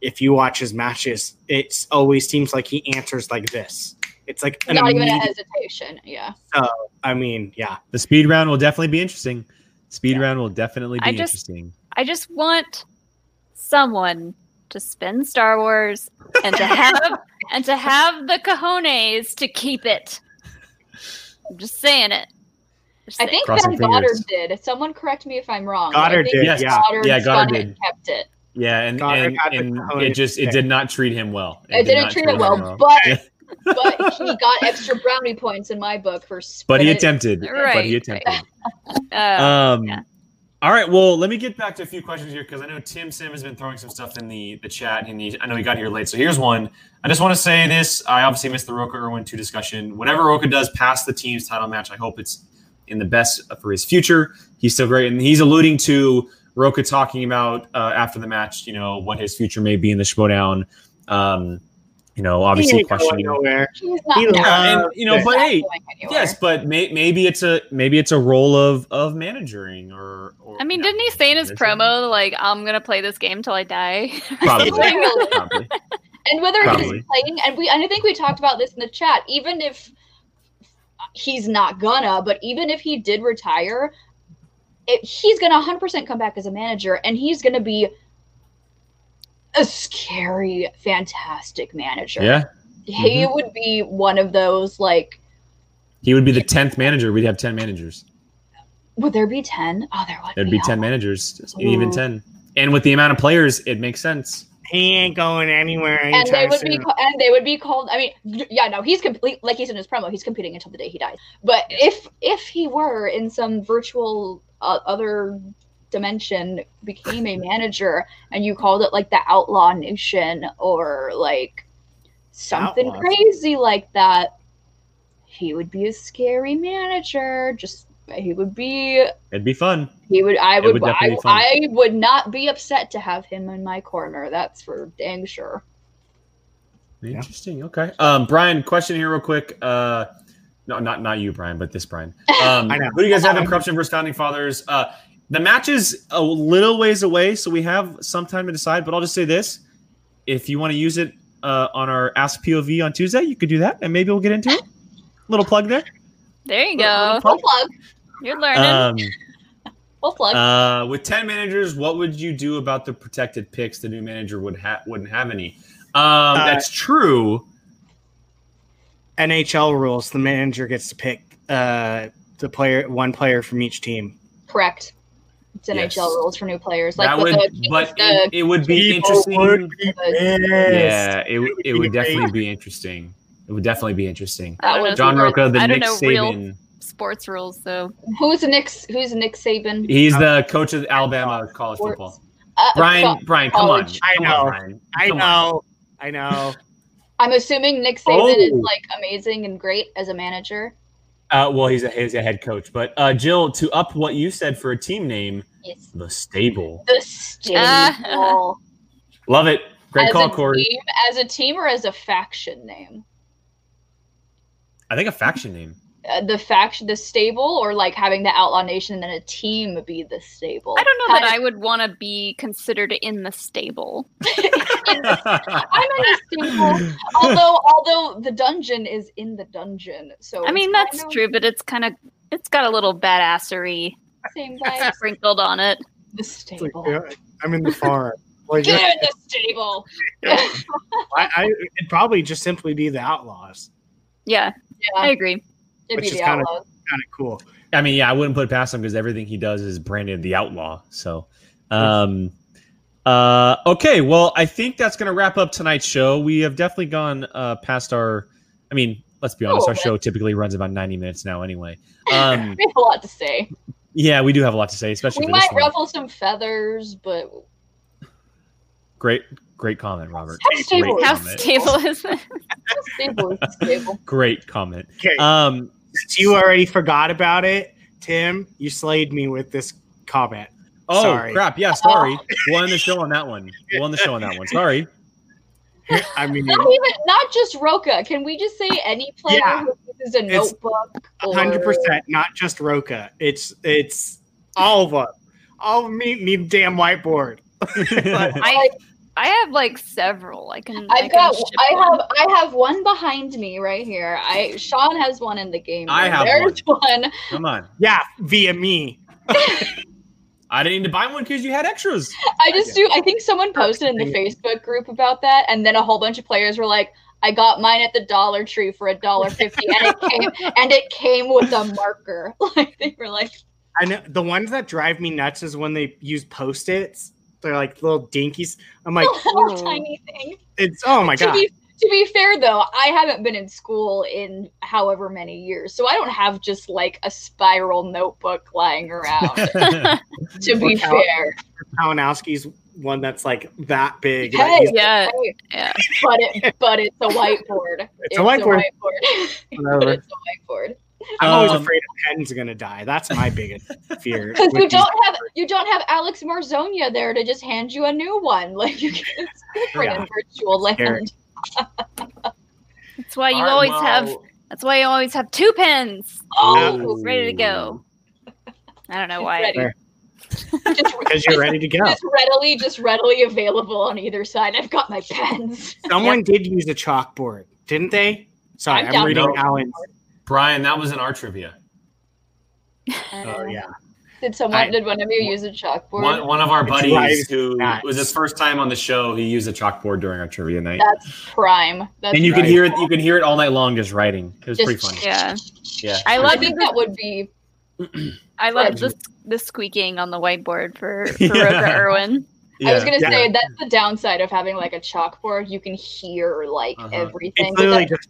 Speaker 2: if you watch his matches, it always seems like he answers like this. It's like an
Speaker 3: Not even a hesitation. Yeah.
Speaker 2: I mean, yeah.
Speaker 1: the speed round will definitely be interesting. Speed round will definitely be
Speaker 4: I just-
Speaker 1: interesting.
Speaker 4: I just want someone to spin Star Wars and to have and to have the cojones to keep it. I'm just saying it. Just
Speaker 3: I think
Speaker 1: Crossing
Speaker 3: Ben
Speaker 1: fingers.
Speaker 3: Goddard did. Someone correct me if I'm wrong.
Speaker 2: Goddard did,
Speaker 1: Yes.
Speaker 2: yeah.
Speaker 3: Goddard
Speaker 1: Yeah, Goddard
Speaker 3: spun it
Speaker 1: did.
Speaker 3: kept it.
Speaker 1: Yeah, and,
Speaker 2: Goddard
Speaker 1: and, and it just it did not treat him well.
Speaker 3: It,
Speaker 1: did
Speaker 3: didn't
Speaker 1: not
Speaker 3: treat it
Speaker 1: him
Speaker 3: well, but but he got extra brownie points in my book for.
Speaker 1: But he
Speaker 3: spinning it.
Speaker 1: attempted. But
Speaker 4: Right,
Speaker 1: he
Speaker 4: right.
Speaker 1: attempted.
Speaker 4: Uh,
Speaker 1: Um,
Speaker 4: yeah.
Speaker 1: All right. Well, let me get back to a few questions here because I know Tim Sim has been throwing some stuff in the the chat, and he, I know he got here late. So here's one. I just want to say this. I obviously missed the Rocha Erwin two discussion. Whatever Rocha does past the team's title match, I hope it's in the best for his future. He's still great, and he's alluding to Rocha talking about uh, after the match. You know what his future may be in the Schmoedown. Um, you know, obviously
Speaker 2: he ain't going
Speaker 1: questioning.
Speaker 2: nowhere.
Speaker 3: He's not.
Speaker 2: He
Speaker 1: and you know, but hey. Yes, but may, maybe it's a maybe it's a role of of managing or. or
Speaker 4: I mean,
Speaker 1: you
Speaker 4: didn't he say in his promo like I'm gonna play this game till I die?
Speaker 1: Probably. Probably.
Speaker 3: And whether
Speaker 1: Probably.
Speaker 3: he's playing, and we, and I think we talked about this in the chat. Even if he's not gonna, but even if he did retire, it, he's gonna 100% come back as a manager, and he's gonna be a scary, fantastic manager.
Speaker 1: Yeah,
Speaker 3: he would be one of those like.
Speaker 1: he would be the tenth manager. We'd have ten managers.
Speaker 3: Would there be 10? Oh, there would
Speaker 1: There'd
Speaker 3: be.
Speaker 1: be ten managers, even ten. And with the amount of players, it makes sense.
Speaker 2: He ain't going anywhere
Speaker 3: and they
Speaker 2: anytime
Speaker 3: would be
Speaker 2: soon.
Speaker 3: ca- and they would be called i mean yeah no he's complete like he's in his promo he's competing until the day he dies but if if he were in some virtual uh, other dimension became a manager and you called it like the outlaw nation or like something
Speaker 2: Outlaws.
Speaker 3: crazy like that he would be a scary manager just he would be
Speaker 1: It'd be fun.
Speaker 3: he would i would,
Speaker 1: would
Speaker 3: I,
Speaker 1: definitely be fun.
Speaker 3: I would not be upset to have him in my corner that's for dang sure
Speaker 1: Interesting. Okay. Um, Brian, question here, real quick. Uh, no, not not you, Brian, but this Brian. Um,
Speaker 2: I know.
Speaker 1: who do you guys have in Corruption versus Founding Fathers? Uh, the match is a little ways away, so we have some time to decide. But I'll just say this: if you want to use it uh, on our Ask POV on Tuesday, you could do that, and maybe we'll get into it. Little plug there.
Speaker 4: there you go.
Speaker 3: full plug
Speaker 4: You're learning.
Speaker 1: Um,
Speaker 3: full plug
Speaker 1: Uh, with ten managers, what would you do about the protected picks? The new manager would ha- wouldn't have any. Um, that's true.
Speaker 2: NHL rules: the manager gets to pick uh, the player, one player from each team.
Speaker 3: Correct. It's
Speaker 1: Yes.
Speaker 3: NHL rules for new players. Like
Speaker 1: that would,
Speaker 3: the,
Speaker 1: but
Speaker 3: the,
Speaker 1: it, it would be interesting.
Speaker 2: would be
Speaker 1: yeah, it,
Speaker 2: would
Speaker 1: it would definitely be interesting. It would definitely be interesting.
Speaker 4: I don't
Speaker 3: would
Speaker 4: know
Speaker 1: John
Speaker 4: sports-
Speaker 1: Rocha, the
Speaker 4: I don't
Speaker 1: Nick
Speaker 4: know real
Speaker 1: Saban.
Speaker 4: sports rules, so
Speaker 3: who's Nick? Who's Nick Saban?
Speaker 1: He's the coach of Alabama college football.
Speaker 3: Uh,
Speaker 1: Brian,
Speaker 3: co-
Speaker 1: Brian, come on.
Speaker 2: I know.
Speaker 1: on,
Speaker 2: I
Speaker 1: Come on.
Speaker 2: know, I know.
Speaker 3: I'm assuming Nick Saban is
Speaker 1: Oh.
Speaker 3: like amazing and great as a manager.
Speaker 1: Uh, well, he's a he's a head coach. But uh, Jill, to up what you said for a team name,
Speaker 3: Yes.
Speaker 1: the stable.
Speaker 3: The stable.
Speaker 1: Love it. Great
Speaker 3: as
Speaker 1: call,
Speaker 3: a
Speaker 1: Corey.
Speaker 3: Team, as a team or as a faction name?
Speaker 1: I think a faction name.
Speaker 3: Uh, the faction, the stable, or like having the Outlaw Nation and then a team be the stable.
Speaker 4: I don't know that
Speaker 3: Kind
Speaker 4: I would want to be considered in the stable.
Speaker 3: I'm in the stable. although, although the dungeon is in the dungeon, so
Speaker 4: I mean, that's
Speaker 3: kind of
Speaker 4: true, but it's kind of it's got a little badassery
Speaker 3: Same vibe.
Speaker 4: sprinkled on it.
Speaker 3: The
Speaker 2: It's like,
Speaker 3: stable.
Speaker 2: yeah, I'm in the farm. Like,
Speaker 3: Get in the stable.
Speaker 2: I, I, it'd probably just simply be the Outlaws.
Speaker 4: Yeah, I agree.
Speaker 3: it'd
Speaker 2: Which
Speaker 3: be
Speaker 2: is kinda- Kind of cool.
Speaker 1: I mean, yeah, I wouldn't put it past him because everything he does is branded the outlaw. So, um, uh, okay, well, I think that's going to wrap up tonight's show. We have definitely gone uh, past our. I mean, let's be honest,
Speaker 3: Oh,
Speaker 1: our show typically runs about ninety minutes now, anyway. Um,
Speaker 3: We have a lot to say.
Speaker 1: Yeah, we do have a lot to say, especially
Speaker 3: We
Speaker 1: for this
Speaker 3: might
Speaker 1: one.
Speaker 3: ruffle some feathers, but
Speaker 1: Great, great comment, Robert.
Speaker 3: How stable
Speaker 1: Great
Speaker 4: How
Speaker 1: comment.
Speaker 4: stable is it?
Speaker 3: the stable is stable.
Speaker 1: Great comment.
Speaker 2: Okay,
Speaker 1: Um,
Speaker 2: since you already forgot about it, Tim, you slayed me with this comment.
Speaker 1: oh
Speaker 2: Sorry.
Speaker 1: crap! Yeah, sorry. We'll end the show on that one. We'll end the show on that one. Sorry.
Speaker 2: I mean,
Speaker 3: Not even, not just Rocha. Can we just say any player
Speaker 2: Yeah.
Speaker 3: who uses a
Speaker 2: It's
Speaker 3: notebook?
Speaker 2: hundred percent, not just Rocha. It's it's all of them. All of me need damn whiteboard.
Speaker 4: I I have like several. I can. I
Speaker 3: I've
Speaker 4: can
Speaker 3: got.
Speaker 4: ship
Speaker 3: I
Speaker 4: one.
Speaker 3: have. I have one behind me right here. I Sean has one in the game.
Speaker 1: I have
Speaker 3: There's one.
Speaker 1: Come on.
Speaker 2: Yeah, via me.
Speaker 1: I didn't need to buy one because you had extras.
Speaker 3: I just do. I think someone posted in the Facebook group about that, and then a whole bunch of players were like, "I got mine at the Dollar Tree for a dollar fifty, and it came and it came with a marker." Like they were like,
Speaker 2: I know the ones that drive me nuts is when they use post-its. They're like little dinkies. I'm like,
Speaker 3: a little
Speaker 4: Ooh.
Speaker 3: tiny thing.
Speaker 2: it's oh my
Speaker 3: to
Speaker 2: god.
Speaker 3: be to be fair though, I haven't been in school in however many years, so I don't have just like a spiral notebook lying around. to be
Speaker 2: Look
Speaker 3: fair,
Speaker 2: Kalinowski's one that's like that big.
Speaker 3: Hey.
Speaker 2: He's-
Speaker 4: Yeah,
Speaker 3: Hey,
Speaker 4: yeah.
Speaker 3: but it but it's a whiteboard.
Speaker 2: It's a whiteboard.
Speaker 3: whiteboard. but it's a whiteboard.
Speaker 2: I'm always
Speaker 1: Um,
Speaker 2: afraid a pen's gonna die. That's my biggest fear.
Speaker 3: Because you don't have you don't have Alex Marzonia there to just hand you a new one. Like you can it's different
Speaker 2: Yeah.
Speaker 3: in virtual
Speaker 2: Scary.
Speaker 3: land.
Speaker 4: That's why you
Speaker 1: All right,
Speaker 4: always
Speaker 1: well,
Speaker 4: have. That's why you always have two pens
Speaker 3: Oh,
Speaker 4: ready to go. I don't know why.
Speaker 3: Just,
Speaker 2: because you're ready to go.
Speaker 3: just readily, just readily available on either side. I've got my pens.
Speaker 2: Someone did use a chalkboard, didn't they? Sorry,
Speaker 3: I'm
Speaker 2: I'm, reading
Speaker 1: for it.
Speaker 2: Alan's.
Speaker 1: Brian, that was in our trivia.
Speaker 2: Oh yeah,
Speaker 3: Did someone?
Speaker 2: I-
Speaker 3: did one of you use a chalkboard?
Speaker 1: One, one of our buddies who
Speaker 2: Nice.
Speaker 1: was his first time on the show, he used a chalkboard during our trivia night.
Speaker 3: That's prime. That's
Speaker 1: and you
Speaker 2: right.
Speaker 1: could hear it you can hear it all night long just writing. It was
Speaker 3: Just-
Speaker 1: pretty funny.
Speaker 4: Yeah,
Speaker 1: Yeah.
Speaker 4: I
Speaker 3: I
Speaker 4: love
Speaker 3: think that would be.
Speaker 4: I love
Speaker 3: Right.
Speaker 4: the the squeaking on the whiteboard for for Rocha Erwin.
Speaker 3: I was gonna
Speaker 2: Yeah.
Speaker 3: say that's the downside of having like a chalkboard. You can hear like
Speaker 1: Uh-huh.
Speaker 3: everything.
Speaker 2: it's
Speaker 3: With
Speaker 2: literally
Speaker 3: a,
Speaker 2: just.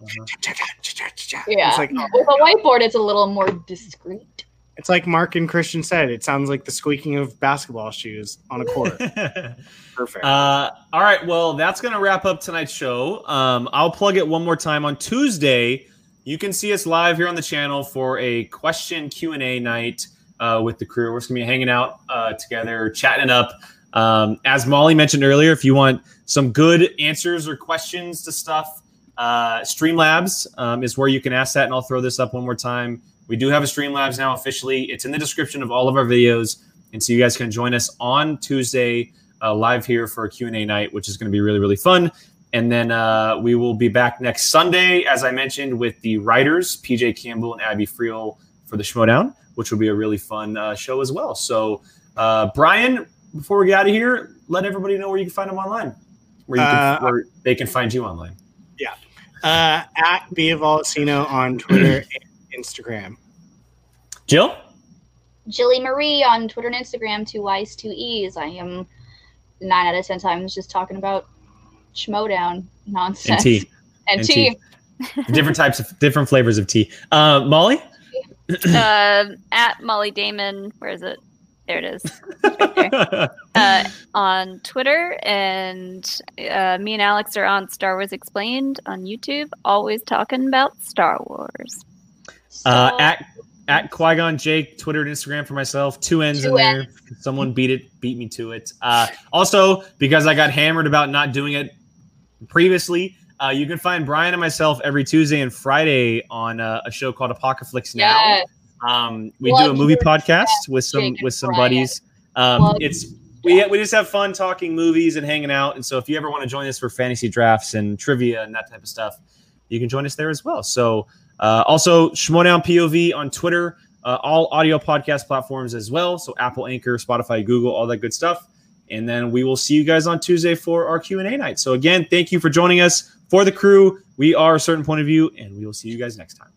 Speaker 3: Yeah.
Speaker 2: It's like
Speaker 3: with a whiteboard, it's a little more discreet.
Speaker 2: It's like Mark and Kristian said. It sounds like the squeaking of basketball shoes on a court. Perfect.
Speaker 1: Uh, all right, well, that's going to wrap up tonight's show. Um, I'll plug it one more time on Tuesday. You can see us live here on the channel for a question Q and A night uh, with the crew. We're just going to be hanging out uh, together, chatting it up. Um, as Molly mentioned earlier, if you want some good answers or questions to stuff, uh, Streamlabs um, is where you can ask that, and I'll throw this up one more time. We do have a Streamlabs now officially. It's in the description of all of our videos, and so you guys can join us on Tuesday uh, live here for a Q&A night, which is going to be really, really fun. And then uh, we will be back next Sunday, as I mentioned, with the writers, PJ Campbell and Abby Friel for the Schmoedown, which will be a really fun uh, show as well. So, uh, Brian, before we get out of here, let everybody know where you can find them online. where you can,
Speaker 2: Uh,
Speaker 1: where they can find you online. Yeah.
Speaker 2: Uh, at Volcino on Twitter and Instagram.
Speaker 1: Jill,
Speaker 3: Jilly Marie on Twitter and Instagram, two Y's, two E's. I am nine out of ten times just talking about schmoedown
Speaker 1: and
Speaker 3: nonsense.
Speaker 1: tea,
Speaker 3: And
Speaker 1: And
Speaker 3: tea.
Speaker 1: different types of different flavors of tea. Uh, Molly,
Speaker 4: Um at Molly Damon. Where is it? There it is. Right there. uh, on Twitter, and uh, me and Alex are on Star Wars Explained on YouTube, always talking about Star Wars.
Speaker 1: uh,
Speaker 3: So-
Speaker 1: at at Qui Gon Jake, Twitter and Instagram for myself. Two N's in there. Someone beat it, beat me to it. Uh, also, because I got hammered about not doing it previously, uh, you can find Brian and myself every Tuesday and Friday on uh, a show called Apocalypse Now.
Speaker 3: Yes.
Speaker 1: Um, we
Speaker 3: Plug
Speaker 1: do a movie podcast with some
Speaker 3: Jake
Speaker 1: with some
Speaker 3: Brian.
Speaker 1: buddies. Um, it's we we just have fun talking movies and hanging out. And so if you ever want to join us for fantasy drafts and trivia and that type of stuff, you can join us there as well. So uh, also Schmoedown POV on Twitter, uh, all audio podcast platforms as well. So Apple, Anchor, Spotify, Google, all that good stuff. And then we will see you guys on Tuesday for our Q and A night. So again, thank you for joining us. For the crew, we are a certain point of view, and we will see you guys next time.